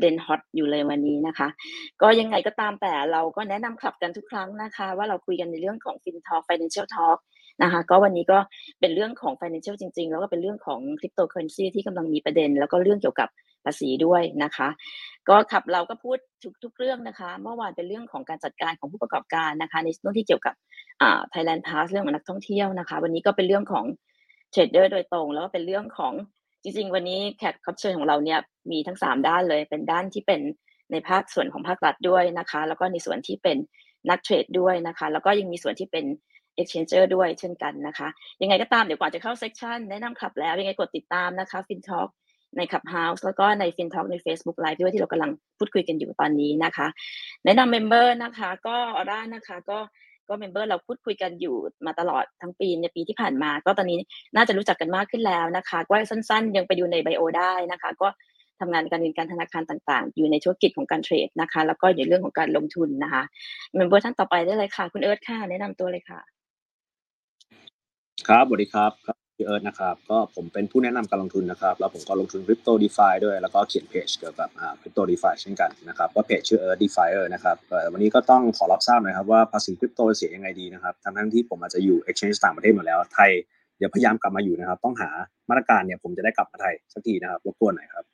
ประเด็นฮอตอยู่เลยวันนี้นะคะ ก็ยังไงก็ตามแต่เราก็แนะนำคลับกันทุกครั้งนะคะ ว่าเราคุยกันในเรื่องของ FinTalk Financial Talk นะคะก็วันนี้ก็เป็นเรื่องของ Financial จริง ๆ แล้วก็เป็นเรื่องของ Cryptocurrency ที่กำลังมีประเด็น แล้วก็เรื่องเกี่ยวกับภาษีด้วยนะคะ ก็ขับเราก็พูดทุกทุกเรื่องนะคะ เมื่อวานเป็นเรื่องของการจัดการของผู้ประกอบการนะคะ ในเรื่องที่เกี่ยวกับอ่า Thailand Pass เรื่องของนักท่องเที่ยวนะคะ วันนี้ก็เป็นเรื่องของเทรดเดอร์โดยตรง แล้วก็เป็นเรื่องของ จริงๆ วันนี้แขกรับเชิญของเราเนี่ยมีทั้งสามด้านเลย เป็นด้านที่เป็นในภาคส่วนของภาครัฐด้วยนะคะ แล้วก็ในส่วนที่เป็นนักเทรดด้วยนะคะ แล้วก็ยังมีส่วนที่เป็น exchanger ด้วยเช่นกันนะคะ ยังไงก็ตามเดี๋ยวก่อนจะเข้า session แนะนำคลับแล้ว ยังไงกดติดตามนะคะ FinTalk ใน Clubhouse แล้วก็ใน FinTalk ใน Facebook Live ด้วยที่เรากำลังพูดคุยกันอยู่ตอนนี้นะคะ แนะนำ member นะคะ ก็ออร่านะคะ ก็ ก็ member เราพูดคุยกันอยู่มาตลอดทั้งปีในปีที่ผ่านมา ก็ตอนนี้น่าจะรู้จักกันมากขึ้นแล้วนะคะ ก็สั้นๆ ยังไปดูใน bio ได้นะคะ ก็ทำงานการเงินการธนาคารต่างๆ อยู่ในธุรกิจของการเทรดนะคะ แล้วก็อยู่เรื่องของการลงทุนนะคะ member ท่านต่อไปได้เลยค่ะ คุณเอิร์ธค่ะ แนะนำตัวเลยค่ะ ครับสวัสดีครับครับ พี่เอิร์ธนะครับก็ผมเป็นผู้แนะนำการลงทุนนะครับ แล้วผมก็ลงทุนคริปโต DeFi ด้วย แล้วก็เขียนเพจเกี่ยวกับอ่าคริปโต DeFi เช่นกันนะครับก็เพจชื่อ Earth DeFier นะครับเอ่อวันนี้ก็ต้องขอรับทราบหน่อยครับว่าภาษีคริปโตเสียยังไงดีนะครับทั้งทั้งที่ผมอาจจะอยู่ exchange ต่างประเทศหมดแล้วไทยเดี๋ยวพยายามกลับมาอยู่นะครับ ต้องหามาตรการเนี่ยผมจะได้กลับมาไทยสักทีนะครับรบกวนหน่อยครับ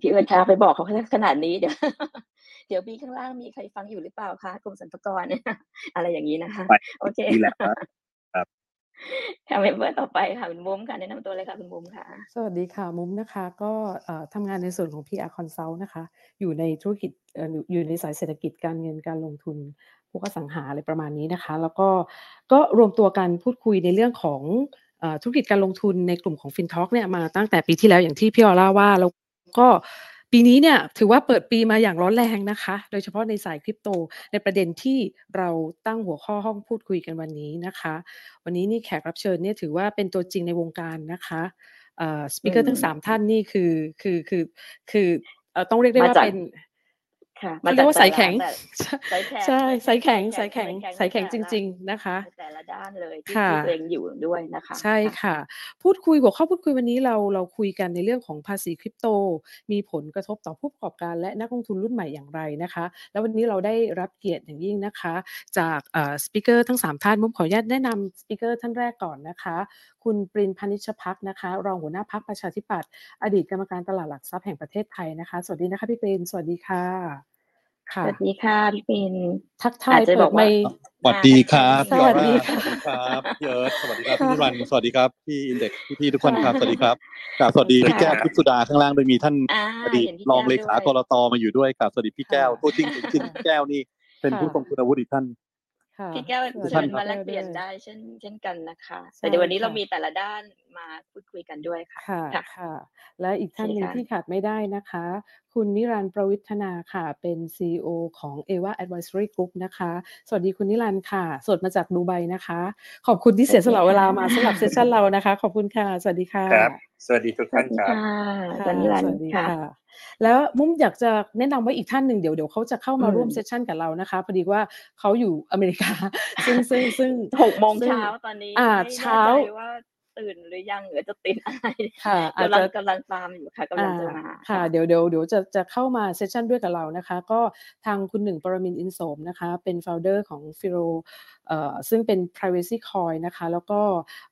พี่เอิร์ธคะไปบอกเขาขนาดนี้เดี๋ยวเดี๋ยวมีข้างล่างมีใครฟังอยู่หรือเปล่าคะกรมสรรพากรอะไรอย่างนี้นะคะไปโอเคนี่แหละ ค่ะเมมเบอร์ต่อไปค่ะคุณบุ้มค่ะแนะนำตัวเลยค่ะคุณบุ้มค่ะ สวัสดีค่ะมุมนะคะ ก็เอ่อทำงานในส่วนของ PR Consult นะคะ อยู่ในธุรกิจเอ่ออยู่ในสายเศรษฐกิจการเงินการลงทุนพวกอสังหาอะไรประมาณนี้นะคะ แล้วก็ก็รวมตัวกันพูดคุยในเรื่องของเอ่อธุรกิจการลงทุนในกลุ่มของ FinTalk เนี่ยมาตั้งแต่ปีที่แล้วอย่างที่พี่ออร่าว่าแล้วก็ ปีนี้เนี่ยถือว่าเปิดปีมาอย่างร้อนแรงนะคะ โดยเฉพาะในสายคริปโต ในประเด็นที่เราตั้งหัวข้อห้องพูดคุยกันวันนี้นะคะ วันนี้นี่แขกรับเชิญเนี่ยถือว่าเป็นตัวจริงในวงการนะคะเอ่อสปิเกออืร์มทั้งสามท่านนี่คือคือคือคือเอ่อต้องเรียกได้มาว่าจากเป็น ค่ะเขาเรียกว่าแต่สายแข็งละแต่ใช่สายแข็งใช่สายแข็งสายแข็งสายแข็งจริง ๆนะคะในแต่ละด้านเลยที่ค่ะที่ตัวเองอยู่ด้วยนะคะ ใช่ค่ะ พูดคุยหัวข้อพูดคุยวันนี้เราเราคุยกันในเรื่องของภาษีคริปโต มีผลกระทบต่อผู้ประกอบการและนักลงทุนรุ่นใหม่อย่างไรนะคะ แล้ววันนี้เราได้รับเกียรติอย่างยิ่งนะคะ จากสปิเกอร์ทั้ง 3 ท่านมุมขออนุญาตแนะนำสปิเกอร์ท่านแรกก่อนนะคะ คุณปรินพานิชพักนะคะ รองหัวหน้าพักประชาธิปัตย์อดีตกรรมการตลาดหลักทรัพย์แห่งประเทศไทยนะคะ สวัสดีนะคะพี่ปรินสวัสดีค่ะ สค่ะวัสดีค่ะพี่ปินทักทายอาจจะเปิบอดกไมว่าค์สวัสดีครับสวัสดีพี่ค่ะครับพี่เอิร์ธสวัสดีครับค่ะพี่นิรันดร์สวัสดีครับพี่อินเด็กพี่ๆทุกคนครับค่ะสวัสดีครับกราบสวัสดีพี่ค่ะแก้วพิสุดาข้างล่างโดยมีท่านอ่าอดีตเห็นพี่รองแก้วเลขาด้วยกรตมาอยู่ด้วยครับสวัสดีพี่แก้วค่ะตัวจริงจริงๆพี่แก้วนี่เป็นค่ะผู้ทรงคุณวุฒิอีกท่านค่ะพี่แก้วสวัสเชิญดีมาแลกค่ะเปลี่ยนได้เช่นเช่นกันนะคะใช่แต่เดี๋ยววันนี้เราค่ะมีแต่ละด้าน มาพูดคุยกันด้วยค่ะค่ะค่ะค่ะและอีกท่านหนึ่งโอเคค่ะที่ขาดไม่ได้นะคะ คุณนิรันดร์ประวิทนาค่ะเป็น CEO ของ a v a Advisory Group นะคะ สวัสดีคุณนิรันดร์ค่ะ สดมาจากดูไบนะคะ ขอบคุณที่เสียสละเวลามาสำหรับเซสชั่นเรานะคะ ขอบคุณค่ะ สวัสดีค่ะครับสวัสดีทุกสวัท่าสนดีครับค่ะอาค่ะจารย์นิรันสดวัสร์ดีค่ะค่ะ แล้วมุ้มอยากจะแนะนำว่าอีกท่านหนึ่งเดี๋ยวเดี๋ยวเขาจะเข้ามาอืมร่วมเซสชั่นกับเรานะคะ พอดีว่าเขาอยู่อเมริกา ซึ่งซึ่งซึ่งหกโมงซึ่เช้าตอนนี้อ่าไม่แน่เช้าใจว่า ตื่นหรือยังหรือจะติดอะไรค่ะอาจกำลัจะงกำลังตามอยู่ค่ะกำลังจะมาอ่าค่ะเดี๋ยวเดี๋ยวเดี๋ยวจะจะเข้ามาเซสชันด้วยกับเรานะคะ ก็ทางคุณหนึ่งปรมินทร์อินโสมนะคะ เป็น founder ของ Firo เอ่อ ซึ่งเป็น privacy coin นะคะแล้วก็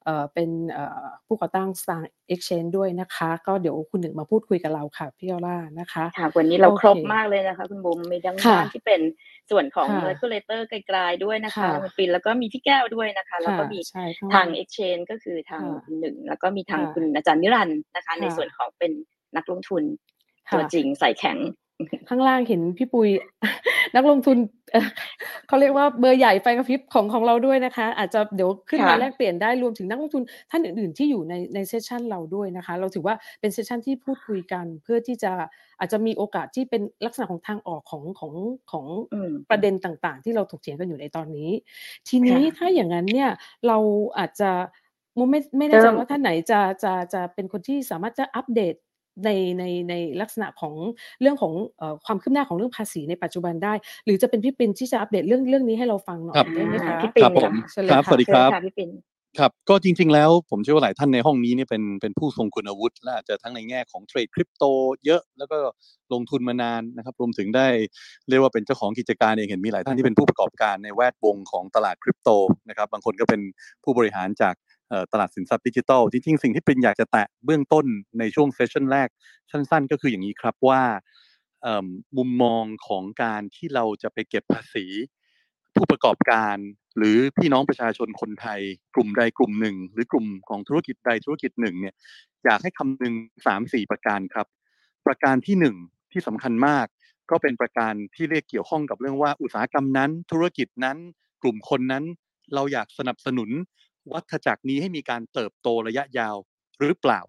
เอ่อเป็นเอ่อผู้ก่อตั้ง Star Exchange ด้วยนะคะ ก็เดี๋ยวคุณหนึ่งมาพูดคุยกับเราค่ะพี่ออร่านะคะค่ะวันนี้เราโอเคครบมากเลยนะคะ คุณบุ๋มมีทั้งค่ะด้านที่เป็นส่วนของค่ะ regulator ไกลๆด้วยนะคะค่ะคุณปินแล้วก็มีพี่แก้วด้วยนะคะ แล้วก็ค่ะมีใช่ข้างทางล่าง exchange ก็คือทางค่ะคุณหนึ่ง แล้วก็มีทางค่ะคุณอาจารย์นิรันดร์นะคะค่ะในส่วนของเป็นนักลงทุนค่ะตัวจริงใส่แข็ง ข้างล่างเห็นพี่ปุยนักลงทุนเอ่อเขาเรียกว่าเบอร์ใหญ่ไฟกระพริบของของเราด้วยนะคะ อาจจะเดี๋ยวขึ้นมาค่ะแลกเปลี่ยนได้รวมถึงนักลงทุนท่านอื่น ๆ ที่อยู่ในในเซสชันเราด้วยนะคะ เราถือว่าเป็นเซสชันที่พูดคุยกัน เพื่อที่จะอาจจะมีโอกาสที่เป็นลักษณะของทางออกของของของอืมประเด็นต่าง ๆ ที่เราถกเถียงกันอยู่ในตอนนี้ ทีนี้ค่ะถ้าอย่างนั้นเนี่ยเราอาจจะมุมไม่ไม่แน่ใจเริ่มว่าท่านไหนจะจะจะเป็นคนที่สามารถจะอัปเดต ในในในลักษณะของเรื่องของเอ่อความคืบหน้าของเรื่องภาษีในปัจจุบันได้ หรือจะเป็นพี่ปินที่จะอัปเดตเรื่องเรื่องนี้ให้เราฟังหน่อยครับได้ไหมอ่าคะพี่ปิ่นครับผมค่ะเชิญเลยครับค่ะสวัสดีเชิคญรับค่ะพี่ปินครับก็จริงๆแล้วผมเชื่อว่าหลายท่านในห้องนี้เนี่ยเป็นเป็นผู้ทรงคุณวุฒิและอาจจะทั้งในแง่ของเทรดคริปโตเยอะแล้วก็ลงทุนมานานนะครับรวมถึงได้เรียกว่าเป็นเจ้าของกิจการเองเห็นมีหลายท่านที่เป็นผู้ประกอบการในแวดวงของตลาดคริปโตนะครับบางคนก็เป็นผู้บริหารจากเอ่อ ตลาดสินทรัพย์ดิจิทัลจริงๆสิ่งที่เป็นอยากจะแตะเบื้องต้นในช่วงเซสชันแรกสั้นๆ ก็คืออย่างนี้ครับว่ามมุมมองของการที่เราจะไปเก็บภาษี ผู้ประกอบการ หรือพี่น้องประชาชนคนไทย กลุ่มใดกลุ่มหนึ่ง หรือกลุ่มของธุรกิจใดธุรกิจหนึ่งเนี่ยอยากให้คำนึงสามสี่ประการครับ ประการที่หนึ่งที่สำคัญมาก ก็เป็นประการที่เรียกเกี่ยวข้องกับเรื่องว่าอุตสาหกรรมนั้น ธุรกิจนั้น กลุ่มคนนั้น เราอยากสนับสนุน วัฏจักรนี้ให้มีการเติบโตระยะยาวหรือเปล่า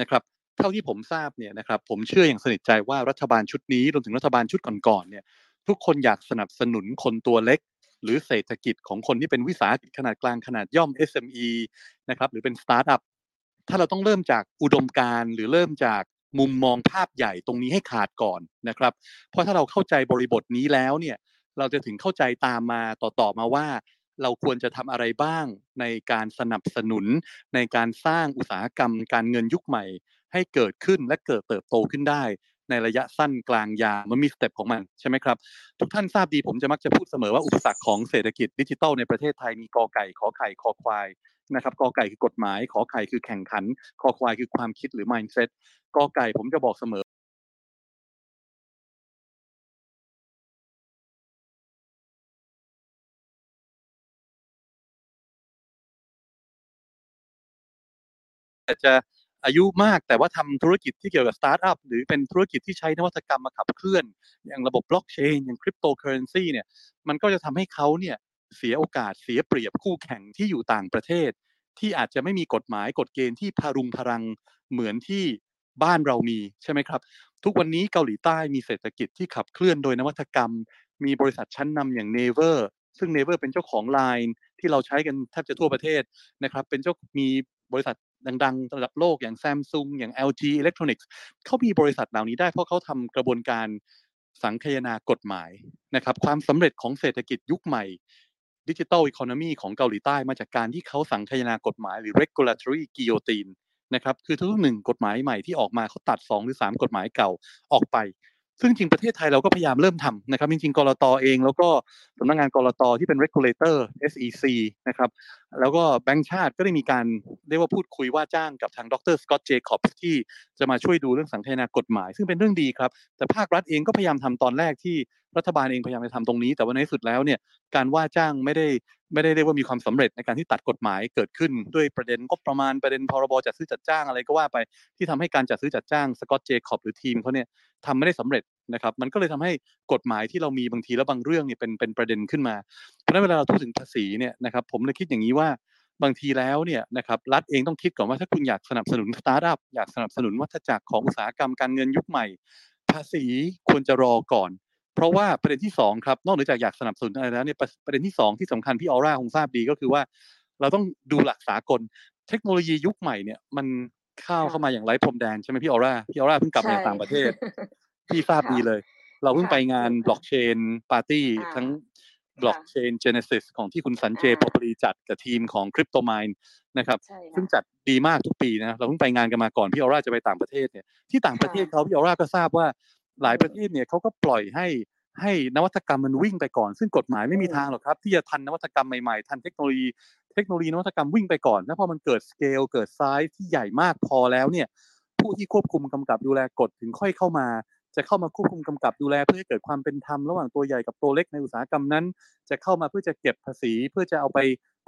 นะครับเท่าที่ผมทราบเนี่ยนะครับผมเชื่ออย่างสนิทใจว่ารัฐบาลชุดนี้รวมถึงรัฐบาลชุดก่อนๆเนี่ยทุกคนอยากสนับสนุนคนตัวเล็ก หรือเศรษฐกิจของคนที่เป็นวิสาหกิจขนาดกลางขนาดย่อม SME นะครับหรือเป็นสตาร์ทอัพถ้าเราต้องเริ่มจากอุดมการหรือเริ่มจากมุมมองภาพใหญ่ตรงนี้ให้ขาดก่อนนะครับ เพราะถ้าเราเข้าใจบริบทนี้แล้วเนี่ยเราจะถึงเข้าใจตามมาต่อๆมาว่า เราควรจะทำอะไรบ้างในการสนับสนุน ในการสร้างอุตสาหกรรม การเงินยุคใหม่ ให้เกิดขึ้นและเกิดเติบโตขึ้นได้ ในระยะสั้นกลางยาวมันมีสเต็ปของมันใช่ไหมครับ ทุกท่านทราบดีผมจะมักจะพูดเสมอว่าอุปสรรคของเศรษฐกิจดิจิทัลในประเทศไทยมีกอไก่ขอไข่คอควายนะครับกอไก่คือกฎหมาย ขอไข่คือแข่งขัน คอควายคือความคิดหรือ mindset กอไก่ผมจะบอกเสมอ อาจจะอายุมากแต่ว่าทำธุรกิจที่เกี่ยวกับสตาร์ทอัพหรือเป็นธุรกิจที่ใช้นวัตกรรมมาขับเคลื่อน อย่างระบบบล็อกเชนอย่างคริปโตเคอเรนซีเนี่ยมันก็จะทำให้เขาเนี่ยเสียโอกาสเสียเปรียบคู่แข่งที่อยู่ต่างประเทศ ที่อาจจะไม่มีกฎหมายกฎเกณฑ์ที่พะรุงพะรังเหมือนที่บ้านเรามีใช่ไหมครับ ทุกวันนี้เกาหลีใต้มีเศรษฐกิจที่ขับเคลื่อนโดยนวัตกรรม มีบริษัทชั้นนำอย่าง Naver ซึ่ง Naver เป็นเจ้าของ Line ที่เราใช้กันแทบจะทั่วประเทศนะครับเป็นเจ้ามีบริษัท ดังๆ ระดับโลกอย่าง Samsung อย่าง LG Electronics เขามีบริษัทเหล่านี้ได้เพราะเขาทำกระบวนการสังคายนากฎหมายนะครับ ความสำเร็จของเศรษฐกิจยุคใหม่ดิจิ t a ลอีโคโนมีของเกาหลีใต้มาจากการที่เขาสังคายนากฎหมายหรือ regulatory guillotine นะครับคือทุกๆหนึ่งกฎหมายใหม่ที่ออกมาเขาตัด 2 หรือ 3 กฎหมายเก่าออกไป ซึ่งจริงประเทศไทยเราก็พยายามเริ่มทำนะครับจริงๆกรตเอง แล้วก็สำนักงานกรตที่เป็น regulator SEC นะครับแล้วก็แบงก์ชาติก็ได้มีการเรียกว่าพูดคุยว่าจ้างกับทางดรสกอตเจคอบที่จะมาช่วยดูเรื่องสังคายนากฎหมาย ซึ่งเป็นเรื่องดีครับ แต่ภาครัฐเองก็พยายามทำตอนแรกที่ รัฐบาลเองพยายามจะทำตรงนี้ แต่ว่าในที่สุดแล้วเนี่ยการว่าจ้างไม่ได้ไม่ได้เรียกว่ามีความสำเร็จในการที่ตัดกฎหมายเกิดขึ้นด้วยประเด็นงบประมาณประเด็นพรบจัดซื้อจัดจ้างอะไรก็ว่าไปที่ทำให้การจัดซื้อจัดจ้างสกอตเจคอบหรือทีมเขาเนี่ยทำไม่ได้สำเร็จนะครับมันก็เลยทำให้กฎหมายที่เรามีบางทีแล้วบางเรื่องเนี่ยเป็นเป็นประเด็นขึ้นมา เพราะฉะนั้นเวลาเราพูดถึงภาษีเนี่ยนะครับผมเลยคิดอย่างนี้ว่าบางทีแล้วเนี่ยนะครับรัฐเองต้องคิดก่อนว่าถ้าคุณอยากสนับสนุนสตาร์ทอัพอยากสนับสนุนวัฏจักรของอุตสาหกรรมการเงินยุคใหม่ ภาษีควรจะรอก่อน เพราะว่าประเด็นที่สองครับนอกเหนือจากอยากสนับสนุนอะไรแล้วเนี่ยประประเด็นที่สองที่สำคัญพี่ออร่าคงทราบดีก็คือว่า เราต้องดูหลักสากล เทคโนโลยียุคใหม่เนี่ย มันเข้าค่ะเข้ามาอย่างไร้พรมแดนใช่ไหมพี่ออร่าพี่ออร่าเพิ่งกลับมาจากต่างประเทศพี่ทราบค่ะดีเลย เราเพิ่งค่ะไปงานบล็อกเชนปาร์ตี้อ่าทั้งค่ะ Blockchain Genesis ของที่คุณสัญชัยอ่าปอปลีจัดกับทีมของคริปโตม n น์นะครับใช่ค่ะซึ่งจัดดีมากทุกปีนะเราเพิ่งไปงานกันมาก่อนพี่ออร่าจะไปต่างประเทศเนี่ยที่ต่างประเทศค่ะเขาพี่ออร่าก็ทราบว่า หลายอืมประเทศเนี่ยเขาก็ปล่อยให้ให้นวัตกรรมมันวิ่งไปก่อน ซึ่งกฎหมายไม่มีอืมทางหรอกครับ ที่จะทันนวัตกรรมใหม่ๆทันเทคโนโลยีเทคโนโลยีนวัตกรรมวิ่งไปก่อนแล้วพอมันเกิดสเกลเกิดไซส์ที่ใหญ่มากพอแล้วเนี่ยผู้ที่ควบคุมกำกับดูแลกฎถึงค่อยเข้ามา จะเข้ามาควบคุมกำกับดูแล เพื่อให้เกิดความเป็นธรรมระหว่างตัวใหญ่กับตัวเล็กในอุตสาหกรรมนั้น จะเข้ามาเพื่อจะเก็บภาษีเพื่อจะเอาไป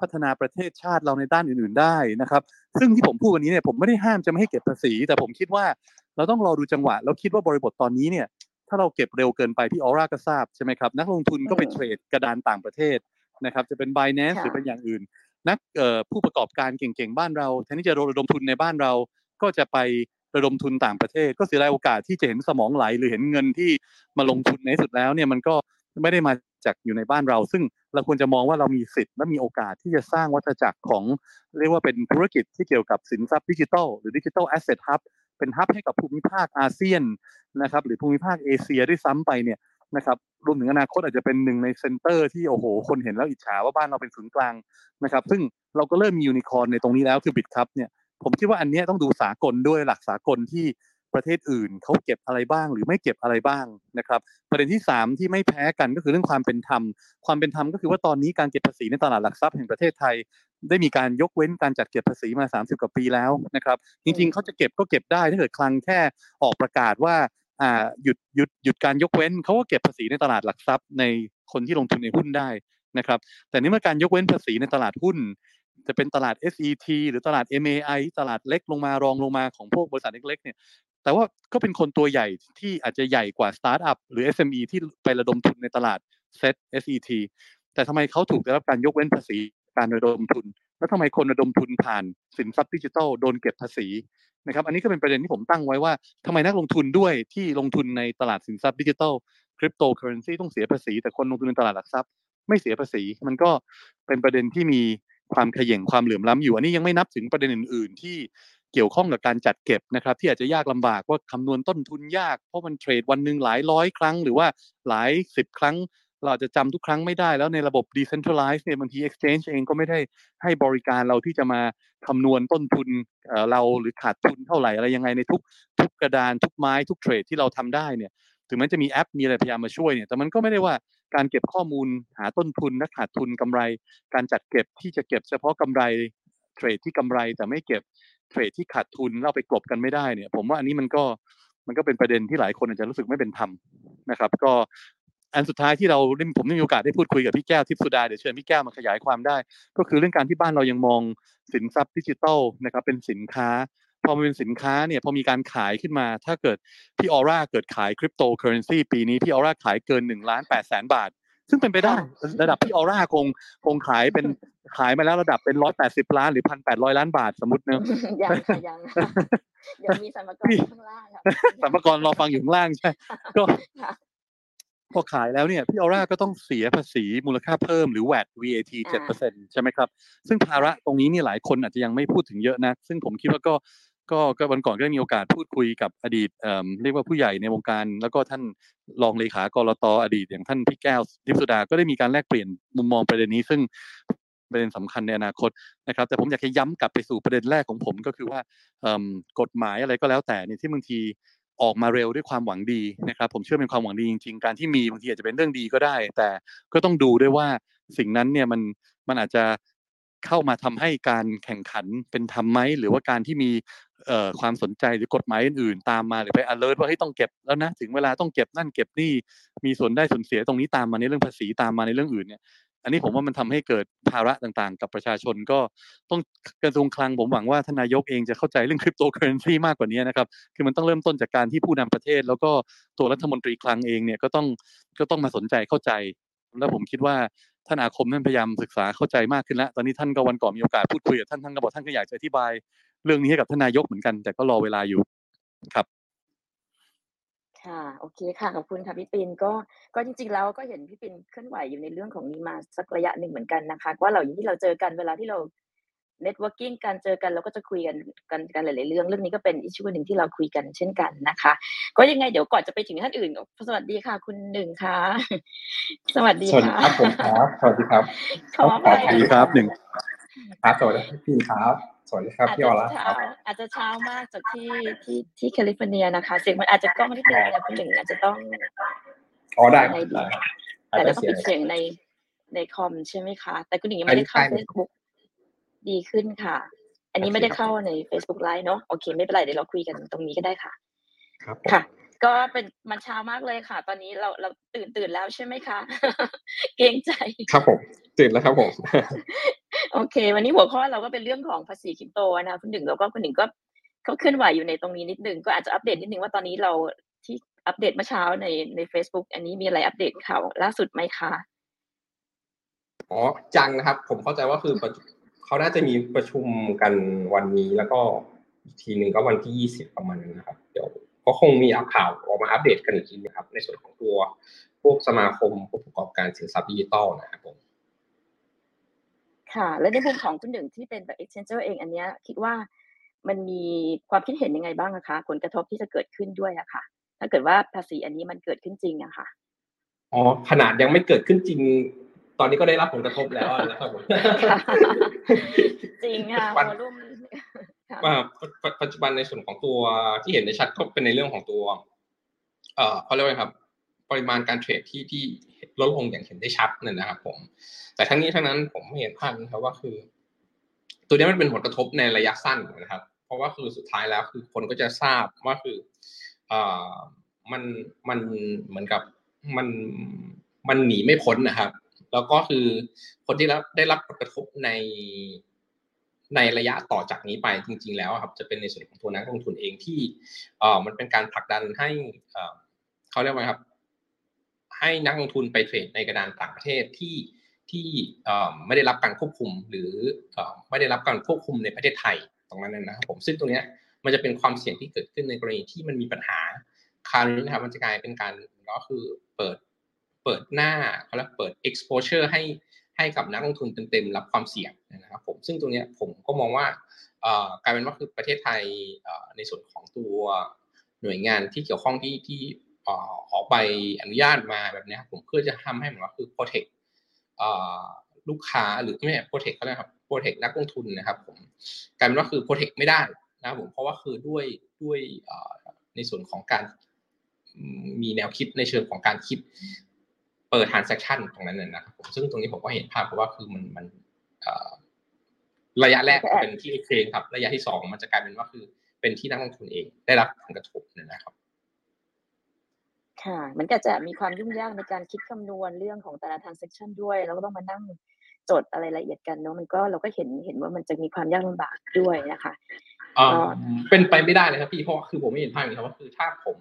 พัฒนาประเทศชาติเราในด้านอื่น ๆได้นะครับ ซึ่งที่ผมพูดวันนี้เนี่ยผมไม่ได้ห้ามจะไม่ให้เก็บภาษี แต่ผมคิดว่าเราต้องรอดูจังหวะ แล้วคิดว่าบริบทตอนนี้เนี่ย ถ้าเราเก็บเร็วเกินไปพี่ออร่าก็ทราบใช่ไหมครับ นักลงทุนก็ไปอืมเทรดกระดานต่างประเทศนะครับ จะเป็น Binance ค่ะหรือเป็นอย่างอื่น นักเอ่อผู้ประกอบการเก่งๆบ้านเราแทนที่จะระดมทุนในบ้านเราก็จะไประดมทุนต่างประเทศ ก็เสียดายโอกาสที่จะเห็นสมองไหล หรือเห็นเงินที่มาลงทุนในที่สุดแล้วเนี่ยมันก็ไม่ได้มา จากอยู่ในบ้านเรา ซึ่งเราควรจะมองว่าเรามีสิทธิ์และมีโอกาสที่จะสร้างวัฏจักรของ เรียกว่าเป็นธุรกิจที่เกี่ยวกับสินทรัพย์ดิจิทัลหรือ digital asset hub เป็น hub ให้กับภูมิภาคอาเซียนนะครับหรือภูมิภาคเอเชียด้วยซ้ำไปเนี่ยนะครับรวมถึงอนาคตอาจจะเป็นหนึ่งใน center ที่โอ้โห คนเห็นแล้วอิจฉาว่าบ้านเราเป็นศูนย์กลางนะครับซึ่งเราก็เริ่มมียูนิคอร์นในตรงนี้แล้วคือ Bitkub เนี่ยผมคิดว่าอันนี้ต้องดูสากลด้วยหลักสากลที่ ประเทศอื่นเขาเก็บอะไรบ้าง หรือไม่เก็บอะไรบ้างนะครับ ประเด็นที่สามที่ไม่แพ้กันก็คือเรื่องความเป็นธรรม ความเป็นธรรมก็คือว่าตอนนี้การเก็บภาษีในตลาดหลักทรัพย์แห่งประเทศไทย ได้มีการยกเว้นการจัดเก็บภาษีมา 30 กว่าปีแล้วนะครับ จริงๆเขาจะเก็บก็เก็บได้ถ้าเกิดคลังแค่ออกประกาศว่าอ่าหยุดหยุดหยุดการยกเว้นเขาก็เก็บภาษีในตลาดหลักทรัพย์ในคนที่ลงทุนในหุ้นได้นะครับ แต่นี่เมื่อการยกเว้นภาษีในตลาดหุ้น จะเป็นตลาด SET หรือตลาด MAI ตลาดเล็กลงมารองลงมาของพวกบริษัทเล็กๆเนี่ย แต่ว่าก็เป็นคนตัวใหญ่ที่อาจจะใหญ่กว่าสตาร์ทอัพหรือ SME ที่ไประดมทุนในตลาด Set SET แต่ทำไมเขาถูกได้รับการยกเว้นภาษีการระดมทุน แล้วทำไมคนระดมทุนผ่านสินทรัพย์ดิจิทัลโดนเก็บภาษีนะครับอันนี้ก็เป็นประเด็นที่ผมตั้งไว้ว่าทำไมนักลงทุนด้วยที่ลงทุนในตลาดสินทรัพย์ดิจิทัลคริปโตเคอเรนซีต้องเสียภาษี แต่คนลงทุนในตลาดหลักทรัพย์ ไม่เสียภาษี มันก็เป็นประเด็นที่มีความขย่งความเหลื่อมล้ำอยู่ อันนี้ยังไม่นับถึงประเด็นอื่น ๆ ที่ เกี่ยวข้องกับการจัดเก็บนะครับที่อาจจะยากลำบากว่าคำนวณต้นทุนยาก เพราะมันเทรดวันหนึ่งหลายร้อยครั้ง หรือว่าหลายสิบครั้ง เราจะจำทุกครั้งไม่ได้แล้วในระบบ decentralized เนี่ยบางที exchange เองก็ไม่ได้ให้บริการเราที่จะมาคำนวณต้นทุนเอ่อเราหรือขาดทุนเท่าไหร่อะไรยังไงในทุกทุกกระดานทุกไม้ทุกเทรดที่เราทำได้เนี่ยถึงแม้จะมีแอปมีอะไรพยายามมาช่วยเนี่ยแต่มันก็ไม่ได้ว่าการเก็บข้อมูลหาต้นทุนและขาดทุนกำไร การจัดเก็บที่จะเก็บเฉพาะกำไรเทรดที่กำไรแต่ไม่เก็บ เทรดที่ขาดทุนแล้วเอาไปกลบกันไม่ได้เนี่ย ผมว่าอันนี้มันก็มันก็เป็นประเด็นที่หลายคนอาจจะรู้สึกไม่เป็นธรรมนะครับ ก็อันสุดท้ายที่เราผมได้มีโอกาสได้พูดคุยกับพี่แก้วทิพย์สุดาเดี๋ยวเชิญพี่แก้วมาขยายความได้ ก็คือเรื่องการที่บ้านเรายังมองสินทรัพย์ดิจิทัลนะครับ เป็นสินค้าพอมันเป็นสินค้าเนี่ยพอมีการขายขึ้นมา ถ้าเกิดพี่ออร่าเกิดขายคริปโตเคอร์เรนซีปีนี้พี่ออร่าขายเกินหนึ่งล้านแปดแสนบาท ซึ่งเป็นไปได้ระดับพี่ออร่าคงคงขายเป็นขายมาแล้วระดับเป็นร้อยแปดสิบล้านหรือพันแปดร้อยล้านบาทสมมติเนอะยังค่ะยังค่ะยังมีสรรพากรข้างล่างค่ะสัมภากรรอฟังอยู่ข้างล่างใช่ก็ค่ะพอขายแล้วเนี่ยพี่ออร่าก็ต้องเสียภาษีมูลค่าเพิ่มหรือ VAT VAT อ่าเจ็ดเปอร์เซ็นใช่ไหมครับ ซึ่งภาระตรงนี้เนี่ยหลายคนอาจจะยังไม่พูดถึงเยอะนะ ซึ่งผมคิดว่าก็ ก็ก็วันก่อนก็ได้มีโอกาสพูดคุยกับอดีตเอ่อเรียกว่าผู้ใหญ่ในวงการ แล้วก็ท่านรองเลขากรตอดีต อย่างท่านพี่แก้วทิพสุดาก็ได้มีการแลกเปลี่ยนมุมมองประเด็นนี้ซึ่งประเด็นสำคัญในอนาคตนะครับ แต่ผมอยากจะย้ำกลับไปสู่ประเด็นแรกของผมก็คือว่ากฎหมายอะไรก็แล้วแต่เนี่ยที่บางทีออกมาเร็วด้วยความหวังดีนะครับ ผมเชื่อเป็นความหวังดีจริงๆ การที่มีบางทีอาจจะเป็นเรื่องดีก็ได้ แต่ก็ต้องดูด้วยว่าสิ่งนั้นเนี่ยมันมันอาจจะเข้ามาทำให้การแข่งขันเป็นธรรมไหมหรือว่าการที่มี ความสนใจหรือกฎหมายอื่นๆตามมาหรือไป alert ว่าให้ต้องเก็บแล้วนะถึงเวลาต้องเก็บนั่นเก็บนี่มีส่วนได้ส่วนเสียตรงนี้ตามมาในเรื่องภาษีตามมาในเรื่องอื่นเนี่ยอันนี้ผมว่ามันทำให้เกิดภาระต่างๆ กับประชาชนก็ต้องกระทรวงคลังผมหวังว่าทนายกเองจะเข้าใจเรื่องคริปโตเคอเรนซีมากกว่านี้นะครับคือมันต้องเริ่มต้นจากการที่ผู้นำประเทศ แล้วก็ตัวรัฐมนตรีคลังเองเนี่ยก็ต้องก็ต้องมาสนใจเข้าใจ แล้วผมคิดว่าท่านอาคมท่านพยายามศึกษาเข้าใจมากขึ้นแล้ว ตอนนี้ท่านก็วันก่อนมีโอกาสพูดคุยกับท่านท่านก็บอกท่านก็อยากจะอธิบาย เรื่องนี้ให้กับท่านนายกเหมือนกัน แต่ก็รอเวลาอยู่ครับค่ะโอเคค่ะขอบคุณค่ะพี่ปินก็ก็จริงๆแล้วก็เห็นพี่ปินเคลื่อนไหวอยู่ในเรื่องของนี้มาสักระยะหนึ่งเหมือนกันนะคะว่าเราอย่างที่เราเจอกันเวลาที่เรา networking การเจอกันเราก็จะคุยกันกันกันหลายๆเรื่องเรื่องนี้ก็เป็นอิชชูหนึ่งที่เราคุยกันเช่นกันนะคะ ก็ยังไงเดี๋ยวก่อนจะไปถึงท่านอื่น สวัสดีค่ะ คุณหนึ่งค่ะ สวัสดีสวัสดีค่ะครับผมครับสวัสดีครับขออภัยสวัสดีครับหนึ่งครับสวัสดีครับพี่ครับ สวัสดีครับอาจพี่จะออร่าคเช้ารับอาจจะเช้ามากจากที่ที่ที่แคลิฟอร์เนียนะคะเสียงมันอาจจะกล้องนิดนึงนะคุณหนึ่งอาจจะต้องอ๋อได้ในดีได้ครับแต่ได้เราต้องเสียปิงดเสียงในในคอมใช่ไหมคะ แต่คุณหญิงยังไม่ได้เข้าได้ได้ Facebook ดีขึ้นค่ะ อันนี้ไม่ได้เข้าใน Facebook Live เนอะโอเคไม่เป็นไรเดี๋ยวเราคุยกันตรงนี้ก็ได้ค่ะ ครับผมค่ะ ก็เป็นมันเช้ามากเลยค่ะ ตอนนี้เราเราตื่นตื่นแล้วใช่ไหมคะ เกรงใจครับผมตื่นแล้วครับผม โอเค วันนี้หัวข้อเราก็เป็นเรื่องของภาษีคริปโตนะคุณหนึ่งแล้วก็คุณหนึ่งก็เขาเคลื่อนไหวอยู่ในตรงนี้นิดนึงก็อาจจะอัปเดตนิดนึงว่าตอนนี้เราที่อัปเดตเมื่อเช้าในใน Facebook อันนี้มีอะไรอัปเดตข่าวล่าสุดไหมคะอ๋อจังนะครับ ผมเข้าใจว่าคือเขาน่าจะมีประชุมกันวันนี้แล้วก็อีกทีหนึ่งก็วันที่ยี่สิบประมาณนั้นนะครับ เดี๋ยวก็คงมีอัปข่าวออกมาอัปเดตกันอีกทีนะครับ ในส่วนของตัวพวกสมาคมผู้ประกอบการสินทรัพย์ดิจิตอลนะครับผม ค่ะ และในมุมของคุณหนึ่งที่เป็นแบบ exchanger เองอันเนี้ยคิดว่ามันมีความคิดเห็นยังไงบ้างอะคะ ผลกระทบที่จะเกิดขึ้นด้วยอะค่ะ ถ้าเกิดว่าภาษีอันนี้มันเกิดขึ้นจริงอะค่ะอ๋อขนาดยังไม่เกิดขึ้นจริง ตอนนี้ก็ได้รับผลกระทบแล้วนะครับผมจริงค่ะปัจวอลุ่มค่ะว่าปัจปัจจุบันในส่วนของตัวที่เห็นได้ชัดก็เป็นในเรื่องของตัว เอ่อเขาเรียกว่าไงครับ ปริมาณการเทรดที่ที่ ลดลงอย่างเห็นได้ชัดนั่นนะครับผม แต่ทั้งนี้ทั้งนั้นผมเห็นภาพนะครับว่าคือ ตัวนี้มันเป็นผลกระทบในระยะสั้นนะครับ เพราะว่าคือสุดท้ายแล้วคือคนก็จะทราบว่าคืออ่อมันมันเหมือนกับมันมันหนีไม่พ้นนะครับ แล้วก็คือคนที่รับได้รับผลกระทบในในระยะต่อจากนี้ไปจริง ๆ แล้วครับ จะเป็นในส่วนของตัวนักลงทุนเองที่เอ่อมันเป็นการผลักดันให้เอ่อเขาเรียกว่าครับ ให้นักลงทุนไปเทรดในกระดานต่างประเทศที่ที่ไม่ได้รับการควบคุมหรือไม่ได้รับการควบคุมในประเทศไทยตรงนั้นนะครับผมซึ่งตรงนี้มันจะเป็นความเสี่ยงที่เกิดขึ้นในกรณีที่มันมีปัญหาคราวนี้นะครับมันจะกลายเป็นการก็คือเปิดเปิดหน้าเขาเรียกเปิด exposure ให้ให้กับนักลงทุนเต็มๆรับความเสี่ยงนะครับผมซึ่งตรงนี้ผมก็มองว่ากลายเป็นว่าคือประเทศไทยในส่วนของตัวหน่วยงานที่เกี่ยวข้องที่ที่ ออออกใบอนุญาตมาแบบนี้ครับผมเพื่อจะทำให้เหมือนว่าคือ protect เอ่อลูกค้าหรือไม่ใช่ protect เขาเรียกครับ protect นักลงทุนนะครับผมกลายเป็นว่าคือ protect ไม่ได้นะครับผมเพราะว่าคือด้วยด้วยในส่วนของการมีแนวคิดในเชิงของการคิดเปิด transaction ตรงนั้นน่ะนะครับผมซึ่งตรงนี้ผมก็เห็นภาพเพราะว่าคือมันมันระยะแรกเป็นที่ exchange ครับ ระยะที่สองมันจะกลายเป็นว่าคือเป็นที่นักลงทุนเองได้รับผลกระทบนะครับ ค่ะ มันก็จะมีความยุ่งยากในการคิดคำนวณเรื่องของแต่ละ transaction ด้วย แล้วก็ต้องมานั่งจดอะไรละเอียดกันเนาะมันก็เราก็เห็นเห็นว่ามันจะมีความยากลำบากด้วยนะคะเอ่อเป็นไปไม่ได้เลยครับพี่เพราะว่าคือผมไม่เห็นภาพอย่างนี้ครับว่าคือถ้าผม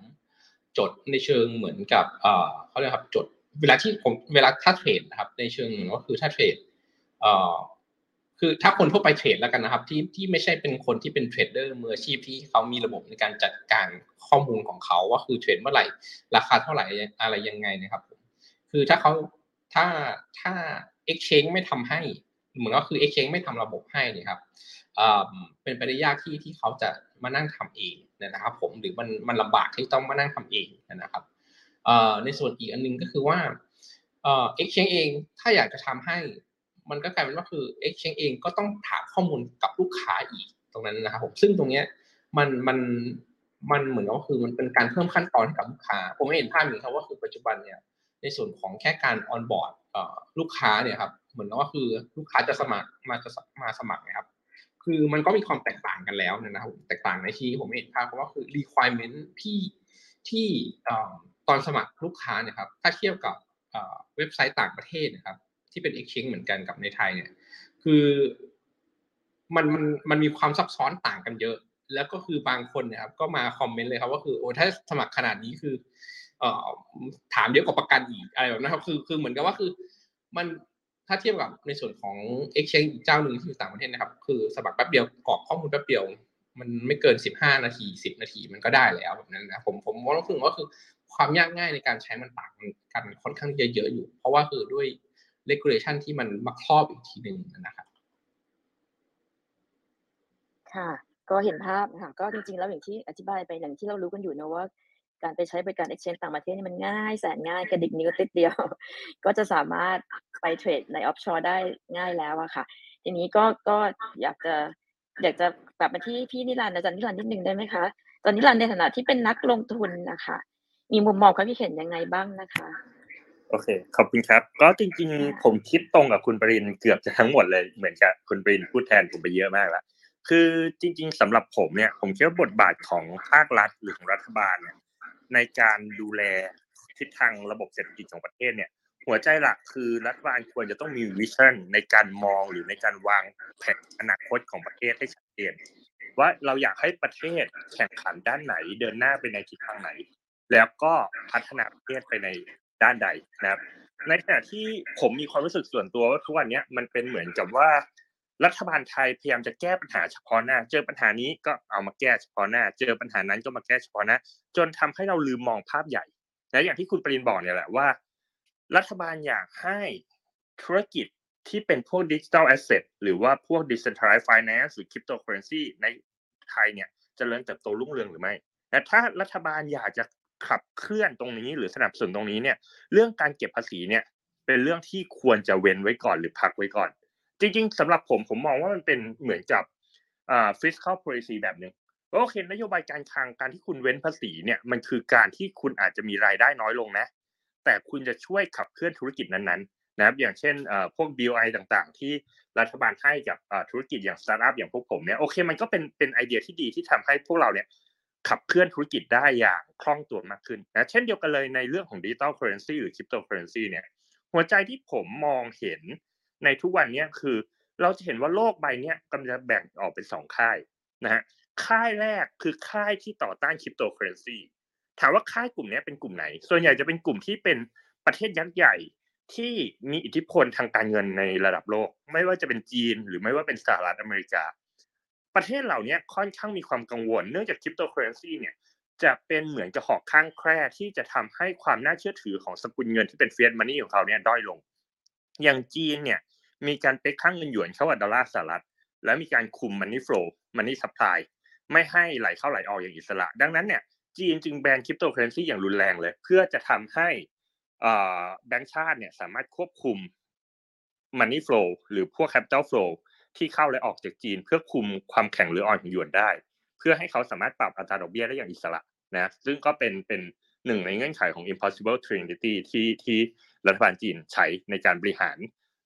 จดในเชิงเหมือนกับเอ่อเขาเรียกครับจดเวลาที่ผมเวลาถ้าเทรดนะครับในเชิงก็คือถ้าเทรดเอ่อ คือถ้าคนทั่วไปเทรดแล้วกันนะครับ ที่ที่ไม่ใช่เป็นคนที่เป็นเทรดเดอร์มืออาชีพที่เขามีระบบในการจัดการข้อมูลของเขาว่าคือเทรดเมื่อไหร่ราคาเท่าไหร่อะไรยังไงนะครับผมคือถ้าเขาถ้าถ้า exchange ไม่ทำให้เหมือนก็คือ exchange ไม่ทำระบบให้เนี่ยครับเป็นไปได้ยากที่ที่เขาจะมานั่งทำเองนะครับ ผมหรือมันมันลำบากที่ต้องมานั่งทำเองนะครับในส่วนอีกอันนึงก็คือว่า exchange เองถ้าอยากจะทำให้ มันก็กลายเป็นว่าคือ exchange เองก็ต้องถามข้อมูลกับลูกค้าอีกตรงนั้นนะครับผมซึ่งตรงเนี้ยมันมันมันเหมือนก็คือมันเป็นการเพิ่มขั้นตอนให้กับลูกค้า ผมไม่เห็นภาพอย่างครับว่าคือปัจจุบันเนี่ยในส่วนของแค่การออนบอร์ดลูกค้าเนี่ยครับเหมือนว่าคือลูกค้าจะสมัครมาจะมาสมัครนะครับคือมันก็มีความแตกต่างกันแล้วนะครับแตกต่างในที่ผมไม่เห็นภาพเพราะว่าคือ requirement ที่ที่ตอนสมัครลูกค้าเนี่ยครับถ้าเทียบกับเว็บไซต์ต่างประเทศนะครับ ที่เป็น exchange เหมือนกันกับในไทยเนี่ย คือมันมันมันมีความซับซ้อนต่างกันเยอะ แล้วก็คือบางคนเนี่ยครับก็มาคอมเมนต์เลยครับว่าคือโอ้ถ้าสมัครขนาดนี้คือเอ่อถามเยอะกว่าประกันอีกอะไรแบบนั้นครับคือคือเหมือนกับว่าคือมันถ้าเทียบกับในส่วนของ exchange อีกเจ้าหนึ่งที่อยู่ต่างประเทศนะครับ คือสมัครแป๊บเดียวกรอกข้อมูลแป๊บเดียวมันไม่เกินสิบห้านาทีสิบนาทีมันก็ได้แล้วแบบนั้นนะผมผมมองว่าคือว่าคือความยากง่ายในการใช้มันต่างกันค่อนข้างเยอะๆอยู่ เพราะว่าคือด้วย regulation ที่มันมาครอบอีกทีหนึ่งนะครับค่ะ ก็เห็นภาพค่ะ ก็จริงๆ แล้วอย่างที่อธิบายไปอย่างที่เรารู้กันอยู่นะว่าการไปใช้บริการ exchange ต่างประเทศนี่มันง่ายแสนง่ายกระดิกนิ้วติดเดียว ก็จะสามารถไปเทรดใน offshore ได้ง่ายแล้วอะค่ะ ทีนี้ก็ก็อยากจะอยากจะกลับมาที่พี่นิรันดร์อาจารย์นิรันดร์นิดนึงได้ไหมคะตอนนิรันดร์ในฐานะที่เป็นนักลงทุนนะคะ มีมุมมองความคิดเห็นยังไงบ้างนะคะ โอเค ขอบคุณครับ ก็จริง ๆ ผมคิดตรงกับคุณปรินเกือบจะทั้งหมดเลยเหมือนกับคุณปรินพูดแทนผมไปเยอะมากแล้วคือจริง ๆสำหรับผมเนี่ย ผมคิดว่าบทบาทของภาครัฐหรือของรัฐบาลเนี่ยในการดูแลทิศทางระบบเศรษฐกิจของประเทศเนี่ย หัวใจหลักคือรัฐบาลควรจะต้องมีวิชั่นในการมองหรือในการวางแผนอนาคตของประเทศให้ชัดเจนว่าเราอยากให้ประเทศแข่งขันด้านไหน เดินหน้าไปในทิศทางไหน แล้วก็พัฒนาประเทศไปใน ด้านใดนะครับ ในขณะที่ผมมีความรู้สึกส่วนตัวว่าทุกวันนี้มันเป็นเหมือนกับว่า รัฐบาลไทยพยายามจะแก้ปัญหาเฉพาะหน้า เจอปัญหานี้ก็เอามาแก้เฉพาะหน้า เจอปัญหานั้นก็มาแก้เฉพาะหน้า จนทำให้เราลืมมองภาพใหญ่และอย่างที่คุณปรินบอกเนี่ยแหละว่า รัฐบาลอยากให้ธุรกิจที่เป็นพวกดิจิทัลแอสเซทหรือว่าพวก decentralized finance หรือ cryptocurrency ในไทยเนี่ยจเจริญเติบโตรุ่งเรืองหรือไม่และถ้ารัฐบาลอยากจะ ขับเคลื่อนตรงนี้หรือสนับสนุนตรงนี้เนี่ย เรื่องการเก็บภาษีเนี่ยเป็นเรื่องที่ควรจะเว้นไว้ก่อนหรือพักไว้ก่อน จริง ๆสำหรับผมผมมองว่ามันเป็นเหมือนกับอ่า fiscal policy แบบหนึ่งโอเคนโยบายการคลังการที่คุณเว้นภาษีเนี่ยมันคือการที่คุณอาจจะมีรายได้น้อยลงนะ แต่คุณจะช่วยขับเคลื่อนธุรกิจนั้นๆนะครับอย่างเช่นพวก BOI ต่างๆ ที่รัฐบาลให้กับธุรกิจอย่างสตาร์ทอัพอย่างพวกผมเนี่ยโอเคมันก็เป็นเป็นไอเดียที่ดีที่ทำให้พวกเราเนี่ย ขับเคลื่อนธุรกิจได้อย่างคล่องตัวมากขึ้นนะเช่นเดียวกันเลยในเรื่องของ digital currency หรือคริปโตเคอร์เรนซีเนี่ยหัวใจที่ผมมองเห็นในทุกวันนี้คือเราจะเห็นว่าโลกใบนี้กำลังจะแบ่งออกเป็นสองค่ายนะฮะค่ายแรกคือค่ายที่ต่อต้านคริปโตเคอร์เรนซีถามว่าค่ายกลุ่มนี้เป็นกลุ่มไหน ส่วนใหญ่จะเป็นกลุ่มที่เป็นประเทศยักษ์ใหญ่ที่มีอิทธิพลทางการเงินในระดับโลก ไม่ว่าจะเป็นจีนหรือไม่ว่าเป็นสหรัฐอเมริกา ประเทศเหล่านี้ค่อนข้างมีความกังวล เนื่องจากคริปโตเคอร์เรนซีเนี่ยจะเป็นเหมือนกับหอกข้างแคร่ที่จะทำให้ความน่าเชื่อถือของสกุลเงินที่เป็น fiat money ของเขาเนี่ยด้อยลง อย่างจีนเนี่ยมีการ peg ค่าเงินหยวนเข้ากับดอลลาร์สหรัฐ และมีการคุม money flow money supply ไม่ให้ไหลเข้าไหลออกอย่างอิสระ ดังนั้นเนี่ยจีนจึงแบนคริปโตเคอร์เรนซีอย่างรุนแรงเลย เพื่อจะทำให้แบงก์ชาติเนี่ยสามารถควบคุม Money Flow หรือพวก Capital Flow ที่เข้าและออกจากจีน เพื่อคุมความแข็งหรืออ่อนของหยวนได้ เพื่อให้เขาสามารถปรับอัตราดอกเบี้ยได้อย่างอิสระนะซึ่งก็เป็นเป็นหนึ่งในเงื่อนไขของ impossible trinity ที่ที่รัฐบาลจีนใช้ในการบริหาร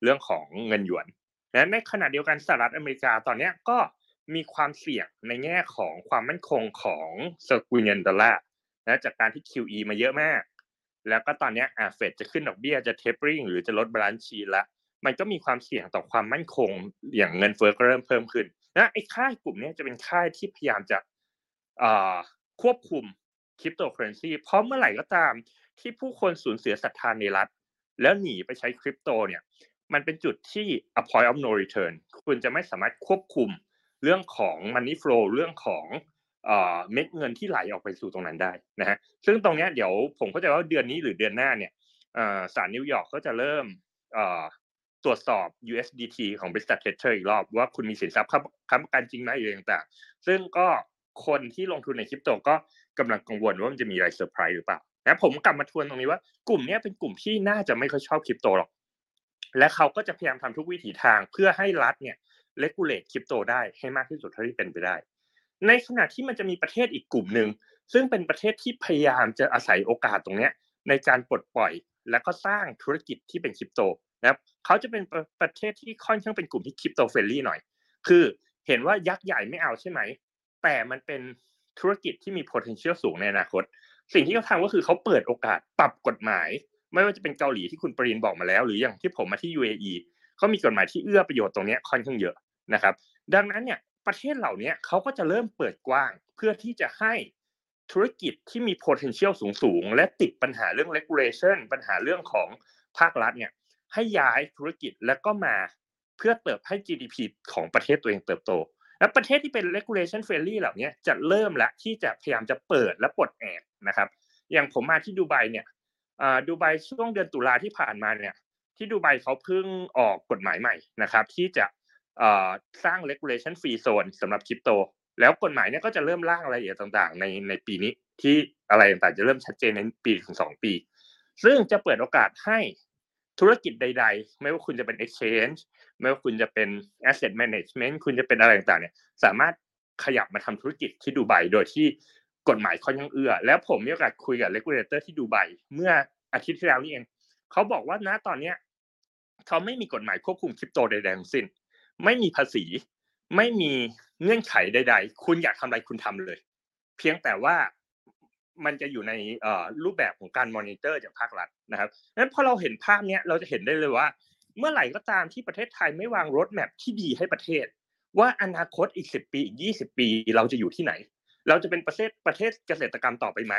เรื่องของเงินหยวนและในขณะเดียวกันสหรัฐอเมริกาตอนนี้ก็มีความเสี่ยงในแง่ของความมั่นคงของสกุลเงินดอลลาร์นะจากการที่ QE มาเยอะมาก แล้วก็ตอนนี้อ่าเฟดจะขึ้นดอกเบี้ยจะ tapering หรือจะลด balance sheet ละ มันก็มีความเสี่ยงต่อความมั่นคงอย่างเงินเฟ้อก็เริ่มเพิ่มขึ้นนะไอ้ค่ายกลุ่มนี้จะเป็นค่ายที่พยายามจะควบคุมคริปโตเคอร์เรนซีเพราะเมื่อไหร่ก็ตามที่ผู้คนสูญเสียศรัทธาในรัฐ แล้วหนีไปใช้คริปโตเนี่ยมันเป็นจุดที่ a point of no return คุณจะไม่สามารถควบคุมเรื่องของ money flow เรื่องของเม็ดเงินที่ไหลออกไปสู่ตรงนั้นได้นะฮะซึ่งตรงนี้เดี๋ยวผมเข้าใจว่าเดือนนี้หรือเดือนหน้าเนี่ยศาลนิวยอร์กก็จะเริ่ม ตรวจสอบ USDT ของบริษัท Tether อีกรอบว่าคุณมีสินทรัพย์ค้ำประกันจริงไหมอะไรต่างๆซึ่งก็คนที่ลงทุนในคริปโตก็กำลังกังวลว่ามันจะมีอะไรเซอร์ไพรส์หรือเปล่านะผมกลับมาทวนตรงนี้ว่ากลุ่มนี้เป็นกลุ่มที่น่าจะไม่ค่อยชอบคริปโตหรอก และเขาก็จะพยายามทำทุกวิถีทางเพื่อให้รัฐเนี่ย regulate คริปโตได้ให้มากที่สุดเท่าที่เป็นไปได้ ในขณะที่มันจะมีประเทศอีกกลุ่มหนึ่งซึ่งเป็นประเทศที่พยายามจะอาศัยโอกาสตรงนี้ในการปลดปล่อย และก็สร้างธุรกิจที่เป็นคริปโต นะครับเขาจะเป็นประเทศที่ค่อนข้างเป็นกลุ่มที่ crypto friendly หน่อย คือเห็นว่ายักษ์ใหญ่ไม่เอาใช่ไหม แต่มันเป็นธุรกิจที่มี potential สูงในอนาคต สิ่งที่เขาทำก็คือเขาเปิดโอกาสปรับกฎหมาย ไม่ว่าจะเป็นเกาหลีที่คุณปรินบอกมาแล้ว หรืออย่างที่ผมมาที่ UAE เขามีกฎหมายที่เอื้อประโยชน์ตรงนี้ค่อนข้างเยอะนะครับ ดังนั้นเนี่ยประเทศเหล่านี้เขาก็จะเริ่มเปิดกว้างเพื่อที่จะให้ธุรกิจที่มี potential สูงๆและติดปัญหาเรื่อง regulation ปัญหาเรื่องของภาครัฐเนี่ย ให้ย้ายธุรกิจแล้วก็มาเพื่อเติบให้ GDP ของประเทศตัวเองเติบโต และประเทศที่เป็น regulation friendly เหล่านี้จะเริ่มและที่จะพยายามจะเปิดและปลดแอกนะครับ อย่างผมมาที่ดูไบเนี่ยดูไบช่วงเดือนตุลาที่ผ่านมาเนี่ย ที่ดูไบเขาเพิ่งออกกฎหมายใหม่นะครับ ที่จะสร้าง regulation free zone สำหรับคริปโต แล้วกฎหมายเนี่ยก็จะเริ่มร่างรายละเอียดต่างๆ ในในปีนี้ที่อะไรต่างๆจะเริ่มชัดเจนในปีถึงสองปี ซึ่งจะเปิดโอกาสให้ ธุรกิจใด ๆ ไม่ว่าคุณจะเป็น exchange ไม่ว่าคุณจะเป็น asset management คุณจะเป็นอะไรต่างๆเนี่ยสามารถขยับมาทำธุรกิจที่ดูไบโดยที่กฎหมายค่อนข้างเอื้อ แล้วผมมีโอกาสคุยกับ regulator ที่ดูไบเมื่ออาทิตย์ที่แล้วนี่เองเขาบอกว่าณตอนเนี้ยเขาไม่มีกฎหมายควบคุมคริปโตใดๆทั้งสิ้น ไม่มีภาษี ไม่มีเงื่อนไขใด ๆ คุณอยากทำอะไรคุณทำเลย เพียงแต่ว่า มันจะอยู่ในรูปแบบของการมอนิเตอร์จากภาครัฐนะครับนั้นพอเราเห็นภาพนี้เราจะเห็นได้เลยว่า เมื่อไหร่ก็ตามที่ประเทศไทยไม่วาง roadmap ที่ดีให้ประเทศ ว่าอนาคตอีกสิบปีอีกยี่สิบปี เราจะอยู่ที่ไหน เราจะเป็นประเทศประเทศเกษตรกรรมต่อไปไหม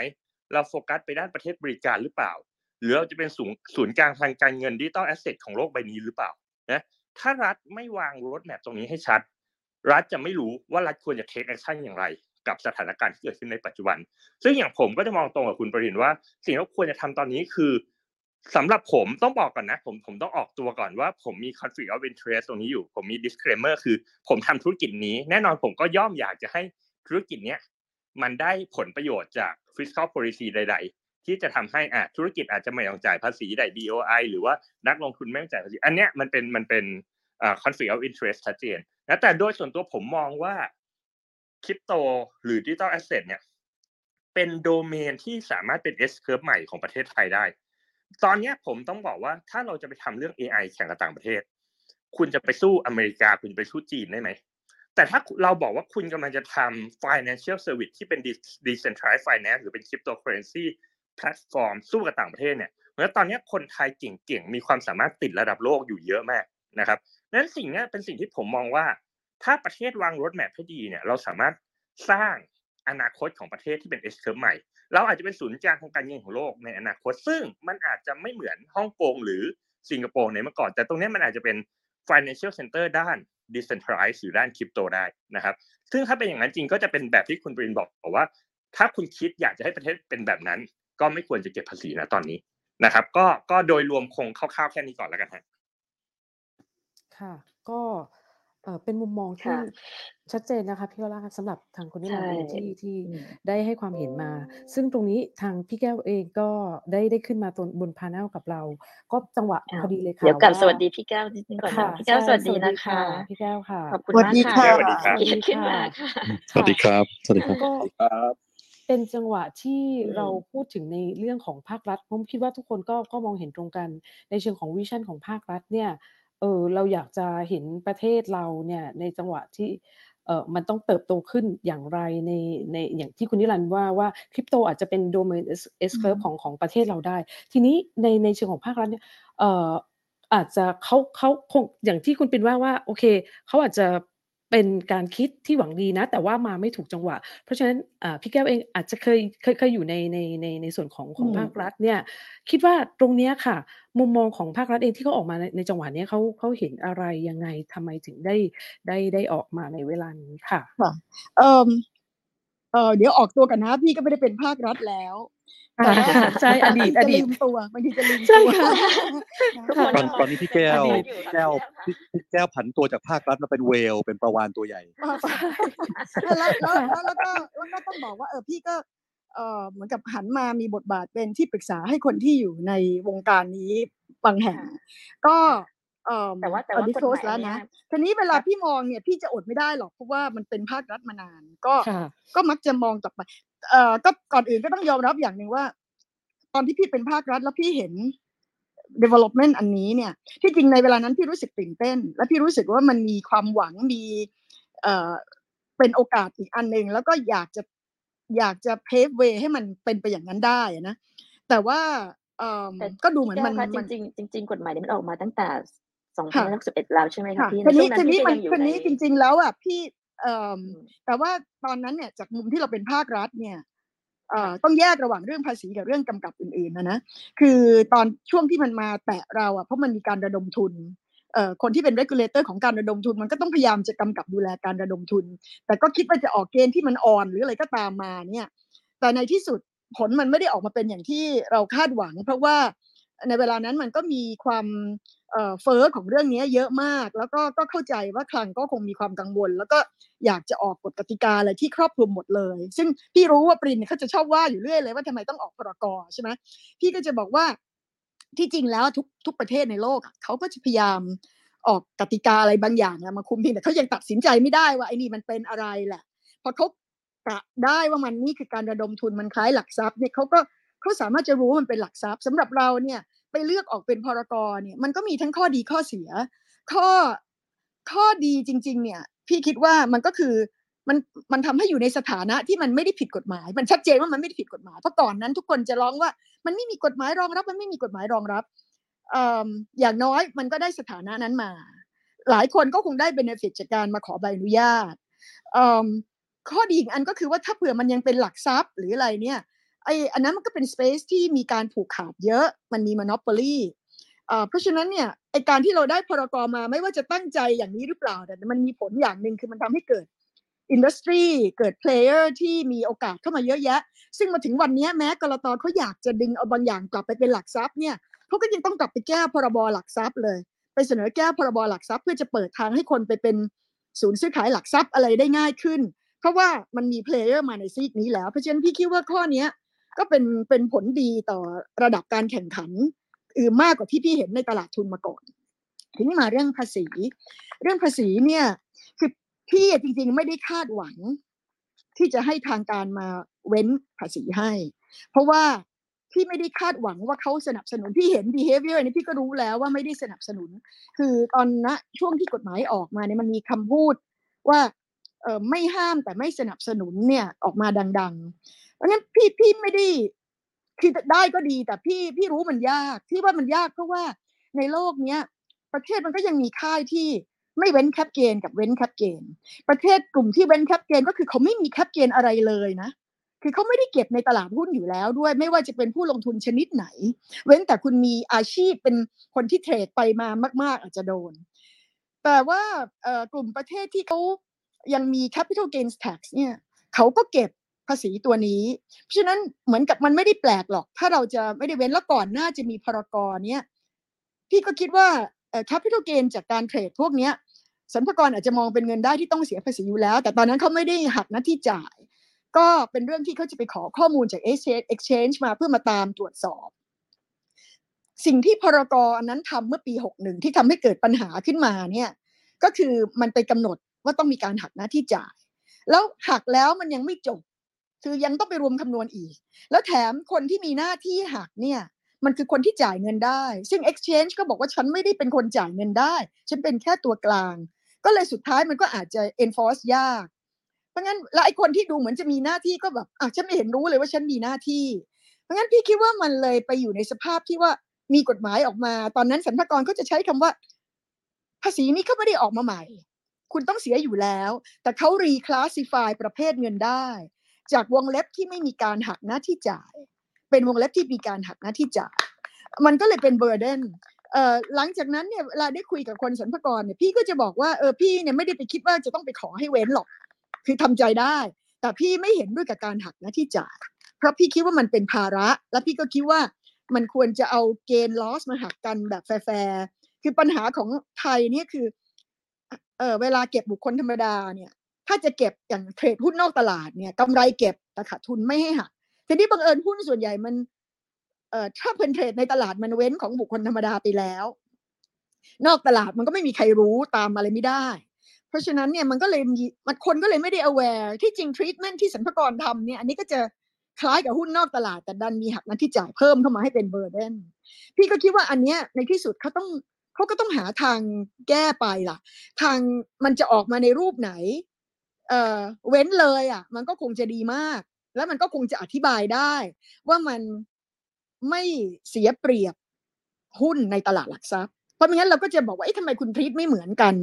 เราโฟกัสไปด้านประเทศบริการหรือเปล่า หรือเราจะเป็นศูนย์ศูนย์กลางทางการเงิน digital asset ของโลกใบนี้หรือเปล่านะถ้ารัฐไม่วาง roadmap ตรงนี้ให้ชัด รัฐจะไม่รู้ว่ารัฐควรจะ take action อย่างไร กับสถานการณ์ที่เกิดขึ้นในปัจจุบัน ซึ่งอย่างผมก็จะมองตรงกับคุณปรินว่า สิ่งที่ควรจะทำตอนนี้คือสำหรับผมต้องบอกก่อนนะ ผมผมต้องออกตัวก่อนว่าผมมี conflict of interest ตรงนี้อยู่ ผมมี disclaimer คือ ผมทำธุรกิจนี้ แน่นอนผมก็ย่อมอยากจะให้ธุรกิจเนี้ยมันได้ผลประโยชน์จาก fiscal policy ใด ๆที่จะทำให้อะธุรกิจอาจจะไม่ต้องจ่ายภาษีได้ BOI หรือว่านักลงทุนไม่ต้องจ่ายภาษี อันเนี้ยมันเป็นมันเป็นอ่า conflict of interest ชัดเจนนะแต่โดยส่วนตัวผมมองว่า คริปโตหรือ digital asset เนี่ย เป็นโดเมนที่สามารถเป็น S curve ใหม่ของประเทศไทยได้ ตอนนี้ผมต้องบอกว่าถ้าเราจะไปทำเรื่อง AI แข่งกับต่างประเทศ คุณจะไปสู้อเมริกาคุณไปสู้จีนได้ไหม แต่ถ้าเราบอกว่าคุณกำลังจะทำ financial service ที่เป็น decentralized finance หรือเป็น cryptocurrency platform สู้กับต่างประเทศเนี่ยเพราะตอนนี้คนไทยเก่งๆ มีความสามารถติดระดับโลกอยู่เยอะมากนะครับนั้นสิ่งนี้เป็นสิ่งที่ผมมองว่า ถ้าประเทศวางรถแมพให้ดีเนี่ย เราสามารถสร้างอนาคตของประเทศที่เป็น S curve ใหม่ เราอาจจะเป็นศูนย์กลางทางการเงินของโลกในอนาคต ซึ่งมันอาจจะไม่เหมือนฮ่องกงหรือสิงคโปร์ในเมื่อก่อน แต่ตรงนี้มันอาจจะเป็น financial center ด้าน decentralized หรือด้านคริปโตได้นะครับ ซึ่งถ้าเป็นอย่างนั้นจริงก็จะเป็นแบบที่คุณปรินบอกบอกว่า ถ้าคุณคิดอยากจะให้ประเทศเป็นแบบนั้น ก็ไม่ควรจะเก็บภาษีนะตอนนี้นะครับ ก็ก็โดยรวมคงคร่าวๆแค่นี้ก่อนแล้วกันฮะค่ะ ก็ เอ่อเป็นมุมมองที่ค่ะ ชัดเจนนะคะพี่วราสำหรับทางคุณนิรันดร์เองใช่ที่ที่อืม ได้ให้ความเห็นมา ซึ่งตรงนี้ทางพี่แก้วเองก็ได้ได้ขึ้นมาตนบนพาแนลกับเรา ก็จังหวะค่ะพอดีเลยค่ะเดี๋ยวกลับว่า สวัสดีพี่แก้วนิดนึงก่อนค่ะ นะพี่แก้วใช่ สวัสดีนะคะ พี่แก้วค่ะ ขอบคุณสวัสมากดีค่ะค่ะ สวัสดีครับเกียรติขึ้นมาค่ะ สวัสดีครับ สวัสดีครับ ก็ครับเป็นจังหวะที่อืมเราพูดถึงในเรื่องของภาครัฐผมคิดว่าทุกคนก็ก็มองเห็นตรงกัน ในเชิงของวิชั่นของภาครัฐเนี่ย เออ เราอยากจะเห็นประเทศเราเนี่ย ในจังหวะที่ เออมันต้องเติบโตขึ้นอย่างไรในในอย่างที่คุณนิรันดร์ว่าว่าคริปโตอาจจะเป็นโดเมน S curve ของของประเทศเราได้ ทีนี้ในในเชิงของภาครัฐเนี่ยเอ่ออาจจะเขาเขาคงอย่างที่คุณปินว่าว่า โอเคเขาอาจจะ เป็นการคิดที่หวังดีนะ แต่ว่ามาไม่ถูกจังหวะ เพราะฉะนั้นอ่าพี่แก้วเองอาจจะเคยเคยเคยอยู่ในในในในส่วนของของอืมภาครัฐเนี่ยคิดว่าตรงเนี้ยค่ะ มุมมองของภาครัฐเองที่เขาออกมาในในจังหวะเนี้ยเขาเขาเห็นอะไรยังไงทำไมถึงได้ได้ได้ออกมาในเวลานี้ค่ะค่ะเอ่อ เอ่อเดี๋ยวออกตัวกันนะพี่ก็ไม่ได้เป็นภาครัฐแล้วค่ะแต่ว่าใช่อดีตบางอทีดีจะตลืมตัวบางทีจะลืมใช่ตัวค่ะทุกค่ะคนตอนตอนนี้พี่แก้วอดีตพี่แก้วพี่พี่แก้วผันตัวจากภาครัฐมาเป็นเวล เป็นประวานตัวใหญ่แล้วแล้วแล้วแล้วก็แล้วก็ต้องบอกว่าเออพี่ก็เออเหมือนกับหันมามีบทบาทเป็นที่ปรึกษาให้คนที่อยู่ในวงการนี้บางแห่งก็ เออแต่ว่าแต่ว่าดิกโคฎหสมายแล้วเนี่นะยทีนี้เวลาพี่มองเนี่ยพี่จะอดไม่ได้หรอกเพราะว่ามันเป็นภาครัฐมานาน ก็ค่ะก็มักจะมองกลับไปเอ่อก็ก่อนอื่นก็ต้องยอมรับอย่างหนึ่งว่า ตอนที่พี่เป็นภาครัฐแล้วพี่เห็น development อันนี้เนี่ย ที่จริงในเวลานั้นพี่รู้สึกตื่นเต้น และพี่รู้สึกว่ามันมีความหวังมีเอ่อเป็นโอกาสอีกอันหนึ่งแล้วก็อยากจะอยากจะ pave way ให้มันเป็นไปอย่างนั้นได้อะนะแต่ว่าเอ่อแต่ก็ดูเหมือนแก้มัวนคะจมันริงๆจริงๆกฎหมายนี้มันออกมาตั้งแต่ ค่ะ2011แล้วใช่ไหมคะค่ะพี่ทีในช่นี้วงนั้ทีนนี้พี่ก็มันยังอยู่ทีในนี้จริง ๆ แล้วอะพี่เอ่ออืมแต่ว่าตอนนั้นเนี่ยจากมุมที่เราเป็นภาครัฐเนี่ยเอ่อต้องแยกระหว่างเรื่องภาษีกับเรื่องกำกับอื่นๆนะนะคือตอนช่วงที่มันมาแตะเราอะเพราะมันมีการระดมทุนเอ่อคนที่เป็น regulator ของการระดมทุน มันก็ต้องพยายามจะกำกับดูแลการระดมทุน แต่ก็คิดว่าจะออกเกณฑ์ที่มันอ่อนหรืออะไรก็ตามมาเนี่ย แต่ในที่สุดผลมันไม่ได้ออกมาเป็นอย่างที่เราคาดหวัง เพราะว่าในเวลานั้นมันก็มีความ เอ่อเฟ้อของเรื่องนี้เยอะมาก แล้วก็ก็เข้าใจว่าคลังก็คงมีความกังวล แล้วก็อยากจะออกกฎกติกาอะไรที่ครอบคลุมหมดเลย ซึ่งพี่รู้ว่าปรินเนี่ยเขาจะชอบว่าอยู่เรื่อยเลยว่าทำไมต้องออกพรกรใช่ไหมพี่ก็จะบอกว่าที่จริงแล้วทุกทุกประเทศในโลกเขาก็จะพยายามออกกติกาอะไรบางอย่างอะมาคุมเพียงแต่เขายังตัดสินใจไม่ได้ว่าไอ้นี่มันเป็นอะไรแหละพอเขากะได้ว่ามันนี่คือการระดมทุนมันคล้ายหลักทรัพย์เนี่ยเขาก็เขาสามารถจะรู้ว่ามันเป็นหลักทรัพย์สำหรับเราเนี่ย ไปเลือกออกเป็นพรกรเนี่ย มันก็มีทั้งข้อดีข้อเสีย ข้อข้อดีจริง ๆ เนี่ย พี่คิดว่ามันก็คือมันมันทำให้อยู่ในสถานะที่มันไม่ได้ผิดกฎหมาย มันชัดเจนว่ามันไม่ได้ผิดกฎหมายเพราะก่อนนั้นทุกคนจะร้องว่า มันไม่มีกฎหมายรองรับ มันไม่มีกฎหมายรองรับออย่างน้อยมันก็ได้สถานะนั้นมา หลายคนก็คงได้เบนฟิตจากการมาขอใบอนุญาตข้อดีอีกอันก็คือว่าถ้าเผื่อมันยังเป็นหลักทรัพย์หรืออะไรเนี่ย ไออันนั้นมันก็เป็นสเปซที่มีการผูกขาดเยอะมันมีมอนอป o l ลีเพราะฉะนั้นเนี่ยไอการที่เราได้พรกมาไม่ว่าจะตั้งใจอย่างนี้หรือเปล่าแต่มันมีผลอย่างหนึ่งคือมันทำให้เกิด industry เกิด player ที่มีโอกาสเข้ามาเยอะแยะ ซึ่งมาถึงวันนี้แม้กลตเขาอยากจะดึงเอาบางอย่างกลับไปเป็นหลักทรัพย์เนี่ยเขาก็ยังต้องกลับไปแก้พรบหลักทรัพย์เลย ไปเสนอแก้พรบหลักทรัพย์ เพื่อจะเปิดทางให้คนไปเป็นศูนย์ซื้อขายหลักทรัพย์อะไรได้ง่ายขึ้น เพราะว่ามันมี player มาในซีกนี้แล้วเพราะฉะนั้นพี่คิดว่าข้อเนี้ ก็เป็นเป็นผลดีต่อระดับการแข่งขันอือมากกว่าที่พี่เห็นในตลาดทุนมาก่อนทีนี้มาเรื่องภาษี เรื่องภาษีเนี่ยคือพี่จริงๆไม่ได้คาดหวัง ที่จะให้ทางการมาเว้นภาษีให้ เพราะว่าพี่ไม่ได้คาดหวังว่าเขาสนับสนุนพี่เห็น behavior นี่พี่ก็รู้แล้วว่าไม่ได้สนับสนุน คือตอนนะช่วงที่กฎหมายออกมาเนี่ยมันมีคำพูดว่าเออไม่ห้ามแต่ไม่สนับสนุนเนี่ยออกมาดัง ๆ เพราะงั้นพี่พี่ไม่ได้คือได้ก็ดีแต่พี่พี่รู้มันยากที่ว่ามันยากเพราะว่าในโลกเนี้ย ประเทศมันก็ยังมีค่ายที่ไม่เว้น cap gain กับเว้น cap gain ประเทศกลุ่มที่เว้น cap gain ก็คือเขาไม่มี cap gain อะไรเลยนะคือเขาไม่ได้เก็บในตลาดหุ้นอยู่แล้วด้วย ไม่ว่าจะเป็นผู้ลงทุนชนิดไหน เว้นแต่คุณมีอาชีพเป็นคนที่เทรดไปมามาก ๆ อาจจะโดน แต่ว่ากลุ่มประเทศที่เขายังมี capital gains tax เนี่ยเขาก็เก็บ ภาษีตัวนี้ เพราะฉะนั้นเหมือนกับมันไม่ได้แปลกหรอก ถ้าเราจะไม่ได้เว้นแล้วก่อนหน้าจะมีพรกรเนี่ยพี่ก็คิดว่าเอ่อ capital gain จากการเทรดพวกเนี้ยสรรพากรอาจจะมองเป็นเงินได้ที่ต้องเสียภาษีอยู่แล้ว แต่ตอนนั้นเขาไม่ได้หักหน้าที่จ่าย ก็เป็นเรื่องที่เขาจะไปขอข้อมูลจาก exchange มาเพื่อมาตามตรวจสอบ สิ่งที่พรกอันนั้นทำเมื่อปี 61 ที่ทำให้เกิดปัญหาขึ้นมาเนี่ยก็คือมันไปกำหนดว่าต้องมีการหักหน้าที่จ่าย แล้วหักแล้วมันยังไม่จบ คือยังต้องไปรวมคำนวณอีก แล้วแถมคนที่มีหน้าที่หักเนี่ย มันคือคนที่จ่ายเงินได้ ซึ่ง exchange ก็บอกว่าฉันไม่ได้เป็นคนจ่ายเงินได้ ฉันเป็นแค่ตัวกลาง ก็เลยสุดท้ายมันก็อาจจะ enforce ยาก เพราะงั้นแล้วไอ้คนที่ดูเหมือนจะมีหน้าที่ก็แบบอะฉันไม่เห็นรู้เลยว่าฉันมีหน้าที่ เพราะงั้นพี่คิดว่ามันเลยไปอยู่ในสภาพที่ว่ามีกฎหมายออกมา ตอนนั้นสรรพากรก็จะใช้คำว่า ภาษีนี้เขาไม่ได้ออกมาใหม่ คุณต้องเสียอยู่แล้ว แต่เขารีคลาสสิฟายประเภทเงินได้ จากวงเล็บที่ไม่มีการหักหน้าที่จ่าย เป็นวงเล็บที่มีการหักหน้าที่จ่าย มันก็เลยเป็นเบอร์เดนหลังจากนั้นเนี่ยเวลาได้คุยกับคนสรรพากรเนี่ยพี่ก็จะบอกว่าเออพี่เนี่ยไม่ได้ไปคิดว่าจะต้องไปขอให้เว้นหรอก คือทำใจได้ แต่พี่ไม่เห็นด้วยกับการหักหน้าที่จ่าย เพราะพี่คิดว่ามันเป็นภาระ และพี่ก็คิดว่ามันควรจะเอาเกณฑ์ลอสมาหักกันแบบแฟร์คือปัญหาของไทยเนี่ยคือเออเวลาเก็บบุคคลธรรมดาเนี่ย ถ้าจะเก็บอย่างเทรดหุ้นนอกตลาดเนี่ยกำไรเก็บแต่ขาดทุนไม่ให้หักทีนี้บังเอิญหุ้นส่วนใหญ่มันเอ่อถ้าเป็นเทรดในตลาดมันเว้นของบุคคลธรรมดาไปแล้ว นอกตลาดมันก็ไม่มีใครรู้ตามอะไรไม่ได้ เพราะฉะนั้นเนี่ยมันก็เลยมันคนก็เลยไม่ได้ aware ที่จริง treatment ที่สรรพากรทำเนี่ยอันนี้ก็จะคล้ายกับหุ้นนอกตลาด แต่ดันมีหักหน้าที่จ่ายเพิ่มเข้ามาให้เป็น burden พี่ก็คิดว่าอันเนี้ยในที่สุดเขาต้องเขาก็ต้องหาทางแก้ไปล่ะ ทางมันจะออกมาในรูปไหน เอ่อเว้นเลยอะ มันก็คงจะดีมาก แล้วมันก็คงจะอธิบายได้ ว่ามันไม่เสียเปรียบหุ้นในตลาดหลักทรัพย์ เพราะไม่งั้นเราก็จะบอกว่าเอ๊ะทำไมคุณ treat ไม่เหมือนกัน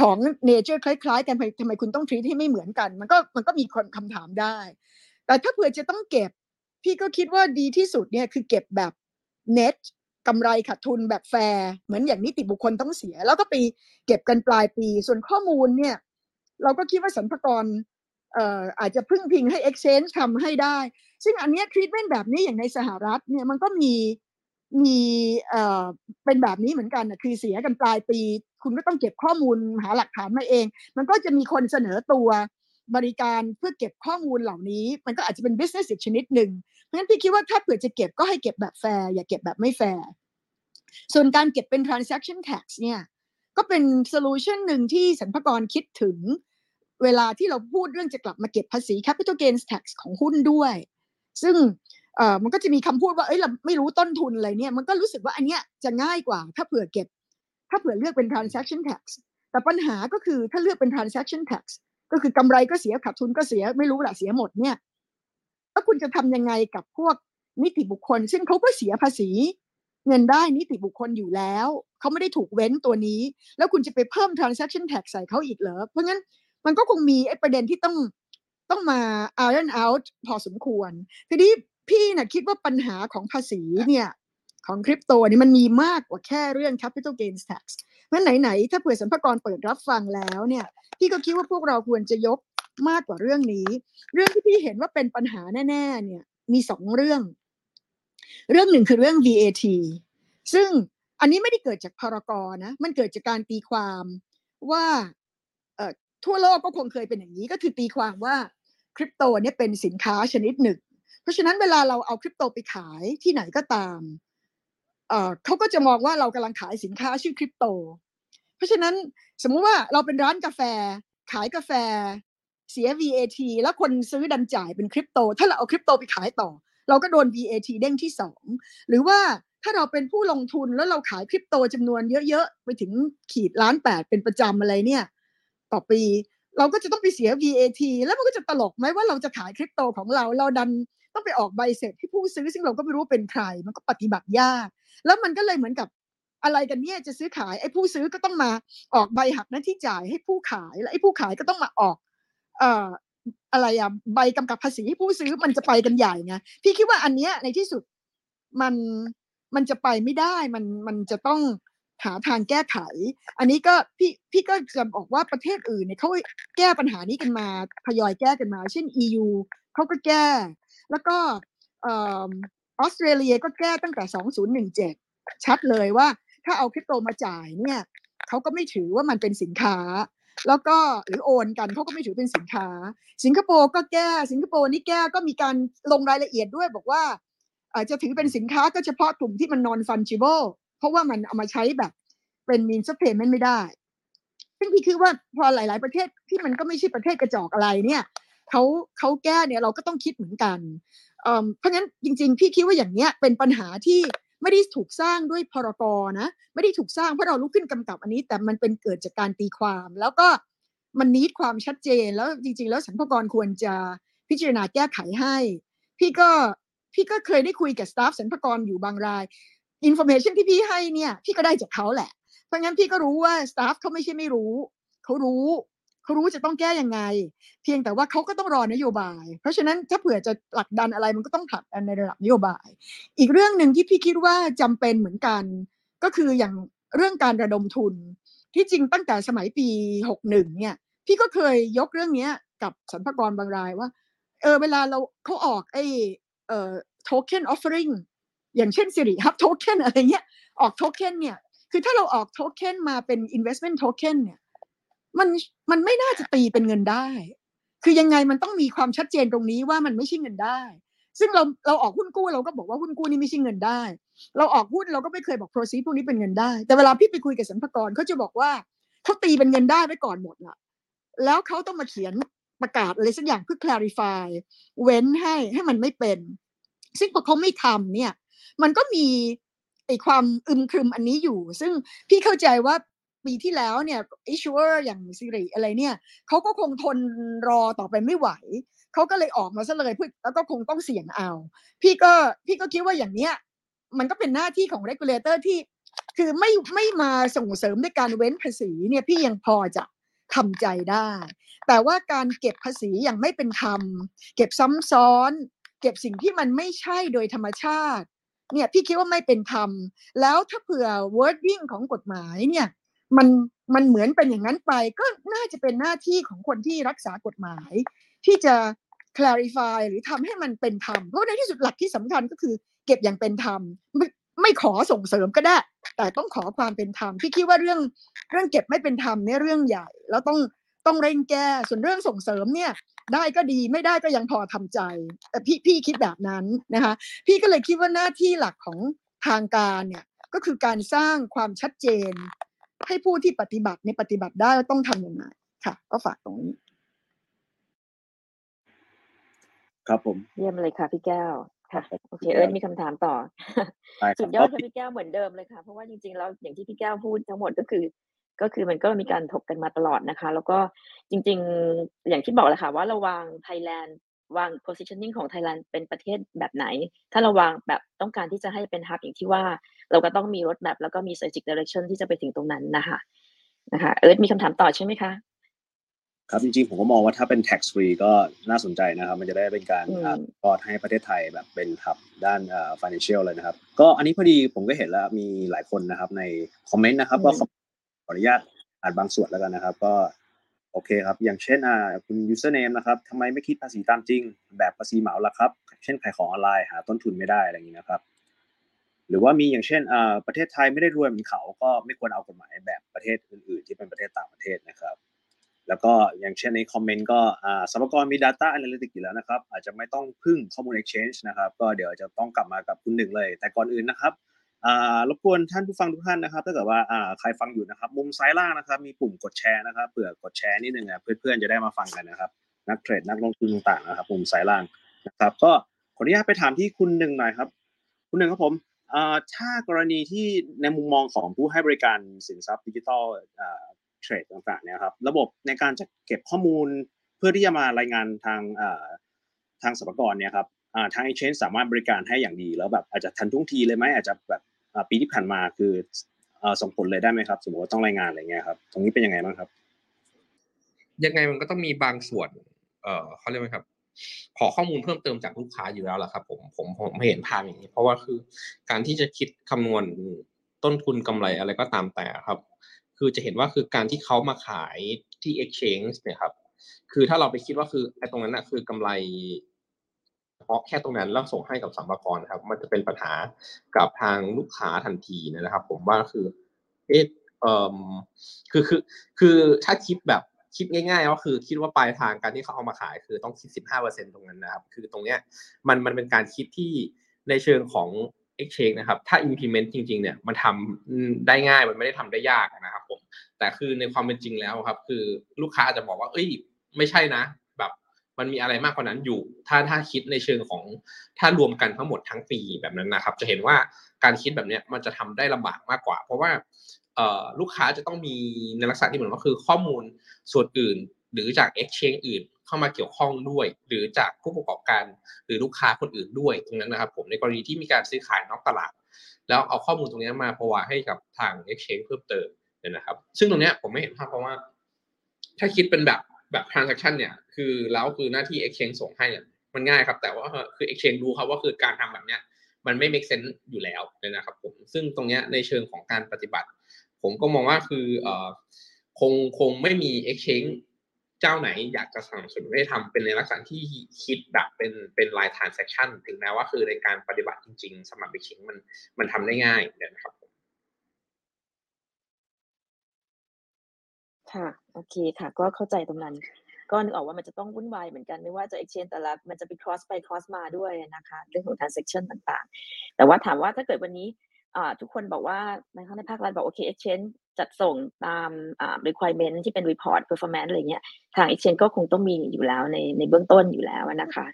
ของ nature คล้ายๆ กันทำไมทำไมคุณต้อง treat ให้ไม่เหมือนกัน มันก็มันก็มีคนคำถามได้ แต่ถ้าเผื่อจะต้องเก็บ พี่ก็คิดว่าดีที่สุดเนี่ยคือเก็บแบบเน็ตกำไรขาดทุนแบบแฟร์เหมือนอย่างนิติบุคคลต้องเสีย แล้วก็ไปเก็บกันปลายปี ส่วนข้อมูลเนี่ย เราก็คิดว่าสรรพากรเอ่ออาจจะพึ่งพิงให้ exchange ทำให้ได้ ซึ่งอันนี้ย treatment แบบนี้อย่างในสหรัฐเนี่ยมันก็มีมีเอ่อเป็นแบบนี้เหมือนกันนะคือเสียกันปลายปี คุณก็ต้องเก็บข้อมูลหาหลักฐานมาเอง มันก็จะมีคนเสนอตัวบริการเพื่อเก็บข้อมูลเหล่านี้ มันก็อาจจะเป็น business อีกชนิดหนึ่งเพราะฉะนั้นพี่คิดว่าถ้าเผื่อจะเก็บก็ให้เก็บแบบแฟร์อย่าเก็บแบบไม่แฟร์ส่วนการเก็บเป็น transaction tax เนี่ยก็เป็น solution หนึ่งที่สรรพากรคิดถึง เวลาที่เราพูดเรื่องจะกลับมาเก็บภาษี capital gains tax ของหุ้นด้วย ซึ่งเอ่อมันก็จะมีคำพูดว่าเอ้ยเราไม่รู้ต้นทุนอะไรเนี่ยมันก็รู้สึกว่าอันเนี้ยจะง่ายกว่า ถ้าเผื่อเก็บ ถ้าเผื่อเลือกเป็น transaction tax แต่ปัญหาก็คือถ้าเลือกเป็น transaction tax ก็คือกำไรก็เสียขาดทุนก็เสียไม่รู้แหละเสียหมดเนี่ยแล้วคุณจะทำยังไงกับพวกนิติบุคคล ซึ่งเขาก็เสียภาษี เงินได้นิติบุคคลอยู่แล้ว เขาไม่ได้ถูกเว้นตัวนี้ แล้วคุณจะไปเพิ่ม transaction tax ใส่เขาอีกเหรอเพราะงั้น มันก็คงมีไอ้ประเด็นที่ต้องต้องมา iron out พอสมควร ทีนี้พี่นะคิดว่าปัญหาของภาษีเนี่ยของคริปโตนี่มันมีมากกว่าแค่เรื่อง capital gains tax เพราะไหนๆถ้าเผื่อสัมภากรเปิดรับฟังแล้วเนี่ยพี่ก็คิดว่าพวกเราควรจะยกมากกว่าเรื่องนี้ เรื่องที่พี่เห็นว่าเป็นปัญหาแน่ ๆ เนี่ยมีสองเรื่อง เรื่องหนึ่งคือเรื่อง VAT ซึ่งอันนี้ไม่ได้เกิดจากพรกรนะ มันเกิดจากการตีความว่า ทั่วโลกก็คงเคยเป็นอย่างนี้ก็คือตีความว่าคริปโตเนี่ยเป็นสินค้าชนิดหนึ่ง เพราะฉะนั้นเวลาเราเอาคริปโตไปขายที่ไหนก็ตามเอ่อเขาก็จะมองว่าเรากำลังขายสินค้าชื่อคริปโต เพราะฉะนั้นสมมุติว่าเราเป็นร้านกาแฟ ขายกาแฟ เสีย VAT แล้วคนซื้อดันจ่ายเป็นคริปโต ถ้าเราเอาคริปโตไปขายต่อ เราก็โดน VAT เด้งที่สองหรือว่าถ้าเราเป็นผู้ลงทุนแล้วเราขายคริปโตจำนวนเยอะๆ ไปถึงขีดล้านแปดเป็นประจำอะไรเนี่ย ต่อปี เราก็จะต้องไปเสีย VAT แล้วมันก็จะตลกไหมว่าเราจะขายคริปโตของเรา เราดันต้องไปออกใบเสร็จให้ผู้ซื้อซึ่งเราก็ไม่รู้เป็นใคร มันก็ปฏิบัติยาก แล้วมันก็เลยเหมือนกับอะไรกันเนี่ยจะซื้อขายไอ้ผู้ซื้อก็ต้องมาออกใบหักหน้าที่จ่ายให้ผู้ขายแล้วไอ้ผู้ขายก็ต้องมาออก เอ่ออะไรอะใบกำกับภาษีให้ผู้ซื้อมันจะไปกันใหญ่ไงพี่คิดว่าอันเนี้ยในที่สุดมันมันจะไปไม่ได้มันมันจะต้อง หาทางแก้ไข อันนี้ก็พี่พี่ก็จะบอกว่าประเทศอื่นเนี่ยเขาแก้ปัญหานี้กันมาทยอยแก้กันมา เช่น EU เขาก็แก้ แล้วก็ออสเตรเลียก็แก้ตั้งแต่ 2017 ชัดเลยว่าถ้าเอาคริปโตมาจ่ายเนี่ยเขาก็ไม่ถือว่ามันเป็นสินค้า แล้วก็หรือโอนกันเขาก็ไม่ถือเป็นสินค้า สิงคโปร์ก็แก้สิงคโปร์นี่แก้ก็มีการลงรายละเอียดด้วยบอกว่าอาจจะถือเป็นสินค้าก็เฉพาะกลุ่มที่มัน non fungible เพราะว่ามันเอามาใช้แบบเป็น means of payment ไม่ได้ ซึ่งพี่คิดว่าพอหลาย ๆ ประเทศที่มันก็ไม่ใช่ประเทศกระจอกอะไรเนี่ยเขาเขาแก้เนี่ยเราก็ต้องคิดเหมือนกันเเพราะงั้นจริง ๆ พี่คิดว่าอย่างเนี้ยเป็นปัญหาที่ไม่ได้ถูกสร้างด้วยพรกนะ ไม่ได้ถูกสร้างเพราะเราลุกขึ้นกำกับอันนี้ แต่มันเป็นเกิดจากการตีความ แล้วก็มันนิดความชัดเจน แล้วจริง ๆ แล้วสรรพากรควรจะพิจารณาแก้ไขให้ พี่ก็พี่ก็เคยได้คุยกับ staff สรรพากรอยู่บางราย information ที่พี่ให้เนี่ยพี่ก็ได้จากเขาแหละ เพราะงั้นพี่ก็รู้ว่า staff เขาไม่ใช่ไม่รู้เขารู้เขารู้จะต้องแก้ยังไง เพียงแต่ว่าเขาก็ต้องรอนโยบาย เพราะฉะนั้นถ้าเผื่อจะผลักดันอะไรมันก็ต้องผลักดันในระดับนโยบาย อีกเรื่องหนึ่งที่พี่คิดว่าจำเป็นเหมือนกัน ก็คืออย่างเรื่องการระดมทุน ที่จริงตั้งแต่สมัยปีหกหนึ่งเนี่ย พี่ก็เคยยกเรื่องนี้กับสรรพากรบางรายว่า เออเวลาเราเขาออกไอ้เอ่อโทเค็น อย่างเช่นสิริฮับโทเค็นอะไรเงี้ยออกโทเค็นเนี่ย คือถ้าเราออกโทเค็นมาเป็น investment token เนี่ยมันมันไม่น่าจะตีเป็นเงินได้ คือยังไงมันต้องมีความชัดเจนตรงนี้ว่ามันไม่ใช่เงินได้ ซึ่งเราเราออกหุ้นกู้เราก็บอกว่าหุ้นกู้นี่ไม่ใช่เงินได้ เราออกหุ้นเราก็ไม่เคยบอกโปรซีพวกนี้เป็นเงินได้ แต่เวลาพี่ไปคุยกับสรรพากรเขาจะบอกว่าเขาตีเป็นเงินได้ไว้ก่อนหมดละแล้วเขาต้องมาเขียนประกาศอะไรสักอย่างเพื่อ clarify เว้นให้ให้มันไม่เป็น ซึ่งพอเขาไม่ทำเนี่ย มันก็มีไอความอึมครึมอันนี้อยู่ ซึ่งพี่เข้าใจว่าปีที่แล้วเนี่ย issuer อย่างซิริอะไรเนี่ยเขาก็คงทนรอต่อไปไม่ไหวเขาก็เลยออกมาซะเลยพื่อแล้วก็คงต้องเสี่ยงเอา พี่ก็พี่ก็คิดว่าอย่างเนี้ยมันก็เป็นหน้าที่ของ regulator ที่คือไม่ไม่มาส่งเสริมด้วยการเว้นภาษีเนี่ยพี่ยังพอจะทำใจได้ แต่ว่าการเก็บภาษีอย่างไม่เป็นธรรม เก็บซ้ำซ้อน เก็บสิ่งที่มันไม่ใช่โดยธรรมชาติ เนี่ยพี่คิดว่าไม่เป็นธรรม แล้วถ้าเผื่อ wording ของกฎหมายเนี่ยมันมันเหมือนเป็นอย่างนั้นไปก็น่าจะเป็นหน้าที่ของคนที่รักษากฎหมาย ที่จะ clarify หรือทำให้มันเป็นธรรม เพราะในที่สุดหลักที่สำคัญก็คือ เก็บอย่างเป็นธรรมไม่ไม่ขอส่งเสริมก็ได้ แต่ต้องขอความเป็นธรรมพี่คิดว่าเรื่องเรื่องเก็บไม่เป็นธรรมเนี่ยเรื่องใหญ่ แล้วต้องต้องเร่งแก้ส่วนเรื่องส่งเสริมเนี่ย ได้ก็ดีไม่ได้ก็ยังพอทำใจแต่พี่พี่คิดแบบนั้นนะคะพี่ก็เลยคิดว่าหน้าที่หลักของทางการเนี่ยก็คือการสร้างความชัดเจน ให้ผู้ที่ปฏิบัติในปฏิบัติได้ต้องทำยังไงค่ะ ก็ฝากตรงนี้ ครับผม เยี่ยมเลยค่ะพี่แก้วค่ะโอเคเอิร์ธมีคำถามต่อสุดยอดค่ะพี่แก้วเหมือนเดิมเลยค่ะ เพราะว่าจริงๆแล้วอย่างที่พี่แก้วพูดทั้งหมดก็คือ ก็คือมันก็มีการถกกันมาตลอดนะคะ แล้วก็จริงๆ อย่างที่บอกแหละค่ะว่าเราวางไทยแลนด์วาง positioning ของไทยแลนด์เป็นประเทศแบบไหน ถ้าเราวางแบบต้องการที่จะให้เป็นฮับอย่างที่ว่า เราก็ต้องมีรถแบบแล้วก็มี strategic direction ที่จะไปถึงตรงนั้นนะคะนะคะเอิร์ธมีคำถามต่อใช่ไหมคะ ครับจริงๆ ผมก็มองว่าถ้าเป็น tax free ก็น่าสนใจนะครับ มันจะได้เป็นการก็ให้ประเทศไทยแบบเป็นทับด้าน financial เลยนะครับ ก็อันนี้พอดีผมก็เห็นแล้วมีหลายคนนะครับในคอมเมนต์นะครับก็ ขออนุญาตอ่านบางส่วนแล้วกันนะครับ ก็โอเคครับ อย่างเช่นอ่าคุณ username นะครับทำไมไม่คิดภาษีตามจริง แบบภาษีเหมาล่ะครับ เช่นขายของออนไลน์หาต้นทุนไม่ได้อะไรอย่างนี้นะครับ หรือว่ามีอย่างเช่นอ่าประเทศไทยไม่ได้รวยเหมือนเขาก็ไม่ควรเอากฎหมายแบบประเทศอื่น ๆ ที่เป็นประเทศต่างประเทศนะครับ แล้วก็อย่างเช่นในคอมเมนต์ก็อ่าสมกรมี Data Analytics อยู่แล้วนะครับ อาจจะไม่ต้องพึ่งข้อมูล Exchange นะครับ ก็เดี๋ยวจะต้องกลับมากับคุณหนึ่งเลย แต่ก่อนอื่นนะครับ รบกวนท่านผู้ฟังทุกท่านนะครับถ้าเกิดว่าใครฟังอยู่นะครับ มุมซ้ายล่างนะครับ มีปุ่มกดแชร์นะครับเผื่อกดแชร์นิดนึงนะเพื่อนๆจะได้มาฟังกันนะครับ นักเทรดนักลงทุนต่างๆนะครับ มุมซ้ายล่างนะครับ ก็ขออนุญาตไปถามที่คุณหนึ่งหน่อยครับ คุณหนึ่งครับผมถ้ากรณีที่ในมุมมองของผู้ให้บริการสินทรัพย์ดิจิทัลเทรดต่างๆเนี่ยครับ ระบบในการจะเก็บข้อมูลเพื่อที่จะมารายงานทางทางสรรพากรเนี่ยครับทาง Exchange สามารถบริการให้อย่างดีแล้วแบบอาจจะทันท่วงทีเลยไหมอาจจะแบบ ปีที่ผ่านมาคือส่งผลเลยได้ไหมครับ สมมติว่าต้องรายงานอะไรเงี้ยครับ ตรงนี้เป็นยังไงบ้างครับ ยังไงมันก็ต้องมีบางส่วน เอ่อเขาเรียกว่าครับ ขอข้อมูลเพิ่มเติมจากลูกค้าอยู่แล้วล่ะครับ ผมผมผมเห็นภาพอย่างนี้ เพราะว่าคือการที่จะคิดคำนวณต้นทุนกำไรอะไรก็ตามแต่ครับ คือจะเห็นว่าคือการที่เขามาขายที่ exchange เนี่ยครับ คือถ้าเราไปคิดว่าคือไอ้ตรงนั้นนะคือกำไร ฉพาะแค่ตรงนั้นแล้วส่งให้กับสัมภาระครับ มันจะเป็นปัญหากับทางลูกค้าทันทีนะครับ ผมว่าคือเอ๊ะเอ่อคือคือคือถ้าคิดแบบคิดง่ายๆก็คือคิดว่าปลายทางการที่เขาเอามาขาย คือต้องคิด 15%ตรงนั้นนะครับ คือตรงเนี้ยมันมันเป็นการคิดที่ในเชิงของ exchange นะครับ ถ้า implement จริง ๆ เนี่ย มันทำได้ง่าย มันไม่ได้ทำได้ยากนะครับผม แต่คือในความเป็นจริงแล้วครับ คือลูกค้าอาจจะบอกว่า เอ้ย ไม่ใช่นะ มันมีอะไรมากกว่านั้นอยู่ ถ้าถ้าคิดในเชิงของถ้ารวมกันทั้งหมดทั้งปีแบบนั้นนะครับ จะเห็นว่าการคิดแบบนี้มันจะทำได้ลำบากมากกว่า เพราะว่าลูกค้าจะต้องมีในลักษณะที่เหมือนว่าคือข้อมูลส่วนอื่น หรือจาก exchange อื่นเข้ามาเกี่ยวข้องด้วย หรือจากผู้ประกอบการหรือลูกค้าคนอื่นด้วยตรงนั้นนะครับ ผมในกรณีที่มีการซื้อขายนอกตลาด แล้วเอาข้อมูลตรงนี้มาประวาให้กับทาง exchange เพิ่มเติมเนี่ยนะครับ ซึ่งตรงนี้ผมไม่เห็นภาพเพราะว่า ถ้าคิดเป็นแบบ แบบ transaction เนี่ย คือแล้วคือหน้าที่ exchange ส่งให้เนี่ยมันง่ายครับ แต่ว่าคือ exchange รู้ครับว่าคือการทำแบบเนี้ย มันไม่ make sense อยู่แล้วเนะครับผม ซึ่งตรงเนี้ยในเชิงของการปฏิบัติ ผมก็มองว่าคือเอ่อคงคงไม่มี exchange เจ้าไหนอยากจะสนับสนุนให้ทำเป็นในลักษณะที่คิดแบบเป็นเป็นลาย transaction ถึงแม้ว่าคือในการปฏิบัติจริงๆสมัคร exchange มันมันทำได้ง่ายนะครับค่ะ โอเคค่ะ ก็เข้าใจตรงนั้น ก็นึกออกว่ามันจะต้องวุ่นวายเหมือนกันไม่ว่าจะ exchange แต่ละมันจะไป cross ไป cross มาด้วยนะคะ เรื่องของ transaction ต่างๆ แต่ว่าถามว่าถ้าเกิดวันนี้ทุกคนบอกว่าในภาครัฐบอกโอเค exchange จัดส่งตาม requirement ที่เป็น report performance อะไรเงี้ยทาง exchange ก็คงต้องมีอยู่แล้วในในเบื้องต้นอยู่แล้วนะคะ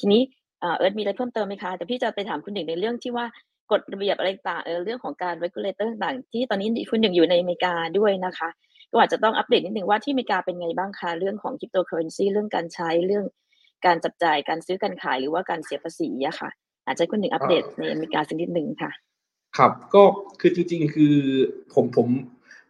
ทีนี้เอิร์ธมีอะไรเพิ่มเติมไหมคะแต่พี่จะไปถามคุณหนึ่งในเรื่องที่ว่ากฎระเบียบอะไรต่างเรื่องของการ regulator ต่างที่ตอนนี้คุณหนึ่งอยู่ในอเมริกาด้วยนะคะ ก็อาจจะต้องอัปเดตนิดนึงว่าที่อเมริกาเป็นไงบ้างคะเรื่องของ cryptocurrency เรื่องการใช้เรื่องการจับจ่ายการซื้อการขายหรือว่าการเสียภาษีอะค่ะ อาจจะคุณหนึ่งอัปเดตในอเมริกาสักนิดนึงค่ะ ครับก็คือจริงๆคือผมผม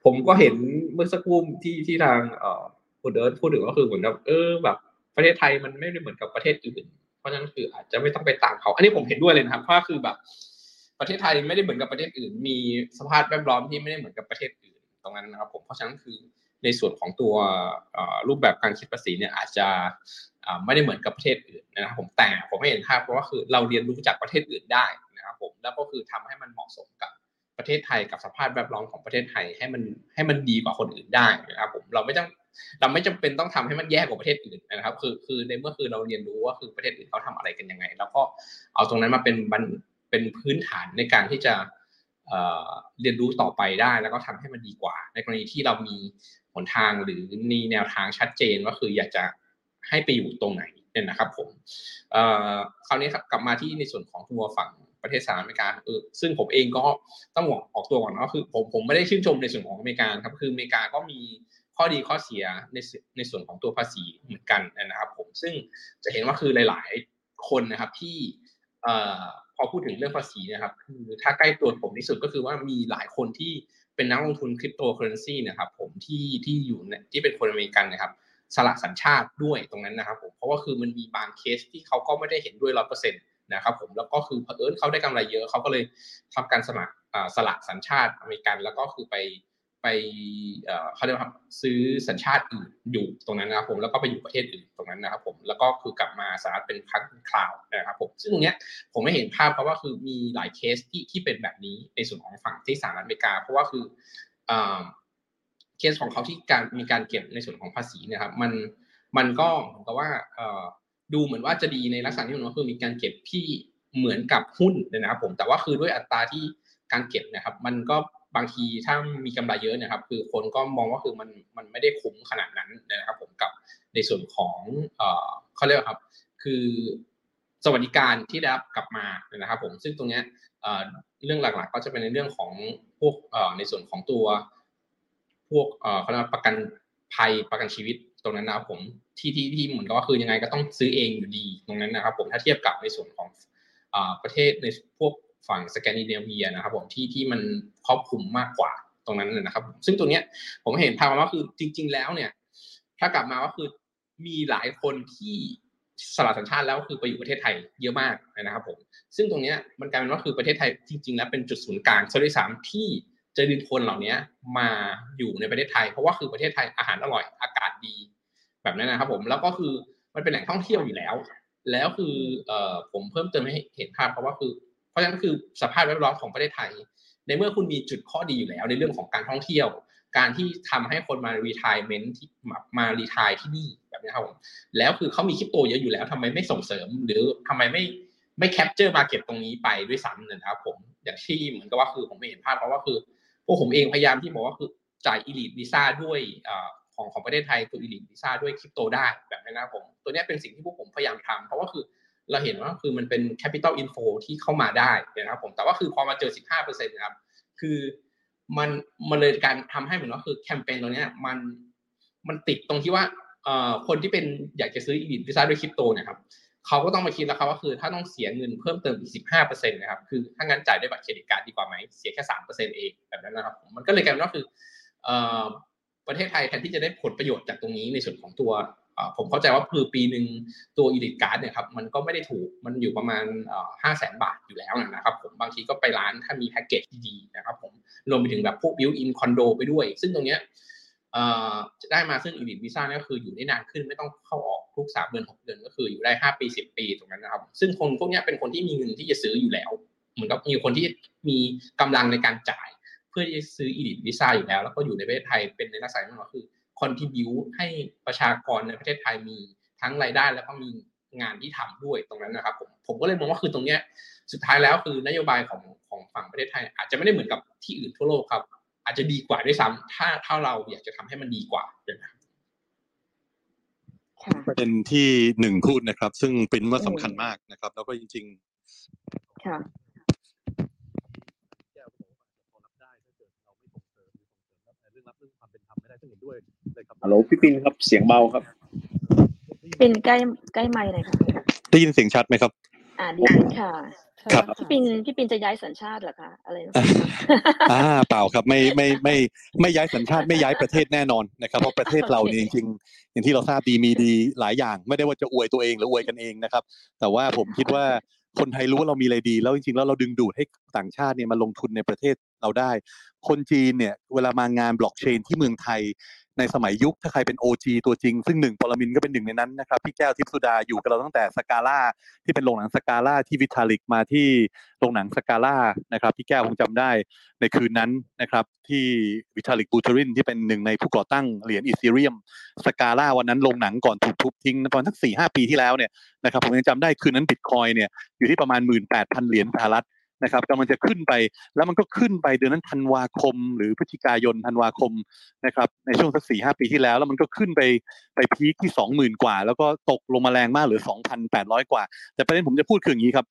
ผมก็เห็นเมื่อสักครู่ที่ที่ทางเอ่อคุณเดิร์พูดถึงก็คือเหมือนกับเออแบบประเทศไทยมันไม่ได้เหมือนกับประเทศอื่นเพราะฉะนั้นคืออาจจะไม่ต้องไปตามเขา อันนี้ผมเห็นด้วยเลยนะครับเพราะคือแบบ ประเทศไทยไม่ได้เหมือนกับประเทศอื่น มีสภาพแวดล้อมที่ไม่ได้เหมือนกับประเทศอื่น ตรงนั้นนะครับผมเพราะฉะนั้นคือในส่วนของตัวรูปแบบการคิดภาษีเนี่ยอาจจะไม่ได้เหมือนกับประเทศอื่นนะครับผมแต่ผมไม่เห็นภาพเพราะว่าคือเราเรียนรู้จากประเทศอื่นได้นะครับผมแล้วก็คือทำให้มันเหมาะสมกับประเทศไทยกับสภาพแวดล้อมของประเทศไทยให้มันให้มันดีกว่าคนอื่นได้นะครับผมเราไม่ต้องเราไม่จำเป็นต้องทำให้มันแย่กว่าประเทศอื่นนะครับ คือคือในเมื่อคือเราเรียนรู้ว่าคือประเทศอื่นเขาทำอะไรกันยังไง แล้วก็เอาตรงนั้นมาเป็นบันเป็นพื้นฐานในการที่จะ เรียนรู้ต่อไปได้แล้วก็ทำให้มันดีกว่า ในกรณีที่เรามีหนทางหรือมีแนวทางชัดเจนว่าคืออยากจะให้ไปอยู่ตรงไหนเนี่ยนะครับผมคราวนี้ครับกลับมาที่ในส่วนของตัวฝั่งประเทศสหรัฐอเมริกาเออซึ่งผมเองก็ต้องอกออกตัวก่อนว่าคือผมผมไม่ได้ชื่นชมในส่วนของอเมริกาครับคืออเมริกาก็มีข้อดีข้อเสียในในส่วนของตัวภาษีเหมือนกันนะครับผมซึ่งจะเห็นว่าคือหลาย ๆ คนนะครับที่ อพอพูดถึงเรื่องภาษีนะครับคือถ้าใกล้ตัวผมที่สุดก็คือว่ามีหลายคนที่เป็นนักลงทุนคริปโตเคอเรนซีนะครับผมที่ที่อยู่ที่เป็นคนอเมริกันนะครับสละสัญชาติด้วยตรงนั้นนะครับผมเพราะว่าคือมันมีบางเคสที่เขาก็ไม่ได้เห็นด้วยร้อยเปอร์เซ็นต์นะครับผมแล้วก็คือเผอิญเขาได้กำไรเยอะเขาก็เลยทำการสมัครสละสัญชาติอเมริกัน แล้วก็คือไป ไปเขาเรียกว่าซื้อสัญชาติอื่นอยู่ตรงนั้นนะครับผมแล้วก็ไปอยู่ประเทศอื่นตรงนั้นนะครับผมแล้วก็คือกลับมาสหรัฐเป็นครั้งคราวนะครับผมซึ่งตรงนี้ยผมไม่เห็นภาพเพราะว่าคือมีหลายเคสที่ที่เป็นแบบนี้ในส่วนของฝั่งที่สหรัฐอเมริกา เพราะว่าคือเคสของเขาที่การมีการเก็บในส่วนของภาษีเนี่ยครับมันมันก็เหมือนกับว่าดูเหมือนว่าจะดีในลักษณะที่มันก็คือมีการเก็บที่เหมือนกับหุ้นนะครับผมแต่ว่าคือด้วยอัตราที่การเก็บนะครับ มันก็ บางทีถ้ามีกำไรเยอะนะครับ คือคนก็มองว่าคือมันมันไม่ได้คุ้มขนาดนั้นนะครับ ผมกับในส่วนของเอ่อเขาเรียกครับ คือสวัสดิการที่ได้รับกลับมานะครับ ผมซึ่งตรงเนี้ยเรื่องหลักๆ ก็จะเป็นในเรื่องของพวกในส่วนของตัว พวกเขาเรียกประกันภัยประกันชีวิตตรงนั้นนะครับผมที่ที่ที่เหมือนกับว่าคือยังไงก็ต้องซื้อเองอยู่ดีตรงนั้นนะครับ ผมถ้าเทียบกับในส่วนของประเทศในพวก ฝั่งสแกนดิเนเวียนะครับผมที่ที่มันครอบคลุมมากกว่าตรงนั้นนะครับ ซึ่งตัวเนี้ยผมเห็นภาพว่าคือจริง ๆ แล้วเนี่ย ถ้ากลับมาก็คือมีหลายคนที่สละสัญชาติแล้วคือไปอยู่ประเทศไทยเยอะมากนะครับผมซึ่งตรงเนี้ยมันกลายเป็นว่าคือประเทศไทยจริง ๆ แล้วเป็นจุดศูนย์กลางโซลิสามที่จะดึงคนเหล่านี้มาอยู่ในประเทศไทย เพราะว่าคือประเทศไทยอาหารอร่อยอากาศดี แบบนั้นนะครับ ผมแล้วก็คือมันเป็นแหล่งท่องเที่ยวอยู่แล้ว แล้วคือเอ่อผมเพิ่มเติมให้เห็นภาพเพราะว่าคือ เพราะฉะนั้นคือสภาพแวดล้อมของประเทศไทย ในเมื่อคุณมีจุดข้อดีอยู่แล้ว ในเรื่องของการท่องเที่ยว การที่ทำให้คนมารีทายเมนที่มารีทายที่นี่แบบนี้ครับผมแล้วคือเขามีคริปโตเยอะอยู่แล้วทำไมไม่ส่งเสริม หรือทำไมไม่ไม่ capture market ตรงนี้ไปด้วยซ้ำนะครับผมอย่างที่เหมือนกับว่าคือผมไม่เห็นภาพเพราะว่าคือพวกผมเองพยายามที่บอกว่าคือจ่าย Elite วีซ่าด้วยของของประเทศไทยตัว Elite วีซ่าด้วยคริปโตได้แบบนี้นะครับผมตัวนี้เป็นสิ่งที่พวกผมพยายามทำเพราะว่าคือ เราเห็นว่าคือมันเป็น capital inflow ที่เข้ามาได้นะครับผมแต่ว่าคือพอมาเจอ 15%นะครับคือมันมันเลยการทำให้เหมือนว่าคือแคมเปญตัวนี้มันมันติดตรงที่ว่าเอ่อคนที่เป็นอยากจะซื้อ Elite วีซ่าด้วยคริปโตเนี่ยครับเขาก็ต้องมาคิดแล้วครับว่าคือถ้าต้องเสียเงินเพิ่มเติมอีกสิบห้าเปอร์เซ็นต์นะครับคือถ้างั้นจ่ายด้วยบัตร credit card ดีกว่าไหมเสียแค่สามเปอร์เซ็นต์เองแบบนั้นนะครับมันก็เลยกลายเป็นว่าคือเอ่อประเทศไทยแทนที่จะได้ผลประโยชน์จากตรงนี้ในส่วนของตัว ผมเข้าใจว่าคือปีหนึ่งตัว Elite card เนี่ยครับมันก็ไม่ได้ถูกมันอยู่ประมาณห้าแสนบาทอยู่แล้วนะครับผมบางทีก็ไปล้านถ้ามีแพ็กเกจดีๆนะครับผมรวมไปถึงแบบพวก built-in คอนโดไปด้วย ซึ่งตรงเนี้ยจะได้มาซึ่งอีลิทวีซ่านี่ก็คืออยู่ได้นานขึ้นไม่ต้องเข้าออกทุกสามเดือนหกเดือนก็คืออยู่ได้ห้าปีสิบปีตรงนั้นนะครับ ซึ่งคนพวกนี้เป็นคนที่มีเงินที่จะซื้ออยู่แล้วเหมือนกับมีคนที่มีกำลังในการจ่าย เพื่อที่จะซื้ออีลิทวีซ่าอยู่แล้ว แล้วก็อยู่ในประเทศไทยเป็นในลักษณะนั้นก็คือ คอนทิบิวให้ประชากรในประเทศไทยมีทั้งรายได้แล้วก็มีงานที่ทำด้วยตรงนั้นนะครับผมผมก็เลยมองว่าคือตรงเนี้ยสุดท้ายแล้วคือนโยบายของของฝั่งประเทศไทย อาจจะไม่ได้เหมือนกับที่อื่นทั่วโลกครับ อาจจะดีกว่าด้วยซ้ำถ้าถ้าเราอยากจะทำให้มันดีกว่านะครับประเด็นที่หนึ่งพูดนะครับ ซึ่งเป็นว่าสำคัญมากนะครับ แล้วก็จริง ๆ ค่ะ ฮัลโหลพี่ปินครับเสียงเบาครับปินใกล้ใกล้ไม้หน่อยค่ะได้ยินเสียงชัดไหมครับ อ่าดีขึ้นค่ะครับพี่ปินพี่ปินจะย้ายสัญชาติเหรอคะอะไรอ่าเปล่าครับไม่ไม่ไม่ไม่ย้ายสัญชาติไม่ย้ายประเทศแน่นอนนะครับเพราะประเทศเราเนี่ยจริงๆอย่างที่เราทราบดีมีดีหลายอย่าง ไม่ได้ว่าจะอวยตัวเองหรืออวยกันเองนะครับ แต่ว่าผมคิดว่าคนไทยรู้ว่าเรามีอะไรดี แล้วจริงๆแล้วเราดึงดูดให้ต่างชาติเนี่ยมาลงทุนในประเทศเราได้ คนจีนเนี่ยเวลามางานบล็อกเชนที่เมืองไทย ในสมัยยุคถ้าใครเป็น OG ตัวจริง ซึ่งหนึ่งปรมินก็เป็นหนึ่งในนั้นนะครับพี่แก้วทิพสุดาอยู่กับเราตั้งแต่สกาล่าที่เป็นโรงหนังสกาล่าที่วิทาลิกมาที่โรงหนังสกาล่านะครับพี่แก้วคงจำได้ในคืนนั้นนะครับที่วิทาลิกบูเทรินที่เป็นหนึ่งในผู้ก่อตั้งเหรียญอีเธเรียมสกาล่าวันนั้นโรงหนังก่อนถูกทุบทิ้งตอนสักสี่ห้าปีที่แล้วเนี่ยนะครับผมยังจำได้คืนนั้นบิตคอยเนี่ยอยู่ที่ประมาณหมื่นแปดพันเหรียญสหรัฐ นะครับกำลังจะขึ้นไปแล้วมันก็ขึ้นไปเดือนนั้นธันวาคม หรือพฤศจิกายนธันวาคมนะครับในช่วงสักสี่ห้าปีที่แล้ว แล้วมันก็ขึ้นไปไปพีคที่สองหมื่นกว่า แล้วก็ตกลงมาแรงมากเหลือสองพันแปดร้อยกว่า แต่ประเด็นผมจะพูดคืออย่างนี้ครับ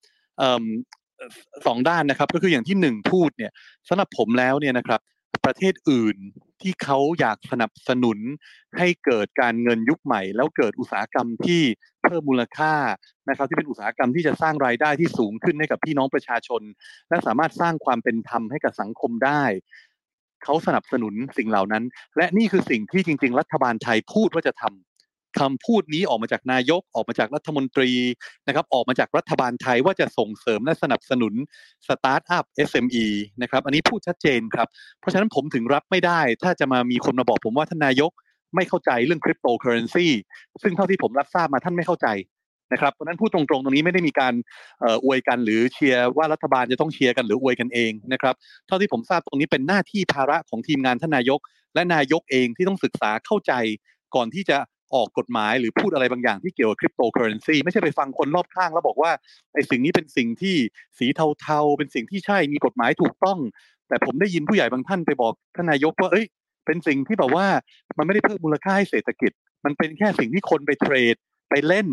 สองด้านนะครับ ก็คืออย่างที่หนึ่งพูดเนี่ยสำหรับผมแล้วเนี่ยนะครับประเทศอื่นที่เขาอยากสนับสนุนให้เกิดการเงินยุคใหม่ แล้วเกิดอุตสาหกรรมที่ เพิ่มมูลค่านะครับที่เป็นอุตสาหกรรมที่จะสร้างรายได้ที่สูงขึ้นให้กับพี่น้องประชาชน และสามารถสร้างความเป็นธรรมให้กับสังคมได้เขาสนับสนุนสิ่งเหล่านั้น และนี่คือสิ่งที่จริง ๆ รัฐบาลไทยพูดว่าจะทำคำพูดนี้ออกมาจากนายกออกมาจากรัฐมนตรีนะครับออกมาจากรัฐบาลไทยว่าจะส่งเสริมและสนับสนุนสตาร์ทอัพ SME นะครับอันนี้พูดชัดเจนครับ เพราะฉะนั้นผมถึงรับไม่ได้ ถ้าจะมามีคนมาบอกผมว่าท่านนายก ไม่เข้าใจเรื่องคริปโตเคอเรนซีซึ่งเท่าที่ผมรับทราบมาท่านไม่เข้าใจนะครับเพราะนั้นพูดตรงๆ ตรงนี้ไม่ได้มีการอวยกันหรือเชียร์ว่ารัฐบาลจะต้องเชียร์กันหรืออวยกันเองนะครับเท่าที่ผมทราบตรงนี้เป็นหน้าที่ภาระของทีมงานท่านนายก และนายกเองที่ต้องศึกษาเข้าใจก่อนที่จะออกกฎหมายหรือพูดอะไรบางอย่างที่เกี่ยวกับคริปโตเคอเรนซีไม่ใช่ไปฟังคนรอบข้างแล้วบอกว่าไอ้สิ่งนี้เป็นสิ่งที่สีเทาๆ เป็นสิ่งที่ใช่มีกฎหมายถูกต้อง แต่ผมได้ยินผู้ใหญ่บางท่านไปบอกท่านนายกว่าเอ้ย เป็นสิ่งที่แบบว่ามันไม่ได้เพิ่มมูลค่าให้เศรษฐกิจ มันเป็นแค่สิ่งที่คนไปเทรด ไปเล่น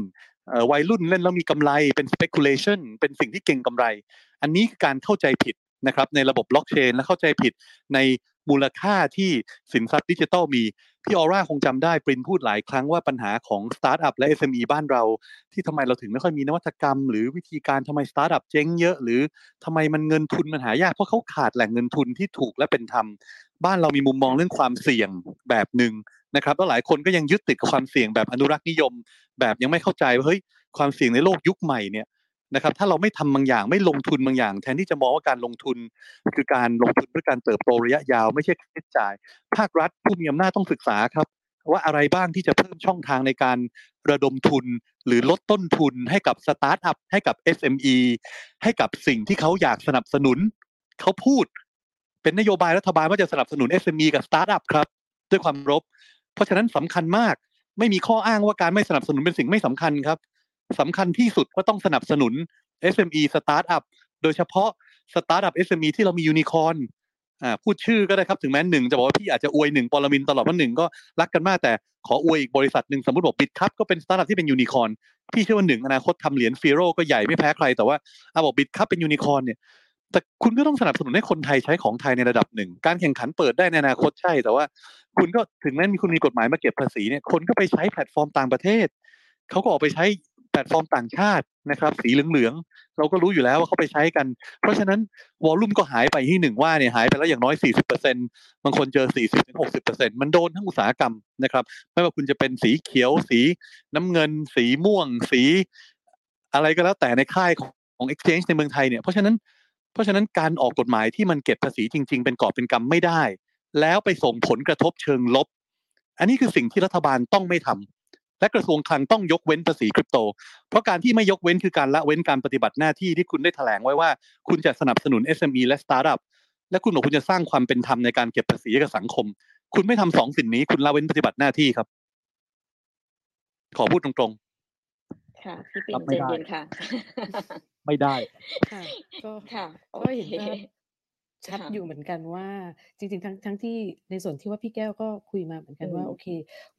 วัยรุ่นเล่นแล้วมีกำไรเป็น speculation เป็นสิ่งที่เก็งกำไร อันนี้คือการเข้าใจผิดนะครับในระบบบล็อกเชนและเข้าใจผิดในมูลค่าที่สินทรัพย์ดิจิทัลมี พี่ออร่าคงจำได้ปรินพูดหลายครั้งว่าปัญหาของสตาร์ทอัพและ SME บ้านเรา ที่ทำไมเราถึงไม่ค่อยมีนวัตกรรม หรือวิธีการทำไมสตาร์ทอัพเจ๊งเยอะ หรือทำไมมันเงินทุนมันหายากเพราะเขาขาดแหล่งเงินทุนที่ถูกและเป็นธรรม บ้านเรามีมุมมองเรื่องความเสี่ยงแบบหนึ่งนะครับแล้วหลายคนก็ยังยึดติดความเสี่ยงแบบอนุรักษ์นิยม แบบยังไม่เข้าใจว่าเฮ้ยความเสี่ยงในโลกยุคใหม่เนี่ยนะครับถ้าเราไม่ทำบางอย่างไม่ลงทุนบางอย่าง แทนที่จะมองว่าการลงทุน คือการลงทุนเพื่อการเติบโตระยะยาวไม่ใช่ค่าใช้จ่าย ภาครัฐผู้มีอำนาจต้องศึกษาครับว่าอะไรบ้างที่จะเพิ่มช่องทางในการระดมทุน หรือลดต้นทุนให้กับสตาร์ทอัพให้กับ SME ให้กับสิ่งที่เขาอยากสนับสนุน เขาพูด เป็นนโยบายรัฐบาลว่าจะสนับสนุน SME กับสตาร์ทอัพครับ ด้วยความเคารพ เพราะฉะนั้นสำคัญมาก ไม่มีข้ออ้างว่าการไม่สนับสนุนเป็นสิ่งไม่สำคัญครับสำคัญที่สุดก็ต้องสนับสนุน SME สตาร์ทอัพโดยเฉพาะสตาร์ทอัพ SME ที่เรามียูนิคอนอ่าพูดชื่อก็ได้ครับถึงแม้หนึ่งจะบอกว่าพี่อาจจะอวยหนึ่งปรมินตลอดว่าหนึ่งก็รักกันมากแต่ขออวยอีกบริษัทหนึ่งสมมติบอก Bitkub ก็เป็นสตาร์ทอัพที่เป็นยูนิคอนพี่เชื่อว่าหนึ่งอนาคตทำเหรียญฟีโร่ก็ใหญ่ไม่แพ้ใครแต่ว่าเอาบอก Bitkub เป็นยูนิคอนเนี่ย แต่คุณก็ต้องสนับสนุนให้คนไทยใช้ของไทยในระดับหนึ่ง การแข่งขันเปิดได้ในอนาคตใช่ แต่ว่า คุณก็ถึงแม้มีคุณมีกฎหมายมาเก็บภาษีเนี่ย คนก็ไปใช้แพลตฟอร์มต่างประเทศ เขาก็ออกไปใช้แพลตฟอร์มต่างชาตินะครับ สีเหลืองๆ เราก็รู้อยู่แล้วว่าเขาไปใช้กัน เพราะฉะนั้น volume ก็หายไปที่หนึ่งว่าเนี่ยหายไปแล้วอย่างน้อย 40%บางคนเจอ 40-60%มันโดนทั้งอุตสาหกรรมนะครับ ไม่ว่าคุณจะเป็นสีเขียว สีน้ำเงิน สีม่วง สี อะไรก็แล้วแต่ในค่ายของของ exchange ในเมืองไทยเนี่ย เพราะฉะนั้น เพราะฉะนั้นการออกกฎหมายที่มันเก็บภาษีจริง ๆ เป็นกอบเป็นกำไม่ได้ แล้วไปส่งผลกระทบเชิงลบ อันนี้คือสิ่งที่รัฐบาลต้องไม่ทำและกระทรวงคลังต้องยกเว้นภาษีคริปโต เพราะการที่ไม่ยกเว้นคือการละเว้นการปฏิบัติหน้าที่ที่คุณได้แถลงไว้ว่า คุณจะสนับสนุน SME และสตาร์ทอัพและคุณบอกคุณจะสร้างความเป็นธรรมในการเก็บภาษีกับสังคม คุณไม่ทำสองสิ่งนี้ คุณละเว้นปฏิบัติหน้าที่ครับ ขอพูดตรงๆ ค่ะพี่ปิ่นใจเย็นค่ะ ไม่ได้ ค่ะ ก็ค่ะก็เห็นว่า ชัดอยู่เหมือนกันว่าจริง ๆ ทั้งทั้งที่ในส่วนที่ว่าพี่แก้วก็คุยมาเหมือนกันว่าโอเค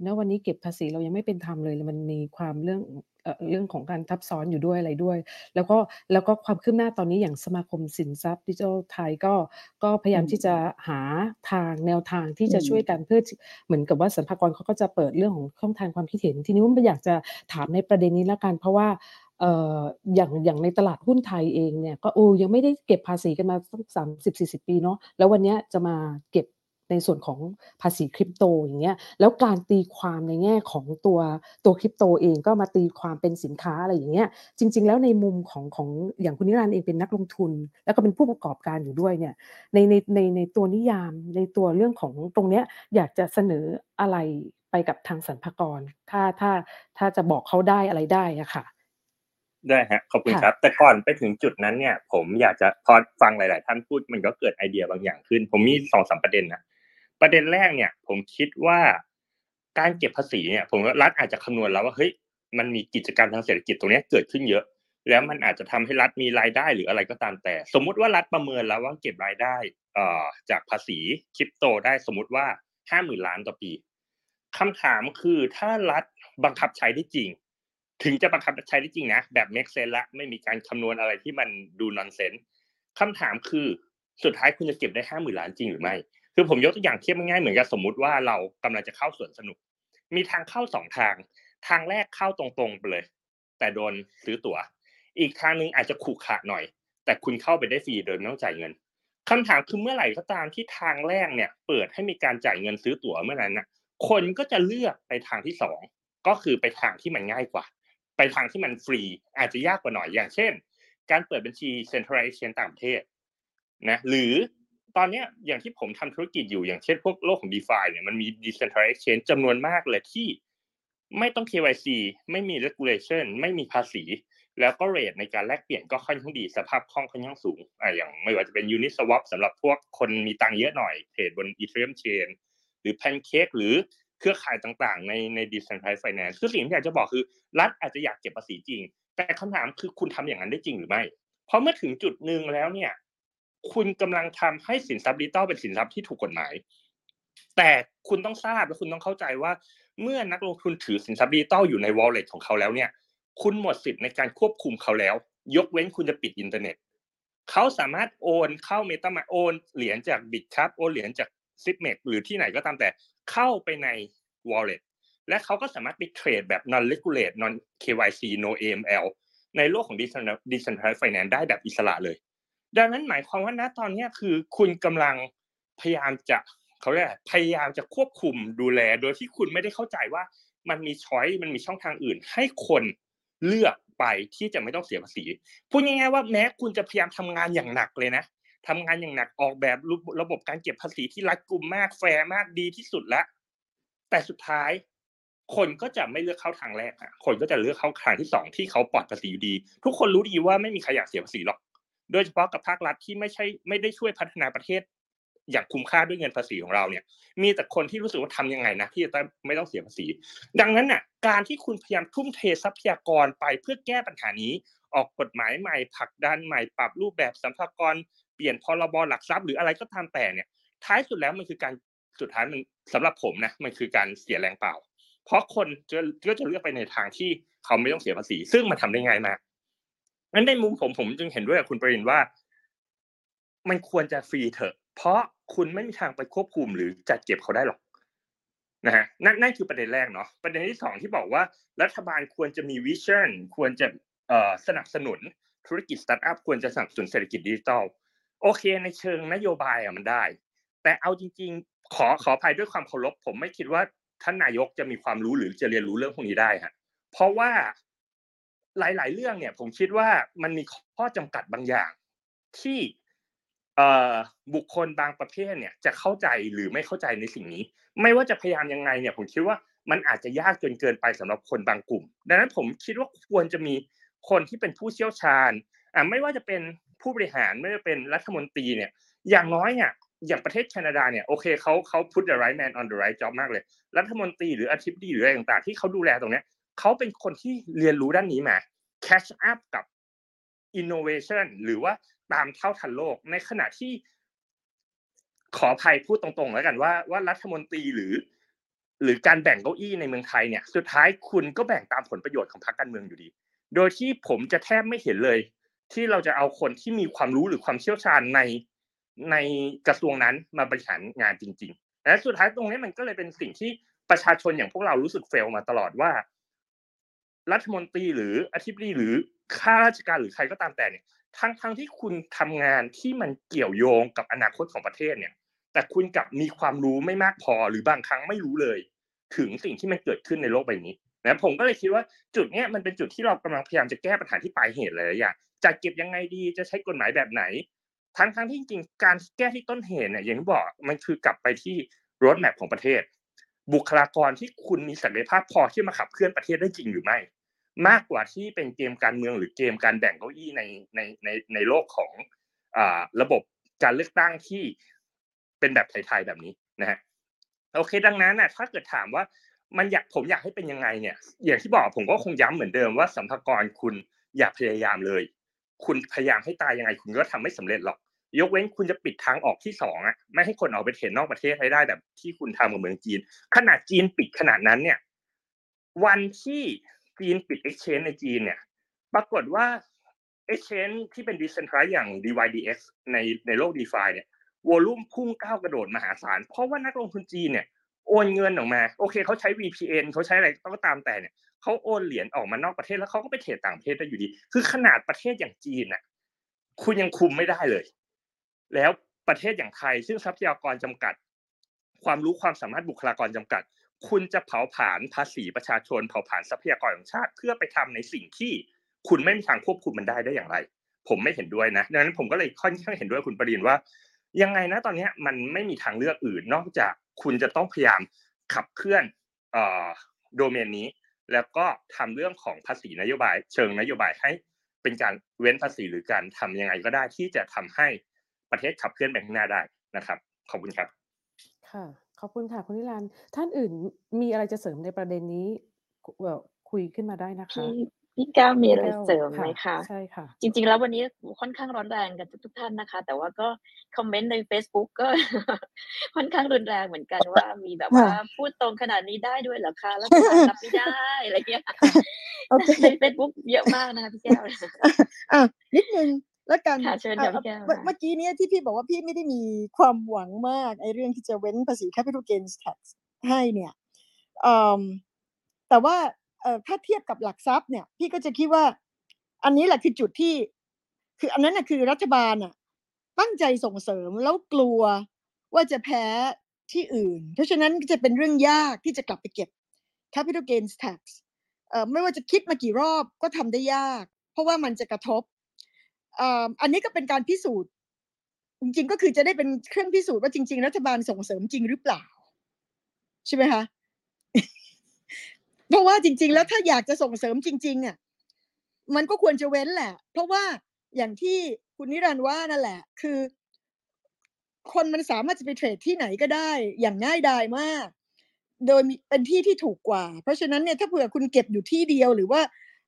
ณวันนี้เก็บภาษีเรายังไม่เป็นธรรมเลยมันมีความเรื่องเรื่องของการทับซ้อนอยู่ด้วยอะไรด้วย แล้วก็แล้วก็ความคืบหน้าตอนนี้อย่างสมาคมสินทรัพย์ดิจิทัลไทยก็ก็พยายามที่จะหาทางแนวทางที่จะช่วยกันเพื่อเหมือนกับว่าสรรพากรเขาก็จะเปิดเรื่องของช่องทางความคิดเห็น ทีนี้ว่าอยากจะถามในประเด็นนี้แล้วกันเพราะว่าเอย่างอย่างในตลาดหุ้นไทยเองเนี่ยก็โอ้ยังไม่ได้เก็บภาษีกันมาตั้งสามสิบสี่สิบปีเนาะแล้ววันนี้จะมาเก็บในส่วนของภาษีคริปโตอย่างเงี้ยแล้วการตีความในแง่ของตัวตัวคริปโตเองก็มาตีความเป็นสินค้าอะไรอย่างเงี้ยจริง ๆ แล้วในมุมของของอย่างคุณนิรันดร์เองเป็นนักลงทุน แล้วก็เป็นผู้ประกอบการอยู่ด้วยเนี่ยในในในในตัวนิยามในตัวเรื่องของตรงเนี้ยอยากจะเสนออะไรไปกับทางสรรพากร ถ้าถ้าถ้าจะบอกเขาได้อะไรได้อะค่ะ ได้ฮะขอบคุณครับ แต่ก่อนไปถึงจุดนั้นเนี่ย ผมอยากจะพอฟังหลาย ๆ ท่านพูดมันก็เกิดไอเดียบางอย่างขึ้น ผมมีสองสามประเด็นนะประเด็นแรกเนี่ย ผมคิดว่าการเก็บภาษีเนี่ย ผมว่ารัฐอาจจะคำนวณแล้วว่าเฮ้ยมันมีกิจกรรมทางเศรษฐกิจตรงนี้เกิดขึ้นเยอะ แล้วมันอาจจะทำให้รัฐมีรายได้หรืออะไรก็ตามแต่ สมมุติว่ารัฐประเมินแล้วว่าเก็บรายได้เอ่อจากภาษีคริปโตได้สมมติว่าห้าหมื่นล้านต่อปีคำถามคือถ้ารัฐบังคับใช้ได้จริง ถึงจะบังคับใช้ได้จริงนะแบบ make sense ละไม่มีการคำนวณอะไรที่มันดูนอนเซนคำถามคือสุดท้ายคุณจะเก็บได้ห้าหมื่นล้านจริงหรือไม่ คือผมยกตัวอย่างเทียบง่ายเหมือนกับสมมุติว่าเรากำลังจะเข้าสวนสนุก มีทางเข้าสองทาง ทางแรกเข้าตรงๆไปเลย แต่โดนซื้อตั๋ว อีกทางนึงอาจจะขูกขาหน่อย แต่คุณเข้าไปได้ฟรีโดยไม่ต้องจ่ายเงินคำถามคือเมื่อไหร่ก็ตามที่ทางแรกเนี่ย เปิดให้มีการจ่ายเงินซื้อตั๋วเมื่อนั้นนะคนก็จะเลือกไปทางที่สองก็คือไปทางที่มันง่ายกว่า ไปทางที่มันฟรี อาจจะยากกว่าหน่อยอย่างเช่น การเปิดบัญชี Central Exchange ต่างประเทศนะหรือตอนนี้อย่างที่ผมทำธุรกิจอยู่อย่างเช่นพวกโลกของ d e f าเนี่ยมันมี Decentralized Exchange จำนวนมากเลยที่ไม่ต้อง KYC ไม่มี regulation ไม่มีภาษี แล้วก็เรทในการแลกเปลี่ยนก็ค่อนข้างดีสภาพคล่องค่อนข้างสูงอ่าอย่างไม่ว่าจะเป็น Uniswap สำหรับพวกคนมีตังค์เยอะหน่อยเทรดบน Ethereum Chain หรือ Pancake หรือ เครือข่ายต่างๆ ในใน decentralized finance คือสิ่งที่อยากจะบอกคือ รัฐอาจจะอยากเก็บภาษีจริง แต่คำถามคือคุณทำอย่างนั้นได้จริงหรือไม่ เพราะเมื่อถึงจุดหนึ่งแล้วเนี่ย คุณกำลังทำให้สินทรัพย์ดิจิตอลเป็นสินทรัพย์ที่ถูกกฎหมาย แต่คุณต้องทราบและคุณต้องเข้าใจว่า เมื่อนักลงทุนถือสินทรัพย์ดิจิตอลอยู่ใน wallet ของเขาแล้วเนี่ย คุณหมดสิทธิ์ในการควบคุมเขาแล้ว ยกเว้นคุณจะปิดอินเทอร์เน็ตเขาสามารถโอนเข้า MetaMask โอนเหรียญจาก Bitkub โอนเหรียญจาก Zipmex หรือที่ไหนก็ตามแต่เข้าไปใน wallet และเขาก็สามารถไปเทรดแบบ non regulate non KYC no AML ในโลกของ decentralized finance ได้แบบอิสระเลย ดังนั้นหมายความว่าณตอนนี้คือคุณกำลังพยายามจะเขาเรียกพยายามจะควบคุมดูแล โดยที่คุณไม่ได้เข้าใจว่ามันมีช้อยมันมีช่องทางอื่น ให้คนเลือกไปที่จะไม่ต้องเสียภาษีพูดง่ายๆว่าแม้คุณจะพยายามทำงานอย่างหนักเลยนะ ทำงานอย่างหนักออกแบบระบบการเก็บภาษีที่รัดกุมมากแฟร์มากดีที่สุดแล้วแต่สุดท้ายคนก็จะไม่เลือกเข้าทางแรกอะ คนก็จะเลือกเข้าทางที่สองที่เขาปลอดภาษีอยู่ดี ทุกคนรู้ดีว่าไม่มีใครอยากเสียภาษีหรอก โดยเฉพาะกับภาครัฐที่ไม่ใช่ไม่ได้ช่วยพัฒนาประเทศ อย่างคุ้มค่าด้วยเงินภาษีของเราเนี่ย มีแต่คนที่รู้สึกว่าทำยังไงนะที่จะไม่ต้องเสียภาษี ดังนั้นน่ะ การที่คุณพยายามทุ่มเททรัพยากรไปเพื่อแก้ปัญหานี้ ออกกฎหมายใหม่ผลักดันใหม่ปรับรูปแบบสัมภากร เปลี่ยนพรบหลักทรัพย์หรืออะไรก็ตามแต่เนี่ยท้ายสุดแล้วมันคือการสุดท้ายมันสำหรับผมนะมันคือการเสียแรงเปล่า เพราะคนจะก็จะเลือกไปในทางที่เขาไม่ต้องเสียภาษี ซึ่งมันทำได้ง่ายมากงั้นในมุมผมผมจึงเห็นด้วยกับคุณปรินว่า มันควรจะฟรีเถอะ เพราะคุณไม่มีทางไปควบคุมหรือจัดเก็บเขาได้หรอกนะฮะนั่นนั่นคือประเด็นแรกเนาะประเด็นที่สองที่บอกว่า รัฐบาลควรจะมี vision ควรจะสนับสนุนธุรกิจสตาร์ทอัพควรจะสนับสนุนเศรษฐกิจดิจิทัล โอเคในเชิงนโยบายอะมันได้ แต่เอาจริง ๆ ขอขออภัยด้วยความเคารพผมไม่คิดว่าท่านนายกจะมีความรู้หรือจะเรียนรู้เรื่องพวกนี้ได้ฮะเพราะว่าหลาย ๆ เรื่องเนี่ย ผมคิดว่ามันมีข้อจำกัดบางอย่าง ที่บุคคลบางประเภทเนี่ยจะเข้าใจหรือไม่เข้าใจในสิ่งนี้ ไม่ว่าจะพยายามยังไงเนี่ย ผมคิดว่ามันอาจจะยากจนเกินไปสำหรับคนบางกลุ่ม ดังนั้นผมคิดว่าควรจะมีคนที่เป็นผู้เชี่ยวชาญอ่าไม่ว่าจะเป็น ผู้บริหารไม่ว่าเป็นรัฐมนตรีเนี่ย อย่างน้อยเนี่ยอย่างประเทศแคนาดาเนี่ยโอเคเขาเขา put the right man on the right job มากเลย รัฐมนตรีหรืออธิบดีหรืออะไรต่างๆ ที่เขาดูแลตรงเนี้ยเขาเป็นคนที่เรียนรู้ด้านนี้มา catch up กับ innovation หรือว่าตามเท่าทันโลก ในขณะที่ ขออภัยพูดตรงๆแล้วกันว่าว่ารัฐมนตรีหรือ หรือการแบ่งเก้าอี้ในเมืองไทยเนี่ย สุดท้ายคุณก็แบ่งตามผลประโยชน์ของพรรคการเมืองอยู่ดี โดยที่ผมจะแทบไม่เห็นเลย ที่เราจะเอาคนที่มีความรู้หรือความเชี่ยวชาญในในกระทรวงนั้นมาบริหารงานจริงๆและสุดท้ายตรงนี้มันก็เลยเป็นสิ่งที่ประชาชนอย่างพวกเรารู้สึกเฟลมาตลอดว่า รัฐมนตรีหรืออธิบดีหรือข้าราชการหรือใครก็ตามแต่เนี่ยทั้งทั้งที่คุณทำงานที่มันเกี่ยวโยงกับอนาคตของประเทศเนี่ย แต่คุณกลับมีความรู้ไม่มากพอหรือบางครั้งไม่รู้เลย ถึงสิ่งที่มันเกิดขึ้นในโลกใบนี้นะผมก็เลยคิดว่าจุดเนี้ยมันเป็นจุดที่เรากำลังพยายามจะแก้ปัญหาที่ปลายเหตุเลยอย่าง จะเก็บยังไงดีจะใช้กฎหมายแบบไหน ทั้งทั้งที่จริงการแก้ที่ต้นเหตุเนี่ยอย่างที่บอกมันคือกลับไปที่รถแมพของประเทศ บุคลากรที่คุณมีศักยภาพพอที่มาขับเคลื่อนประเทศได้จริงหรือไม่ มากกว่าที่เป็นเกมการเมืองหรือเกมการแบ่งเก้าอี้ในในในในโลกของอ่าระบบการเลือกตั้งที่เป็นแบบไทยๆแบบนี้นะฮะโอเคดังนั้นน่ะถ้าเกิดถามว่ามันอยากผมอยากให้เป็นยังไงเนี่ย อย่างที่บอกผมก็คงย้ำเหมือนเดิมว่าสัมภากรคุณอย่าพยายามเลย คุณพยายามให้ตายยังไง คุณก็ทำไม่สำเร็จหรอก ยกเว้นคุณจะปิดทางออกที่สองอะไม่ให้คนออกไปเทรดนอกประเทศให้ได้แบบที่คุณทำกับเมืองจีน ขนาดจีนปิดขนาดนั้นเนี่ย วันที่จีนปิด exchange ในจีนเนี่ย ปรากฏว่า exchange ที่เป็น decentralized อย่าง DYDX ในในโลก DeFi เนี่ย วอลุ่มพุ่งก้าวกระโดดมหาศาล เพราะว่านักลงทุนจีนเนี่ย โอนเงินออกมาโอเคเขาใช้ VPN เขาใช้อะไรก็ตามแต่เนี่ยเขาโอนเหรียญออกมานอกประเทศแล้วเขาก็ไปเทรดต่างประเทศได้อยู่ดี คือขนาดประเทศอย่างจีนน่ะ คุณยังคุมไม่ได้เลย แล้วประเทศอย่างไทย ซึ่งทรัพยากรจำกัด ความรู้ความสามารถบุคลากรจำกัด คุณจะเผาผลาญภาษีประชาชนเผาผลาญทรัพยากรของชาติ เพื่อไปทำในสิ่งที่คุณไม่มีทางควบคุมมันได้ได้อย่างไร ผมไม่เห็นด้วยนะดังนั้นผมก็เลยค่อนข้างเห็นด้วยคุณปรินว่า ยังไงนะตอนนี้มันไม่มีทางเลือกอื่นนอกจาก คุณจะต้องพยายามขับเคลื่อนโดเมนนี้ แล้วก็ทำเรื่องของภาษีนโยบาย เชิงนโยบายให้เป็นการเว้นภาษีหรือการทำยังไงก็ได้ที่จะทำให้ประเทศขับเคลื่อนไปข้างหน้าได้นะครับ ขอบคุณครับ ค่ะ ขอบคุณค่ะคุณนิรันดร์ท่านอื่นมีอะไรจะเสริมในประเด็นนี้เอ่อคุยขึ้นมาได้นะคะ พี่พี่แก้วมีอะไรพี่แก้วเสริมไหมคะใช่ค่ะ จริง ๆ แล้ววันนี้ค่อนข้างร้อนแรงกันทุกๆท่านนะคะ แต่ว่าก็คอมเมนต์ใน Facebook ก็ ค่อนข้างรุนแรงเหมือนกันว่ามีแบบว่าพูดตรงขนาดนี้ได้ด้วยเหรอคะแล้วรับไม่ได้อะไรเงี้ยโอเคใน Facebook เยอะมากนะคะพี่แก้วอะนิดนึงแล้วกันค่ะเชิญค่ะอะพี่แก้วเมื่อค่ะเมื่อกี้เนี้ยที่พี่บอกว่าพี่ไม่ได้มีความหวังมากไอ้เรื่องที่จะเว้นภาษี capital gains tax ให้เนี่ยอืมแต่ว่า เอ่อถ้าเทียบกับหลักทรัพย์เนี่ย พี่ก็จะคิดว่า อันนี้แหละคือจุดที่ คืออันนั้นน่ะคือรัฐบาลน่ะ ตั้งใจส่งเสริมแล้วกลัวว่าจะแพ้ที่อื่น เพราะฉะนั้นก็จะเป็นเรื่องยากที่จะกลับไปเก็บ capital gains tax เอ่อไม่ว่าจะคิดมากี่รอบก็ทำได้ยาก เพราะว่ามันจะกระทบเอ่ออันนี้ก็เป็นการพิสูจน์ จริงๆก็คือจะได้เป็นเครื่องพิสูจน์ว่าจริง ๆ รัฐบาลส่งเสริมจริงหรือเปล่า ใช่ไหมคะ เพราะว่าจริง ๆ แล้วถ้าอยากจะส่งเสริมจริง ๆ อะ มันก็ควรจะเว้นแหละ เพราะว่าอย่างที่คุณนิรันดร์ว่านั่นแหละ คือ คนมันสามารถจะไปเทรดที่ไหนก็ได้ อย่างง่ายดายมาก โดยเป็นที่ที่ถูกกว่า เพราะฉะนั้นเนี่ยถ้าเผื่อคุณเก็บอยู่ที่เดียวหรือว่า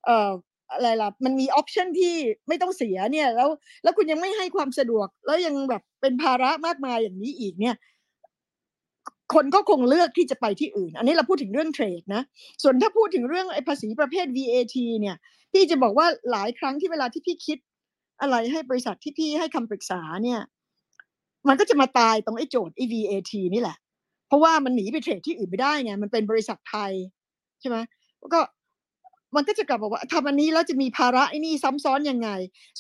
เอ่ออะไรล่ะ มันมีออปชันที่ไม่ต้องเสียเนี่ย แล้ว แล้วคุณยังไม่ให้ความสะดวก แล้วยังแบบเป็นภาระมากมายอย่างนี้อีกเนี่ย คนก็คงเลือกที่จะไปที่อื่น อันนี้เราพูดถึงเรื่องเทรดนะ ส่วนถ้าพูดถึงเรื่องไอ้ภาษีประเภท VAT เนี่ย พี่จะบอกว่าหลายครั้งที่เวลาที่พี่คิด อะไรให้บริษัทที่พี่ให้คำปรึกษาเนี่ย มันก็จะมาตายตรงไอ้โจทย์ไอ้ VAT นี่แหละ เพราะว่ามันหนีไปเทรดที่อื่นไม่ได้ไง มันเป็นบริษัทไทยใช่ไหมก็มันก็จะกลับบอกว่าทำอันนี้แล้วจะมีภาระไอ้นี่ซ้ำซ้อนยังไง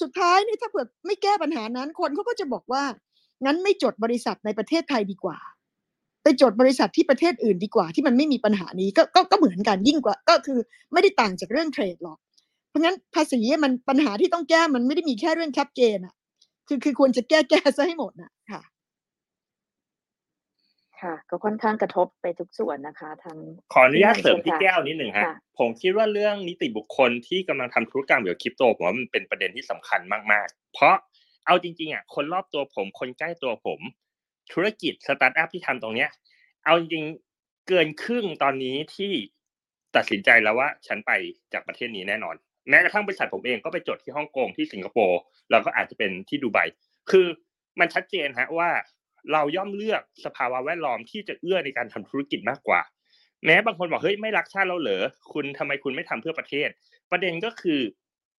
สุดท้ายนี่ถ้าเผื่อไม่แก้ปัญหานั้น คนเขาก็จะบอกว่างั้นไม่จดบริษัทในประเทศไทยดีกว่า ไปจดบริษัทที่ประเทศอื่นดีกว่าที่มันไม่มีปัญหานี้ก็ก็ก็เหมือนกันยิ่งกว่า ก็คือไม่ได้ต่างจากเรื่องเทรดหรอก เพราะงั้นภาษีมันปัญหาที่ต้องแก้มันไม่ได้มีแค่เรื่องแคปเกนอะ คือคือควรจะแก้แก้ซะให้หมดน่ะค่ะ ค่ะ ก็ค่อนข้างกระทบไปทุกส่วนนะคะทางขออนุญาตเสริมพี่ค่ะแก้วนิดหนึ่งฮะค่ะผมคิดว่าเรื่องนิติบุคคลที่กำลังทำธุรกรรมเกี่ยวกับคริปโตผมว่ามันเป็นประเด็นที่สำคัญมากๆ เพราะเอาจริงๆอะคนรอบตัวผมคนใกล้ตัวผม ธุรกิจสตาร์ทอัพที่ทำตรงเนี้ย เอาจริงเกินครึ่งตอนนี้ที่ตัดสินใจแล้วว่าฉันไปจากประเทศนี้แน่นอน แม้กระทั่งบริษัทผมเองก็ไปจดที่ฮ่องกงที่สิงคโปร์แล้วก็อาจจะเป็นที่ดูไบคือมันชัดเจนฮะว่าเราย่อมเลือกสภาวะแวดล้อมที่จะเอื้อในการทำธุรกิจมากกว่า แม้บางคนบอกเฮ้ยไม่รักชาติเราเหรอคุณทำไมคุณไม่ทำเพื่อประเทศ ประเด็นก็คือ